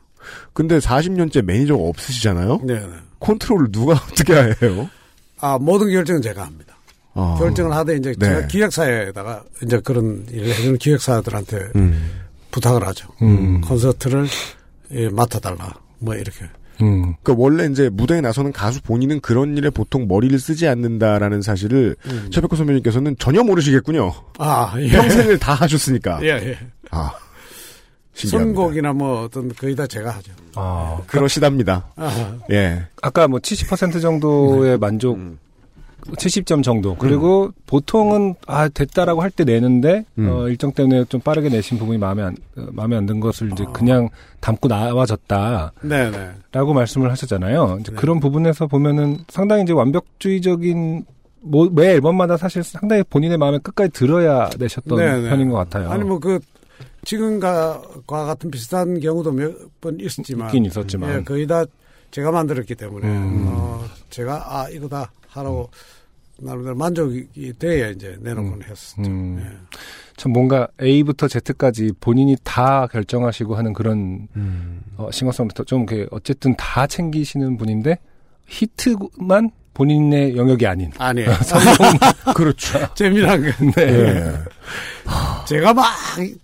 근데 40년째 매니저가 없으시잖아요. 네네. 컨트롤을 누가 어떻게 해요? 아 모든 결정은 제가 합니다. 아. 결정을 하되 이제 네. 제가 기획사에다가 이제 그런 일을 해주는 기획사들한테 음. 부탁을 하죠. 음. 콘서트를 예, 맡아달라. 뭐 이렇게. 음. 그러니까 원래 이제 무대에 나서는 가수 본인은 그런 일에 보통 머리를 쓰지 않는다라는 사실을 음. 최백호 선배님께서는 전혀 모르시겠군요. 아 예. 평생을 다 하셨으니까. 예 예. 아. 신기합니다. 선곡이나 뭐 어떤 거의 다 제가 하죠. 아, 그러시답니다. 아, 예. 아까 뭐 70% 정도의 만족, 70점 정도. 그리고 보통은 아 됐다라고 할 때 내는데 음. 어, 일정 때문에 좀 빠르게 내신 부분이 마음에 안 어, 마음에 안 든 것을 이제 그냥 담고 나와졌다라고 네네. 말씀을 하셨잖아요. 이제 네. 그런 부분에서 보면은 상당히 이제 완벽주의적인 뭐, 매 앨범마다 사실 상당히 본인의 마음에 끝까지 들어야 내셨던 네네. 편인 것 같아요. 아니 뭐 그 지금과 같은 비슷한 경우도 몇 번 있었지만 있긴 있었지만. 예, 거의 다 제가 만들었기 때문에 음. 어, 제가 아 이거다 하라고 나름대로 만족이 돼야 이제 내놓곤 했었죠. 음. 예. 참 뭔가 A부터 Z까지 본인이 다 결정하시고 하는 그런 음. 어, 싱어송부터 좀 이렇게 어쨌든 다 챙기시는 분인데 히트만 본인의 영역이 아닌 아니에요. 그렇죠. 재미난 건 네. 예. 제가 막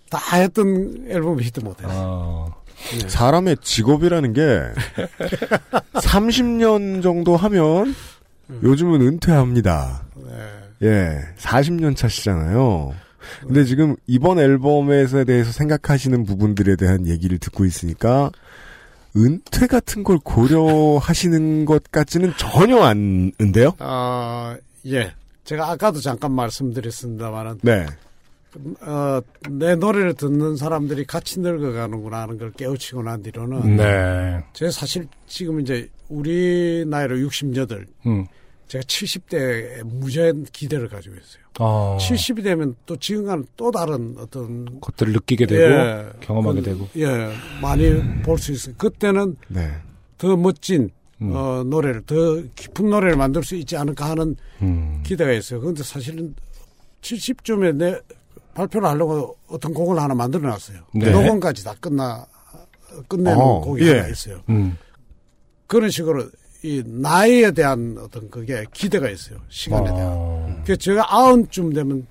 다 했던 앨범 히트 못해요. 어, 사람의 직업이라는 게 30년 정도 하면 요즘은 은퇴합니다. 네. 예, 40년 차시잖아요. 근데 지금 이번 앨범에 대해서 생각하시는 부분들에 대한 얘기를 듣고 있으니까 은퇴 같은 걸 고려하시는 것 같지는 전혀 않은데요? 어, 예. 제가 아까도 잠깐 말씀드렸습니다만은 네. 어, 내 노래를 듣는 사람들이 같이 늙어가는구나 하는 걸 깨우치고 난 뒤로는 네. 제가 사실 지금 이제 우리 나이로 68, 음. 제가 70대에 무제한 기대를 가지고 있어요. 어, 70이 되면 또 지금과는 또 다른 어떤 것들을 느끼게 되고 예, 경험하게 그, 되고. 예, 많이 볼수 있어요. 그때는 네. 더 멋진 음. 어, 노래를 더 깊은 노래를 만들 수 있지 않을까 하는 음. 기대가 있어요. 그런데 사실은 70쯤에 내 발표를 하려고 어떤 곡을 하나 만들어 놨어요. 네. 녹음까지 다 끝나 끝내는 어, 곡이 예. 하나 있어요. 음. 그런 식으로 이 나이에 대한 어떤 그게 기대가 있어요. 시간에 대한. 어, 그래서 제가 아흔쯤 되면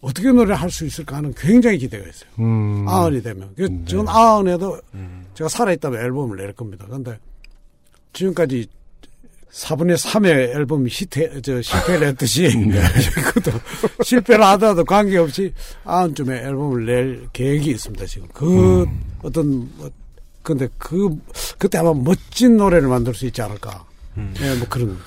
어떻게 노래를 할수 있을까 하는 굉장히 기대가 있어요. 음. 아흔이 되면. 그래서 네. 저는 아흔에도 제가 살아있다면 앨범을 낼 겁니다. 근데 지금까지 4분의 3의 앨범이 히트, 저, 실패를 했듯이, 네. 이것도 실패를 하더라도 관계없이 아흔쯤에 앨범을 낼 계획이 있습니다, 지금. 그, 음. 어떤, 뭐, 근데 그, 그때 아마 멋진 노래를 만들 수 있지 않을까. 음. 예, 뭐 그런.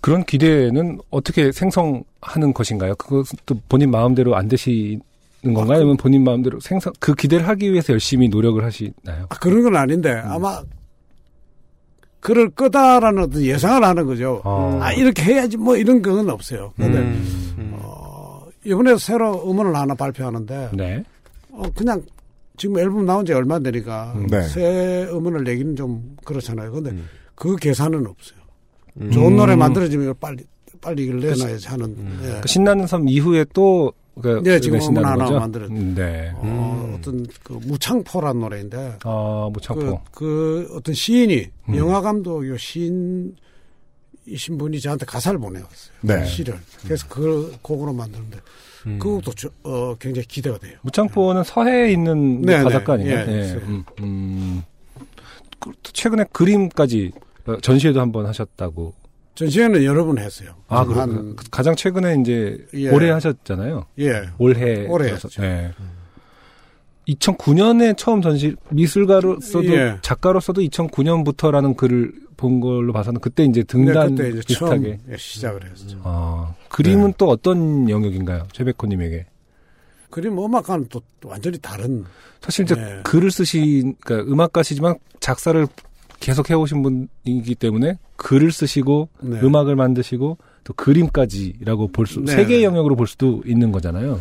그런 기대는 어떻게 생성하는 것인가요? 그것도 본인 마음대로 안 되시는 건가요? 아니면 본인 마음대로 생성, 그 기대를 하기 위해서 열심히 노력을 하시나요? 아, 그런 건 아닌데, 음. 아마, 그럴 거다라는 어떤 예상을 하는 거죠. 어. 아, 이렇게 해야지 뭐 이런 건 없어요. 근데, 음. 어, 이번에 새로 음원을 하나 발표하는데, 네. 어, 그냥 지금 앨범 나온 지 얼마 안 되니까 네. 새 음원을 내기는 좀 그렇잖아요. 근데 음. 그 계산은 없어요. 음. 좋은 노래 만들어지면 빨리 빨리 이걸 내놔야지 하는. 예. 그 신나는 섬 이후에 또, 그, 네, 지금 음원 하나 거죠? 만들었- 음, 네. 어, 어떤 그 무창포란 노래인데 아, 무창포. 그, 그 어떤 시인이 음. 영화 감독 요 시인 이신 분이 저한테 가사를 보내왔어요. 네. 시를. 그래서 그 곡으로 만드는데 음. 그것도 저, 어, 굉장히 기대가 돼요. 무창포는 서해에 있는 네, 네. 아닌가요? 예, 예. 있어요. 음, 음. 그, 최근에 그림까지 어, 전시회도 한번 하셨다고. 전시회는 여러 번 했어요. 아, 한, 그 가장 최근에 이제 예. 올해 하셨잖아요. 예. 올해. 올해. 했죠. 예. 2009년에 처음 전시 미술가로서도 예. 작가로서도 2009년부터라는 글을 본 걸로 봐서는 그때 이제 등단 네, 그때 이제 비슷하게. 처음 예, 시작을 했었죠. 아, 그림은 네. 또 어떤 영역인가요? 최백호님에게. 그림 음악과는 또, 또 완전히 다른 사실 이제 네. 글을 쓰신, 그러니까 음악가시지만 작사를 계속 해오신 분이기 때문에 글을 쓰시고 네. 음악을 만드시고 또 그림까지라고 볼 수, 네. 세 개의 영역으로 볼 수도 있는 거잖아요.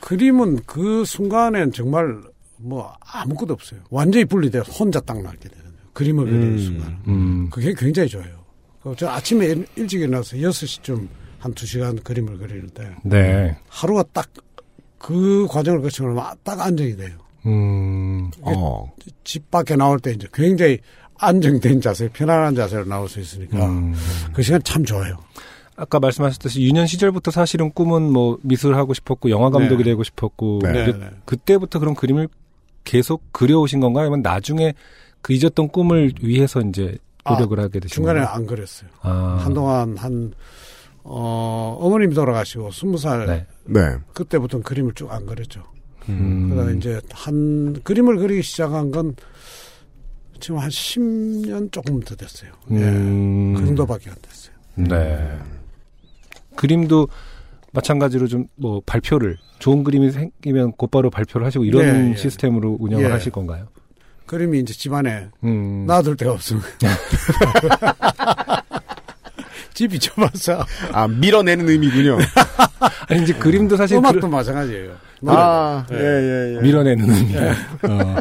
그림은 그 순간엔 정말 뭐 아무것도 없어요. 완전히 분리돼서 혼자 딱 남게 되는. 그림을 그리는 순간. 음, 그게 굉장히 좋아요. 그저 아침에 일- 일찍 일어나서 6시쯤 한 2시간 그림을 그리는데 네. 하루가 딱 그 과정을 거치면 딱 안정이 돼요. 음, 어. 집 밖에 나올 때 이제 굉장히 안정된 자세, 편안한 자세로 나올 수 있으니까 음. 그 시간 참 좋아요. 아까 말씀하셨듯이 유년 시절부터 사실은 꿈은 뭐 미술 하고 싶었고 영화 감독이 네. 되고 싶었고 네. 네, 네. 그때부터 그런 그림을 계속 그려오신 건가요? 아니면 나중에 그 잊었던 꿈을 위해서 이제 노력을 하게 되신 중간에 건가요? 안 그랬어요. 아, 한동안 한 어, 어머님이 돌아가시고 스무 살 네. 네. 그때부터는 그림을 쭉 안 그렸죠. 음, 그러다 이제 한 그림을 그리기 시작한 건 지금 한 10년 조금 더 됐어요. 음. 예. 그 정도밖에 안 됐어요. 네. 그림도 마찬가지로 좀 뭐 발표를 좋은 그림이 생기면 곧바로 발표를 하시고 이런 예, 예. 시스템으로 운영을 예. 하실 건가요? 그림이 이제 집안에 음. 놔둘 데가 없으면 집이 좁아서 아, 밀어내는 의미군요. 아니 이제 그림도 사실 음악도 그러- 마찬가지예요. 아, 네. 예, 예, 예. 밀어내는 의미. 어.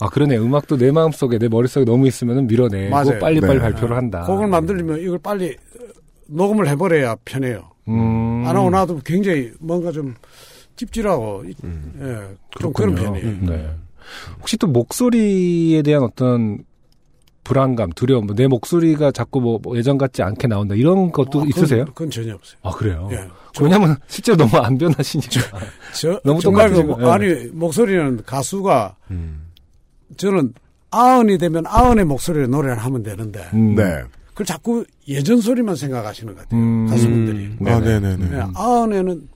아 그러네. 음악도 내 마음속에 내 머릿속에 너무 있으면 밀어내고 맞아요. 빨리빨리 네. 발표를 한다. 곡을 만들려면 이걸 빨리 어, 녹음을 해버려야 편해요. 음. 안 하고 나도 굉장히 뭔가 좀 찝찝하고 이- 음. 예, 좀 그런. 편이에요. 네. 혹시 또 목소리에 대한 어떤 불안감, 두려움, 뭐내 목소리가 자꾸 뭐, 뭐 예전 같지 않게 나온다 이런 것도 아, 그건- 있으세요? 그건 전혀 없어요. 아 그래요. 예. 왜냐면 실제로 너무 안 변하시니까. 저, 너무 정말 그, 똑같으시고, 예. 아니 목소리는 가수가 음. 저는 아흔이 되면 아흔의 목소리로 노래를 하면 되는데 음. 네. 그걸 자꾸 예전 소리만 생각하시는 것 같아요. 음. 가수분들이. 아, 네네. 네네네. 예, 아흔에는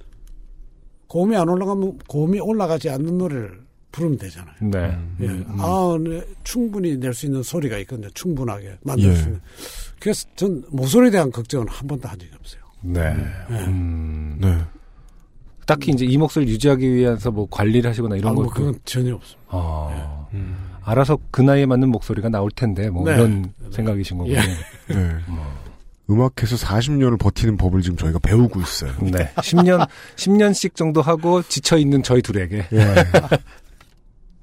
고음이 안 올라가면 고음이 올라가지 않는 노래를 부르면 되잖아요. 네. 예, 음, 음. 아흔에 충분히 낼 수 있는 소리가 있거든요. 충분하게 만들 예. 수 있는. 그래서 전 목소리에 대한 걱정은 한 번도 한 적이 없어요. 네. 음. 네. 딱히 이제 이 목소리를 유지하기 위해서 뭐 관리를 하시거나 이런 아, 거. 뭐 그건 전혀 없습니다. 아. 음. 알아서 그 나이에 맞는 목소리가 나올 텐데 뭐 네. 이런 생각이신 거군요. 예. 네. 음악해서 40년을 버티는 법을 지금 저희가 배우고 있어요. 네. 10년 10년씩 정도 하고 지쳐 있는 저희 둘에게 예.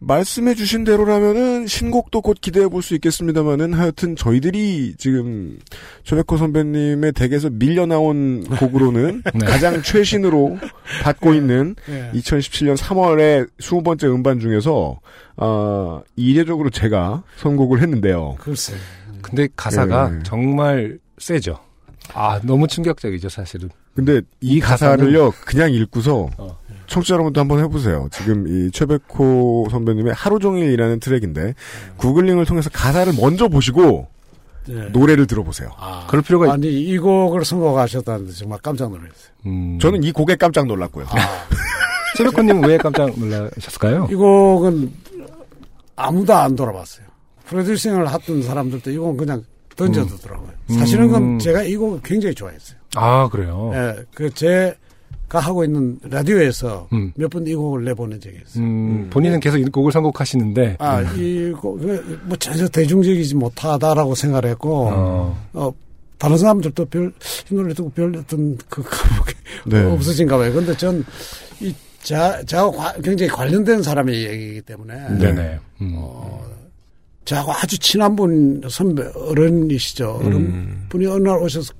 말씀해 주신 대로라면은 신곡도 곧 기대해 볼 수 있겠습니다만은 하여튼 저희들이 지금 최백호 선배님의 댁에서 밀려 나온 곡으로는 네. 가장 최신으로 받고 있는 예. 2017년 3월에 20번째 음반 중에서 어, 이례적으로 제가 선곡을 했는데요. 글쎄. 근데 가사가 예. 정말 세죠. 아, 너무 충격적이죠, 사실은. 근데 이 이 가사를요 그냥 읽고서 어. 청취자 여러분도 한번 해보세요. 지금 이 최백호 선배님의 하루 종일이라는 트랙인데 구글링을 통해서 가사를 먼저 보시고 예. 노래를 들어보세요. 아, 그럴 필요가 있... 아니 이 곡을 선곡하셨다는데 정말 깜짝 놀랐어요. 음. 저는 이 곡에 깜짝 놀랐고요. 최백호님 왜 깜짝 놀라셨을까요? 이 곡은 아무도 안 돌아봤어요. 프로듀싱을 했던 사람들도 이 곡은 그냥 던져두더라고요. 사실은 그건 음. 제가 이 곡을 굉장히 좋아했어요. 아, 그래요? 예, 그 제가 하고 있는 라디오에서 음. 몇번 이 곡을 내보낸 적이 있어요. 음, 본인은 계속 이 곡을 선곡하시는데. 아, 이 곡, 그, 뭐 전혀 대중적이지 못하다라고 생각을 했고, 어, 어, 다른 사람들도 별, 이 노래 듣고 별 어떤 그 감옥이 네. 없으신가 봐요. 근데 전, 이, 자, 저하고 과- 굉장히 관련된 사람의 얘기이기 때문에, 네네. 음. 어, 저하고 아주 친한 분, 선배, 어른이시죠. 어른 음. 분이 어느 날 오셔서,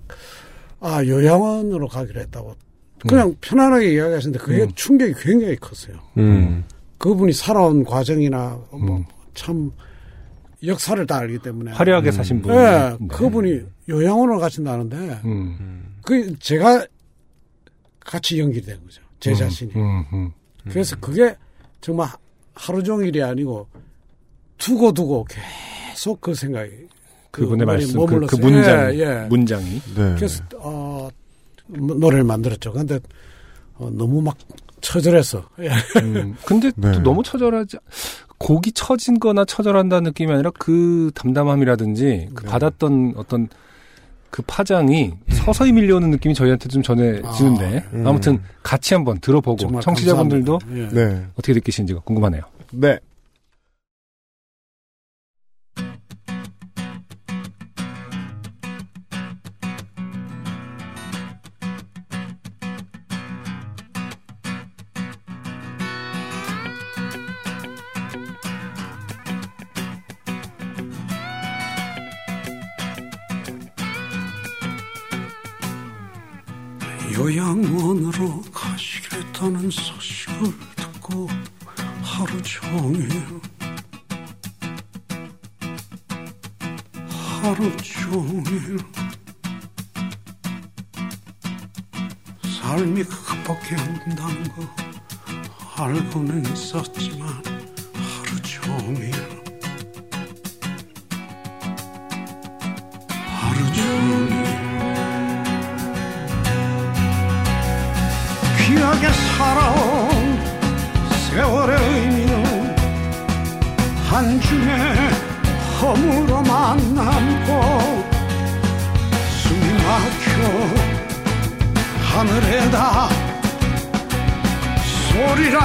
아, 요양원으로 가기로 했다고. 그냥 편안하게 이야기하시는데 그게 음. 충격이 굉장히 컸어요. 음. 그분이 살아온 과정이나 뭐 음. 참 역사를 다 알기 때문에. 화려하게 사신 분. 네, 네. 그분이 요양원을 가신다는데, 음. 그 제가 같이 연결된 거죠. 제 자신이. 음, 음. 그래서 그게 정말 하루 종일이 아니고 두고 두고 계속 그 생각이 그 그분의 말씀, 그, 그 머물렀어요. 문장, 예, 예. 문장이. 네. 그래서 어 뭐, 노래를 만들었죠. 근데 어, 너무 막 처절해서 예. 음, 근데 네. 또 너무 처절하지, 곡이 처진 거나 처절한다는 느낌이 아니라 그 담담함이라든지 그 네. 받았던 어떤 그 파장이 서서히 밀려오는 느낌이 저희한테 좀 전해지는데 아, 음. 아무튼 같이 한번 들어보고 청취자분들도. 예. 네. 어떻게 느끼시는지가 궁금하네요. 네. 가시겠다는 소식을 듣고 하루 종일 하루 종일 삶이 그것밖에 없다는 거 알고는 있었지만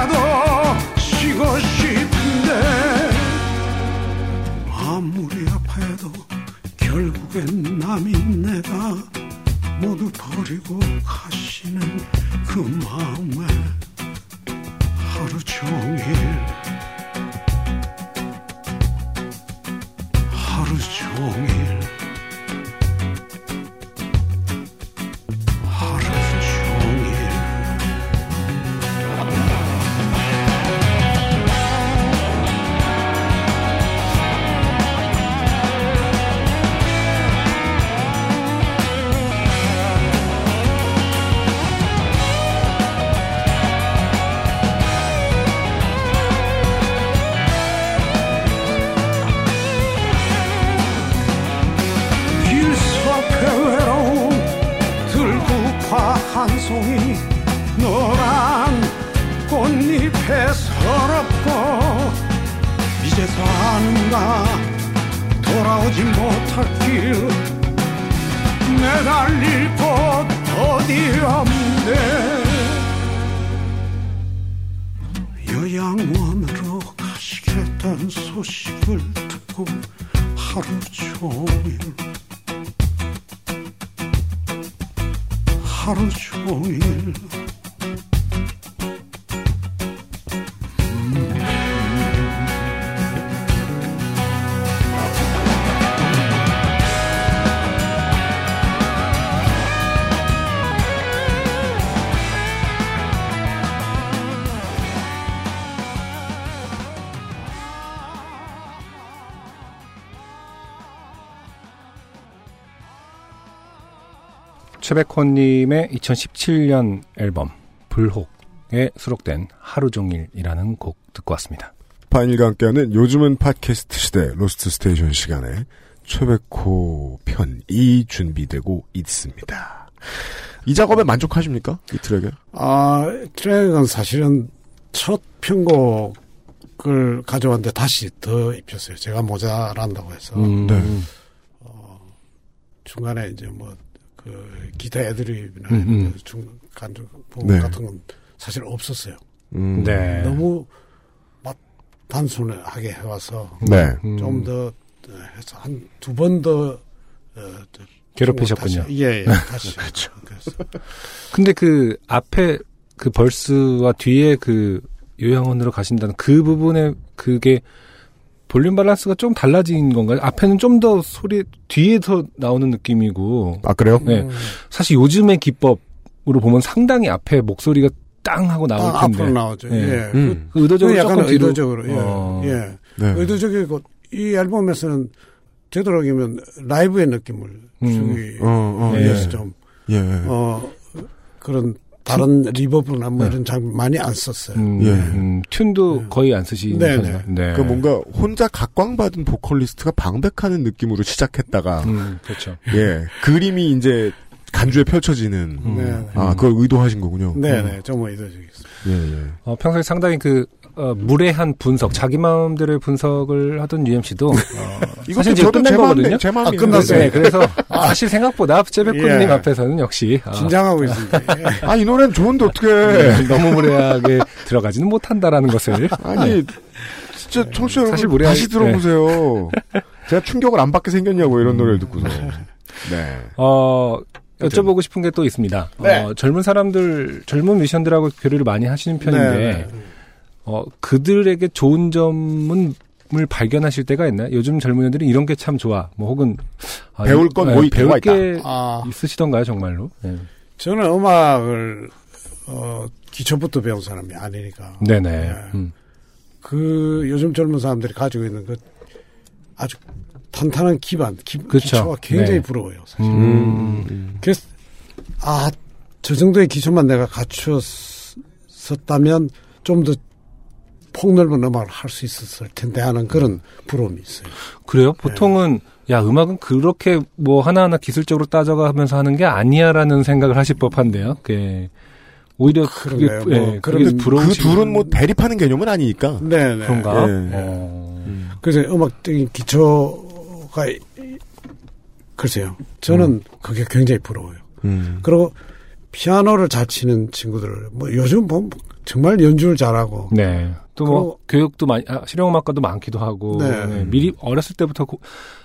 소리라도 쉬고 싶은데 아무리 아파해도 결국엔 남이 내가 모두 버리고 가시는 그 마음에 하루 종일 최백호님의 2017년 앨범 불혹에 수록된 하루 종일이라는 곡 듣고 왔습니다. 바이닐과 함께하는 요즘은 팟캐스트 시대 고스트 스테이션 시간에 최백호 편이 준비되고 있습니다. 이 작업에 만족하십니까? 이 트랙에? 아, 트랙은 사실은 첫 편곡을 가져왔는데 다시 더 입혔어요. 제가 모자란다고 해서. 음, 네. 중간에 이제 뭐, 그, 기타 애드립이나 음, 음. 그 중간 부분 네. 같은 건 사실 없었어요. 음. 네. 너무 막 단순하게 해와서 네. 음, 좀더 해서 한 두번 더, 어, 더 괴롭히셨군요. 다시, 예, 예, 다시. 그렇죠. 그래서. 근데 그 앞에 그 벌스와 뒤에 그 요양원으로 가신다는 그 부분에 그게 볼륨 밸런스가 좀 달라진 건가요? 앞에는 좀 더 소리 뒤에서 나오는 느낌이고 아, 그래요? 네. 사실 요즘의 기법으로 보면 상당히 앞에 목소리가 땅 하고 나올 아, 텐데 앞으로 나오죠. 네. 예. 음. 그 의도적으로 그 약간 조금 뒤로 의도적으로, 예. 어. 예. 네. 의도적이고, 이 앨범에서는 되도록이면 라이브의 느낌을 음. 주기 어, 어, 예. 위해서 좀, 예. 어, 그런 다른 reverb나 뭐 이런 장 많이 안 썼어요. 음, 예. 음, tune도 거의 안 쓰시는 네, 편이에요. 네. 그 뭔가 혼자 각광받은 보컬리스트가 방백하는 느낌으로 시작했다가 음, 그렇죠. 예 그림이 이제 간주에 펼쳐지는 음. 네, 네. 아 그걸 의도하신 거군요. 네, 네. 좀 의도적이었어요. 예, 예. 어, 평소에 상당히 그 어, 무례한 분석, 자기 마음대로의 분석을 하던 UMC도 어, 사실 지금 저도 끝난 제 거거든요. 제 마음이 아, 끝났어요. 네, 그래서 사실 생각보다 제베코님 예. 앞에서는 역시 아, 긴장하고 있습니다. 예. 아이 노래는 좋은데 어떻게 네, 너무 무례하게 들어가지는 못한다라는 것을 아니 진짜 청취자 여러분 사실 무례하- 다시 들어보세요. 제가 충격을 안 받게 생겼냐고 이런 노래를 듣고서. 네. 어, 여쭤보고 싶은 게 또 있습니다. 네. 어, 젊은 사람들, 젊은 뮤지션들하고 교류를 많이 하시는 편인데, 네, 네. 어, 그들에게 좋은 점은 을 발견하실 때가 있나요? 요즘 젊은 애들이 이런 게 참 좋아. 뭐 혹은 아, 배울 이- 건 네, 뭐 배울 있다. 게 아, 있으시던가요, 정말로? 네. 저는 음악을, 어, 기초부터 배운 사람이 아니니까. 네네. 네. 음. 그 요즘 젊은 사람들이 가지고 있는 그 아주 탄탄한 기반, 기. 기초가 굉장히 네. 부러워요. 사실. 음. 그래서 아, 저 정도의 기초만 내가 갖추었었다면 좀 더 폭넓은 음악을 할 수 있었을 텐데 하는 그런 부러움이 있어요. 그래요? 보통은, 야, 음악은 그렇게 뭐 하나하나 기술적으로 따져가면서 하는 게 아니야라는 생각을 하실 법한데요. 그게 오히려 그게? 뭐 예, 그런 그게 그 둘은 뭐 대립하는 개념은 아니니까. 네, 네. 그런가? 예. 어. 그래서 음악적인 기초가 이- 글쎄요. 저는 그게 굉장히 부러워요. 음. 그리고 피아노를 잘 치는 친구들 뭐 요즘 보면 정말 연주를 잘하고 네. 또 뭐 교육도 많이 아, 실용음악과도 많기도 하고 네. 네, 미리 어렸을 때부터 고-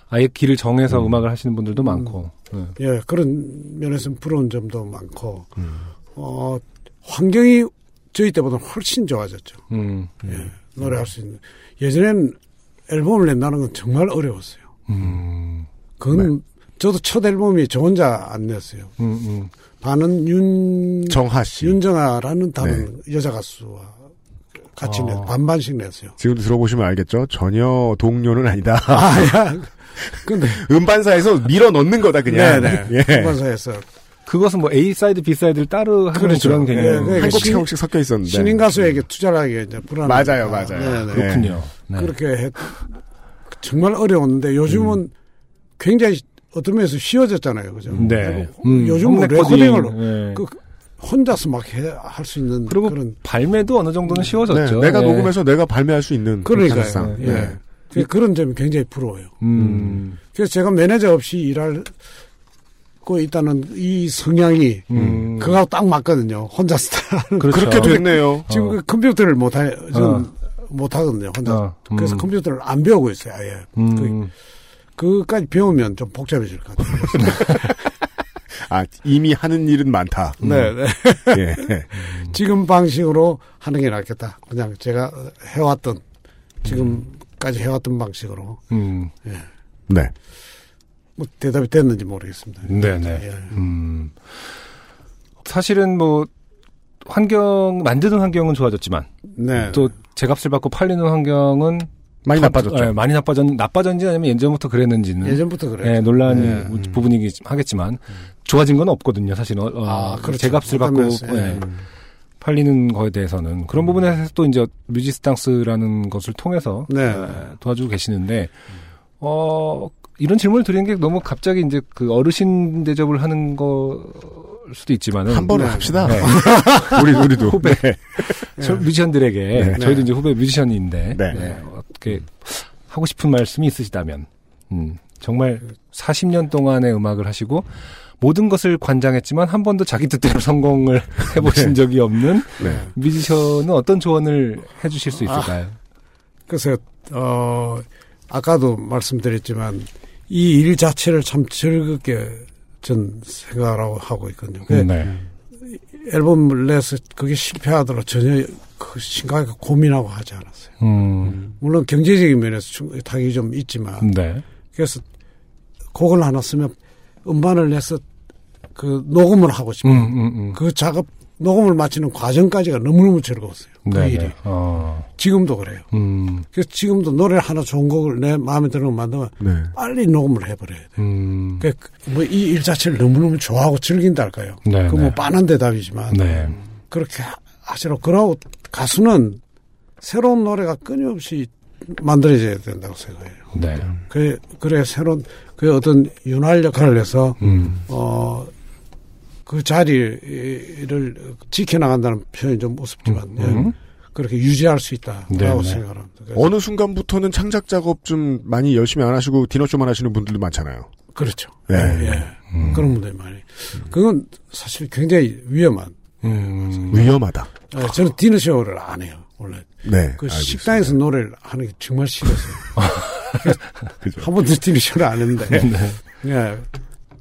아예 길을 정해서 음. 악을 하시는 분들도 많고. 네. 예 그런 면에서 부러운 점도 많고 음. 어 환경이 저희 때보다 훨씬 좋아졌죠. 음. 예, 노래할 수 있는. 예전엔 앨범을 낸다는 건 정말 어려웠어요. 음. 그건 저도 첫 앨범이 저 혼자 안 냈어요. 음. 음. 반은 윤 정하 씨. 윤정아라는 다른 여자 가수와 같이 어. 냈 반반씩 냈어요. 지금도 들어보시면 알겠죠? 전혀 동료는 아니다. 아야. 근데 음반사에서 밀어 넣는 거다, 그냥. 네네. 예. 음반사에서 그것은 뭐 A side, B side를 따로 하는 그렇죠. 그런 개념. 예, 그러니까 한 곡, 신- 세 곡씩 섞여 있었는데. 신인 가수에게 투자를 하기에 이제 불안. 맞아요, 맞아요. 그렇군요. 네. 그렇게 했, 정말 어려웠는데 요즘은 음. 굉장히 어떤 면에서 쉬워졌잖아요, 그죠? 네. 요즘은 home recording으로 예. 그 혼자서 막 할 수 있는 그리고 그런 발매도 어느 정도는 쉬워졌죠. 네, 내가 예. 녹음해서 내가 발매할 수 있는 그러니까요. 가능성. 예. 네. 그- 그런 점이 굉장히 부러워요. 음. 그래서 제가 매니저 없이 일하고 있다는 이 성향이 음. 그거하고 딱 맞거든요. 혼자서 다 하는 그렇죠. 그렇게 됐네요. 지금 어. 그 컴퓨터를 못 하, 저는 어. 못 하거든요. 혼자. 어, 음. 그래서 컴퓨터를 안 배우고 있어요, 아예. 음. 그, 그까지 배우면 좀 복잡해질 것 같아요. 아, 이미 하는 일은 많다. 네, 네. 예. 지금 방식으로 하는 게 낫겠다. 그냥 제가 해왔던, 지금까지 해왔던 방식으로. 음. 네. 뭐 대답이 됐는지 모르겠습니다. 네네. 예. 음. 사실은 뭐 환경 만드는 환경은 좋아졌지만 네. 또 제값을 받고 팔리는 환경은 많이 더- 나빠졌죠. 예, 많이 나빠졌 나빠졌는지 아니면 예전부터 그랬는지는 예전부터 그래요. 예, 논란이 예. 부분이긴 하겠지만 좋아진 건 없거든요. 사실은 어, 아, 그렇죠. 제값을 받고 예. 예, 팔리는 거에 대해서는 그런 부분에서 또 이제 뮤지스탕스라는 것을 통해서 네. 예, 도와주고 계시는데 어 이런 질문을 드리는 게 너무 갑자기 이제 그 어르신 대접을 하는 걸 수도 있지만은 한 번에 네. 합시다. 네. 우리, 우리도. 후배. 네. 저 뮤지션들에게 네. 저희도 이제 후배 뮤지션인데 네. 네, 어떻게 하고 싶은 말씀이 있으시다면 음, 정말 40년 동안의 음악을 하시고 모든 것을 관장했지만 한 번도 자기 뜻대로 성공을 해보신 적이 없는 네. 뮤지션은 어떤 조언을 해주실 수 있을까요? 그래서, 어, 아까도 말씀드렸지만, 이 일 자체를 참 즐겁게 전 생각하고 하고 있거든요. 그 네. 앨범을 내서 그게 실패하더라도 전혀 그 심각하게 고민하고 하지 않았어요. 음, 물론 경제적인 면에서 충- 타격이 좀 있지만, 네. 그래서 곡을 하나 쓰면 음반을 내서 그 녹음을 하고 싶어요. 음, 음, 음. 그 작업, 녹음을 마치는 과정까지가 너무너무 즐거웠어요. 그 네, 일이. 네. 어, 지금도 그래요. 음, 그래서 지금도 노래 하나 좋은 곡을 내 마음에 드는 거 만들면 네. 빨리 녹음을 해버려야 돼. 음, 그, 뭐, 이 일 자체를 너무너무 좋아하고 즐긴다 할까요? 네, 그 뭐, 네. 빤한 대답이지만. 네. 그렇게 하시라고. 그러고 가수는 새로운 노래가 끊임없이 만들어져야 된다고 생각해요. 네. 그래, 그래, 새로운, 그 어떤 윤활 역할을 해서, 음, 어, 그 자리를 지켜나간다는 표현이 좀 우습지만, 예. 음. 그렇게 유지할 수 있다라고 네, 네. 생각합니다. 그래서 어느 순간부터는 창작 작업 좀 많이 열심히 안 하시고 디너쇼만 하시는 분들도 많잖아요. 그렇죠. 네. 예. 음. 그런 분들이 많이. 그건 사실 굉장히 위험한. 음, 위험하다. 예, 저는 디너쇼를 안 해요, 원래. 네. 그 알고 식당에서. 노래를 하는 게 정말 싫었어요. 그죠. 한 번도 디너쇼를 안 했는데. 네. 예.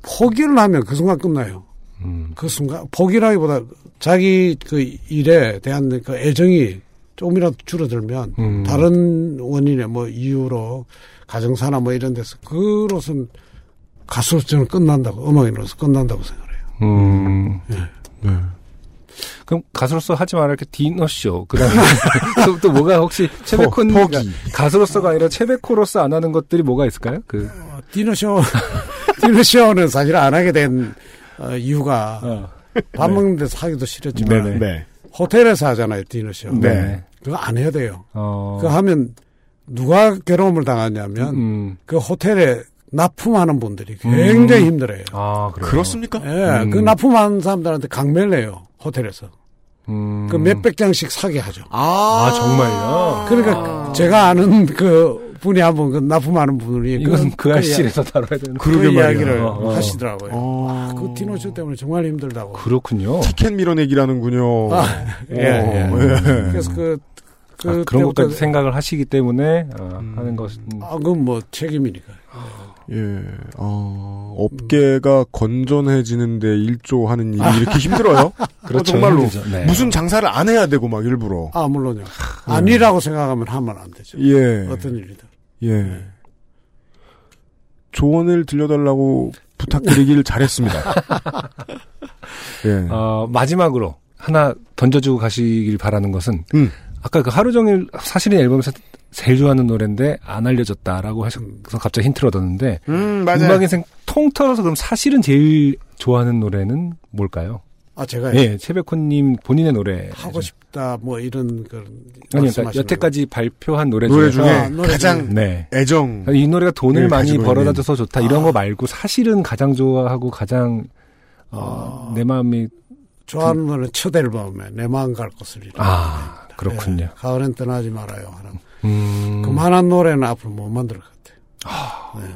포기를 하면 그 순간 끝나요. 음, 그 순간, 포기라기보다 자기 그 일에 대한 그 애정이 조금이라도 줄어들면 음. 다른 원인의 뭐 이유로 가정사나 뭐 이런 데서 그로선 가수로서 저는 끝난다고, 음악인으로서 끝난다고 생각해요. 음. 네. 그럼 가수로서 하지 말아야 게 디너쇼. 그 다음에 또, 또 뭐가 혹시 채베콘 포- 포기. 가수로서가 아니라 채베코로서 안 하는 것들이 뭐가 있을까요? 그, 어, 디너쇼, 디너쇼는 사실 안 하게 된 어, 이유가 어. 밥 먹는 데서 하기도 싫었지만 네네. 네. 호텔에서 하잖아요, 디너쇼. 네. 그거 안 해야 돼요. 어. 그거 하면 누가 괴로움을 당하냐면 음. 그 호텔에 납품하는 분들이 굉장히 힘들어요. 아, 그래요? 그렇습니까? 예, 음. 그 납품하는 사람들한테 강매를 내요, 호텔에서. 음. 그 몇백 장씩 사게 하죠. 아, 정말요? 그러니까 제가 아는 그 분이 한번 그 납품하는 분이 이것은 그그 알실에서 다뤄야 되는 그 그러게 말이야. 이야기를 어, 어. 하시더라고요. 어. 아, 그 디노쇼 때문에 정말 힘들다고. 그렇군요. 티켓 밀어내기라는군요. 아, 예, 예. 어, 예. 그래서 그, 그, 아, 그런 것까지 생각을 하시기 때문에 어, 음. 하는 것은 아, 그건 뭐 책임이니까. 예, 어, 업계가 건전해지는데 일조하는 일이 이렇게 힘들어요? 그렇죠. 어, 정말로. 힘들죠. 네. 무슨 장사를 안 해야 되고 막 일부러. 아, 물론요. 아니라고 생각하면 하면 안 되죠. 예. 어떤 일이든. 예. 조언을 들려달라고 부탁드리길 잘했습니다. 예. 어, 마지막으로 하나 던져주고 가시길 바라는 것은 음. 아까 그 하루 종일 사실은 앨범에서 제일 좋아하는 노래인데 안 알려졌다라고 하셔서 갑자기 힌트를 얻었는데 음, 맞아요. 음악 인생 통틀어서 그럼 사실은 제일 좋아하는 노래는 뭘까요? 아, 제가 네, 최백호님 본인의 노래 하고 싶다, 뭐 이런 그런. 아니 그러니까 여태까지 발표한 노래, 노래 중에 아, 노래 가장 네. 애정. 이 노래가 돈을 네, 많이 벌어다줘서 좋다 이런 아. 거 말고 사실은 가장 좋아하고 가장 어, 내 마음이 거. 좋아하는 노래는 첫 앨범에 내 마음 갈 곳을 잃어. 아 그렇군요. 가을엔 떠나지 말아요. 하는. 음, 그만한 노래는 앞으로 못 만들 것 같아요. 네.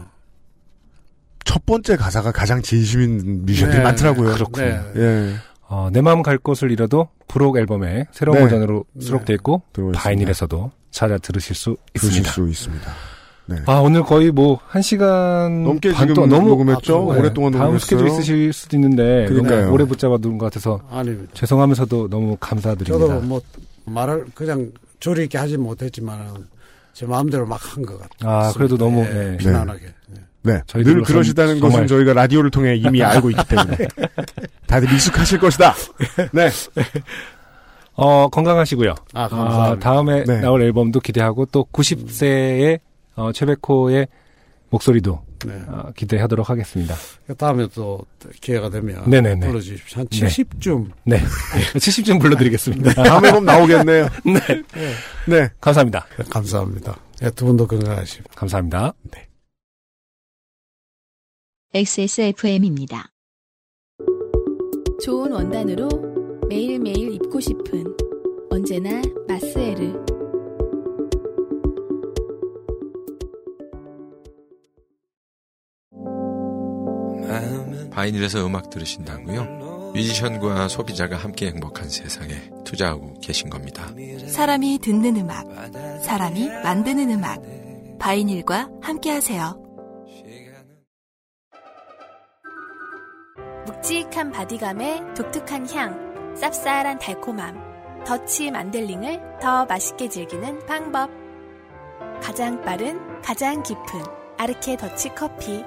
첫 번째 가사가 가장 진심인 뮤지션들이 네. 많더라고요. 그렇군요. 네. 예. 어, 내 마음 갈 곳을 잃어도 브록 앨범에 새로운 네. 버전으로 수록돼 있고. 바이닐에서도 찾아 들으실 수 들으실 있습니다. 수 있습니다. 네. 아 오늘 거의 뭐 한 시간 넘게 반 지금 너무 녹음했죠? 아, 네. 오랫동안 다음 녹음했어요? 스케줄 있으실 수도 있는데 그러니까요. 오래 붙잡아둔 것 같아서 아닙니다. 죄송하면서도 너무 감사드립니다. 저도 뭐 말을 그냥 조리 있게 하지 못했지만 제 마음대로 막 한 것 같아요. 아 그래도 너무 네. 편안하게. 네. 네. 저희들로선 늘 그러시다는 정말- 것은 저희가 라디오를 통해 이미 알고 있기 때문에. 다들 익숙하실 것이다. 네. 어 건강하시고요. 아, 감사합니다. 아, 다음에 네. 나올 앨범도 기대하고 또 90세의 어, 최백호의 목소리도 네. 어, 기대하도록 하겠습니다. 그 다음에 또 기회가 되면 네네네. 불러주십시오. 한 네. 70쯤 네, 70점 불러드리겠습니다. 다음 앨범 나오겠네요. 네, 네. 감사합니다. 감사합니다. 네, 두 분도 건강하시고. 감사합니다. XSFM입니다. 좋은 원단으로 매일매일 입고 싶은 언제나 마스에르. 바이닐에서 음악 들으신다고요? 뮤지션과 소비자가 함께 행복한 세상에 투자하고 계신 겁니다. 사람이 듣는 음악, 사람이 만드는 음악. 바이닐과 함께 하세요. 묵직한 바디감에 독특한 향, 쌉쌀한 달콤함, 더치 만델링을 더 맛있게 즐기는 방법. 가장 빠른, 가장 깊은 아르케 더치 커피.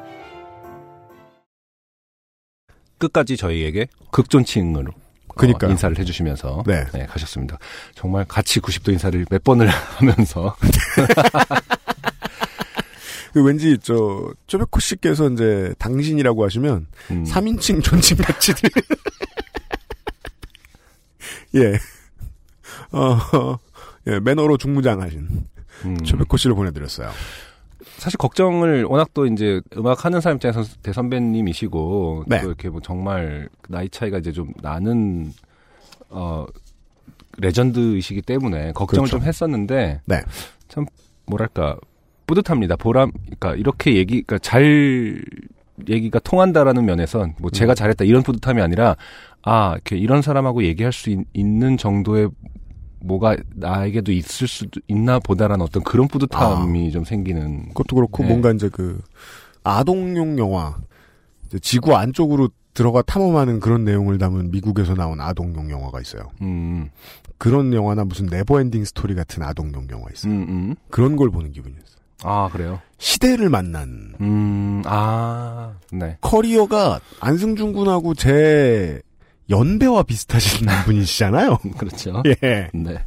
끝까지 저희에게 극존칭으로 어, 그니까요. 인사를 해주시면서 네. 네, 가셨습니다. 정말 같이 90도 인사를 몇 번을 하면서 그 왠지 저 쪼베코 씨께서 이제 당신이라고 하시면 음, 3인칭 존칭 배치들 예. 어, 예, 매너로 중무장하신 음, 쪼베코 씨를 보내드렸어요. 사실 걱정을 워낙 또 이제 음악 하는 사람 입장에서 대선배님이시고 네. 또 이렇게 뭐 정말 나이 차이가 이제 좀 나는 어 레전드이시기 때문에 걱정을 그렇죠. 좀 했었는데 네. 참 뭐랄까 뿌듯합니다. 보람 그러니까 이렇게 얘기 그러니까 잘 얘기가 통한다라는 면에선 뭐 음. 제가 잘했다 이런 뿌듯함이 아니라 아 이렇게 이런 사람하고 얘기할 수 있, 는 정도의 뭐가 나에게도 있을 수도 있나 보다라는 어떤 그런 뿌듯함이 좀 생기는 그것도 그렇고 네. 뭔가 이제 그 아동용 영화 지구 안쪽으로 들어가 탐험하는 그런 내용을 담은 미국에서 나온 아동용 영화가 있어요. 음, 그런 영화나 무슨 Neverending Story 같은 아동용 영화 있어요. 음, 음. 그런 걸 보는 기분이었어요. 아, 그래요? 시대를 만난 음, 아, 네. 커리어가 안승준 군하고 제 연배와 비슷하신 분이시잖아요. 그렇죠. 예. 네.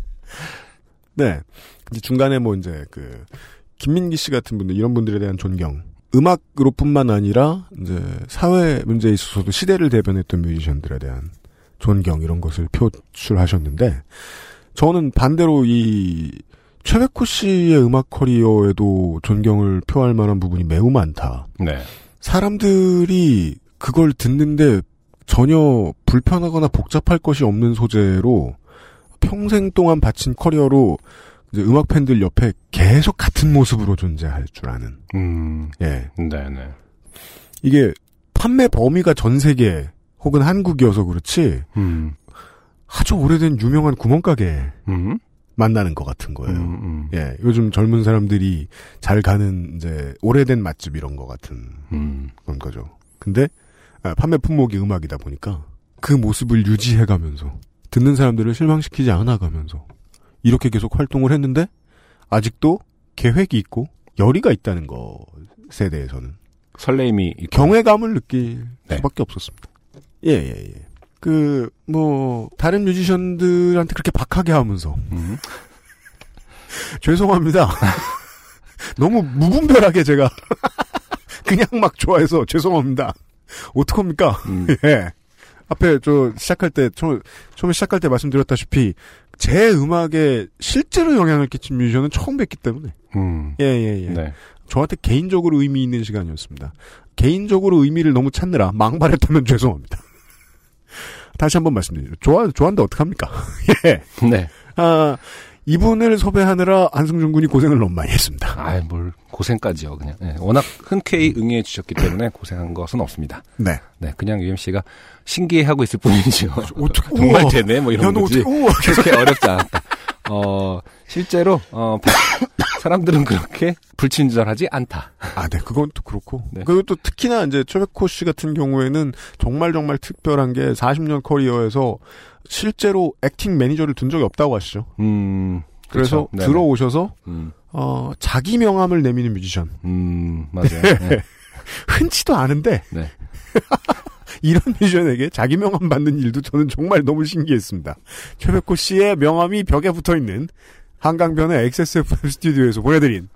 네. 근데 중간에 뭐 이제 그 김민기 씨 같은 분들 이런 분들에 대한 존경. 음악으로뿐만 아니라 이제 사회 문제에 있어서도 시대를 대변했던 뮤지션들에 대한 존경 이런 것을 표출하셨는데 저는 반대로 이 최백호 씨의 음악 커리어에도 존경을 표할 만한 부분이 매우 많다. 네. 사람들이 그걸 듣는데 전혀 불편하거나 복잡할 것이 없는 소재로 평생 동안 바친 커리어로 이제 음악 팬들 옆에 계속 같은 모습으로 존재할 줄 아는. 음, 예. 네, 네. 이게 판매 범위가 전 세계 혹은 한국이어서 그렇지 음, 아주 오래된 유명한 구멍가게 음, 만나는 것 같은 거예요. 음, 음, 예, 요즘 젊은 사람들이 잘 가는 이제 오래된 맛집 이런 것 같은 음. 그런 거죠. 근데 아, 판매 품목이 음악이다 보니까 그 모습을 유지해가면서 듣는 사람들을 실망시키지 않아가면서 이렇게 계속 활동을 했는데 아직도 계획이 있고 열의가 있다는 것에 대해서는 설레임이 있고. 경외감을 느낄 네. 수밖에 없었습니다. 예, 예, 예. 그, 뭐, 다른 뮤지션들한테 그렇게 박하게 하면서, 음. 죄송합니다. 너무 무분별하게 제가, 그냥 막 좋아해서 죄송합니다. 어떡합니까? 음. 예. 앞에 저 시작할 때, 처음, 처음에 시작할 때 말씀드렸다시피, 제 음악에 실제로 영향을 끼친 뮤지션은 처음 뵙기 때문에. 음. 예, 예, 예. 네. 저한테 개인적으로 의미 있는 시간이었습니다. 개인적으로 의미를 너무 찾느라 망발했다면 죄송합니다. 다시 한번 말씀드리죠. 좋아, 좋아하는데 어떡합니까? 예. 네. 아, 이분을 섭외하느라 안승준 군이 고생을 너무 많이 했습니다. 아이, 뭘, 고생까지요, 그냥. 네, 워낙 흔쾌히 응해 주셨기 때문에 고생한 것은 없습니다. 네. 네, 그냥 UMC가 신기해하고 있을 뿐이죠. 어떻게, 정말. 되네, 뭐 야, 이런 너 거지. 어떻게, 어렵지 않았다. 어, 실제로, 어, 바- 사람들은 그렇게 불친절하지 않다. 아, 네, 그건 또 그렇고. 네. 그리고 또 특히나 이제 최백호 씨 같은 경우에는 정말 정말 특별한 게 40년 커리어에서 실제로 액팅 매니저를 둔 적이 없다고 하시죠. 음, 그래서 그렇죠. 들어오셔서, 음, 어, 자기 명함을 내미는 뮤지션. 음, 맞아요. 네. 흔치도 않은데 네. 이런 뮤지션에게 자기 명함 받는 일도 저는 정말 너무 신기했습니다. 최백호 씨의 명함이 벽에 붙어 있는 한강변의 XSFM 스튜디오에서 보내드린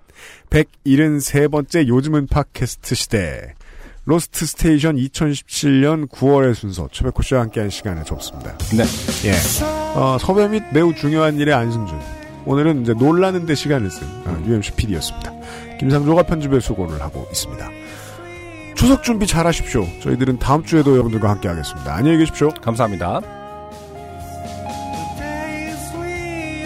173번째 요즘은 팟캐스트 시대 Lost Station 2017년 9월의 순서 최백호 씨와 함께한 시간을 접습니다. 네. 예. 어, 섭외 및 매우 중요한 일의 안승준. 오늘은 이제 놀라는 데 시간을 쓴 어, UMC PD였습니다. 김상조가 편집에 수고를 하고 있습니다. 추석 준비 잘 하십시오. 저희들은 다음 주에도 여러분들과 함께 하겠습니다. 안녕히 계십시오. 감사합니다.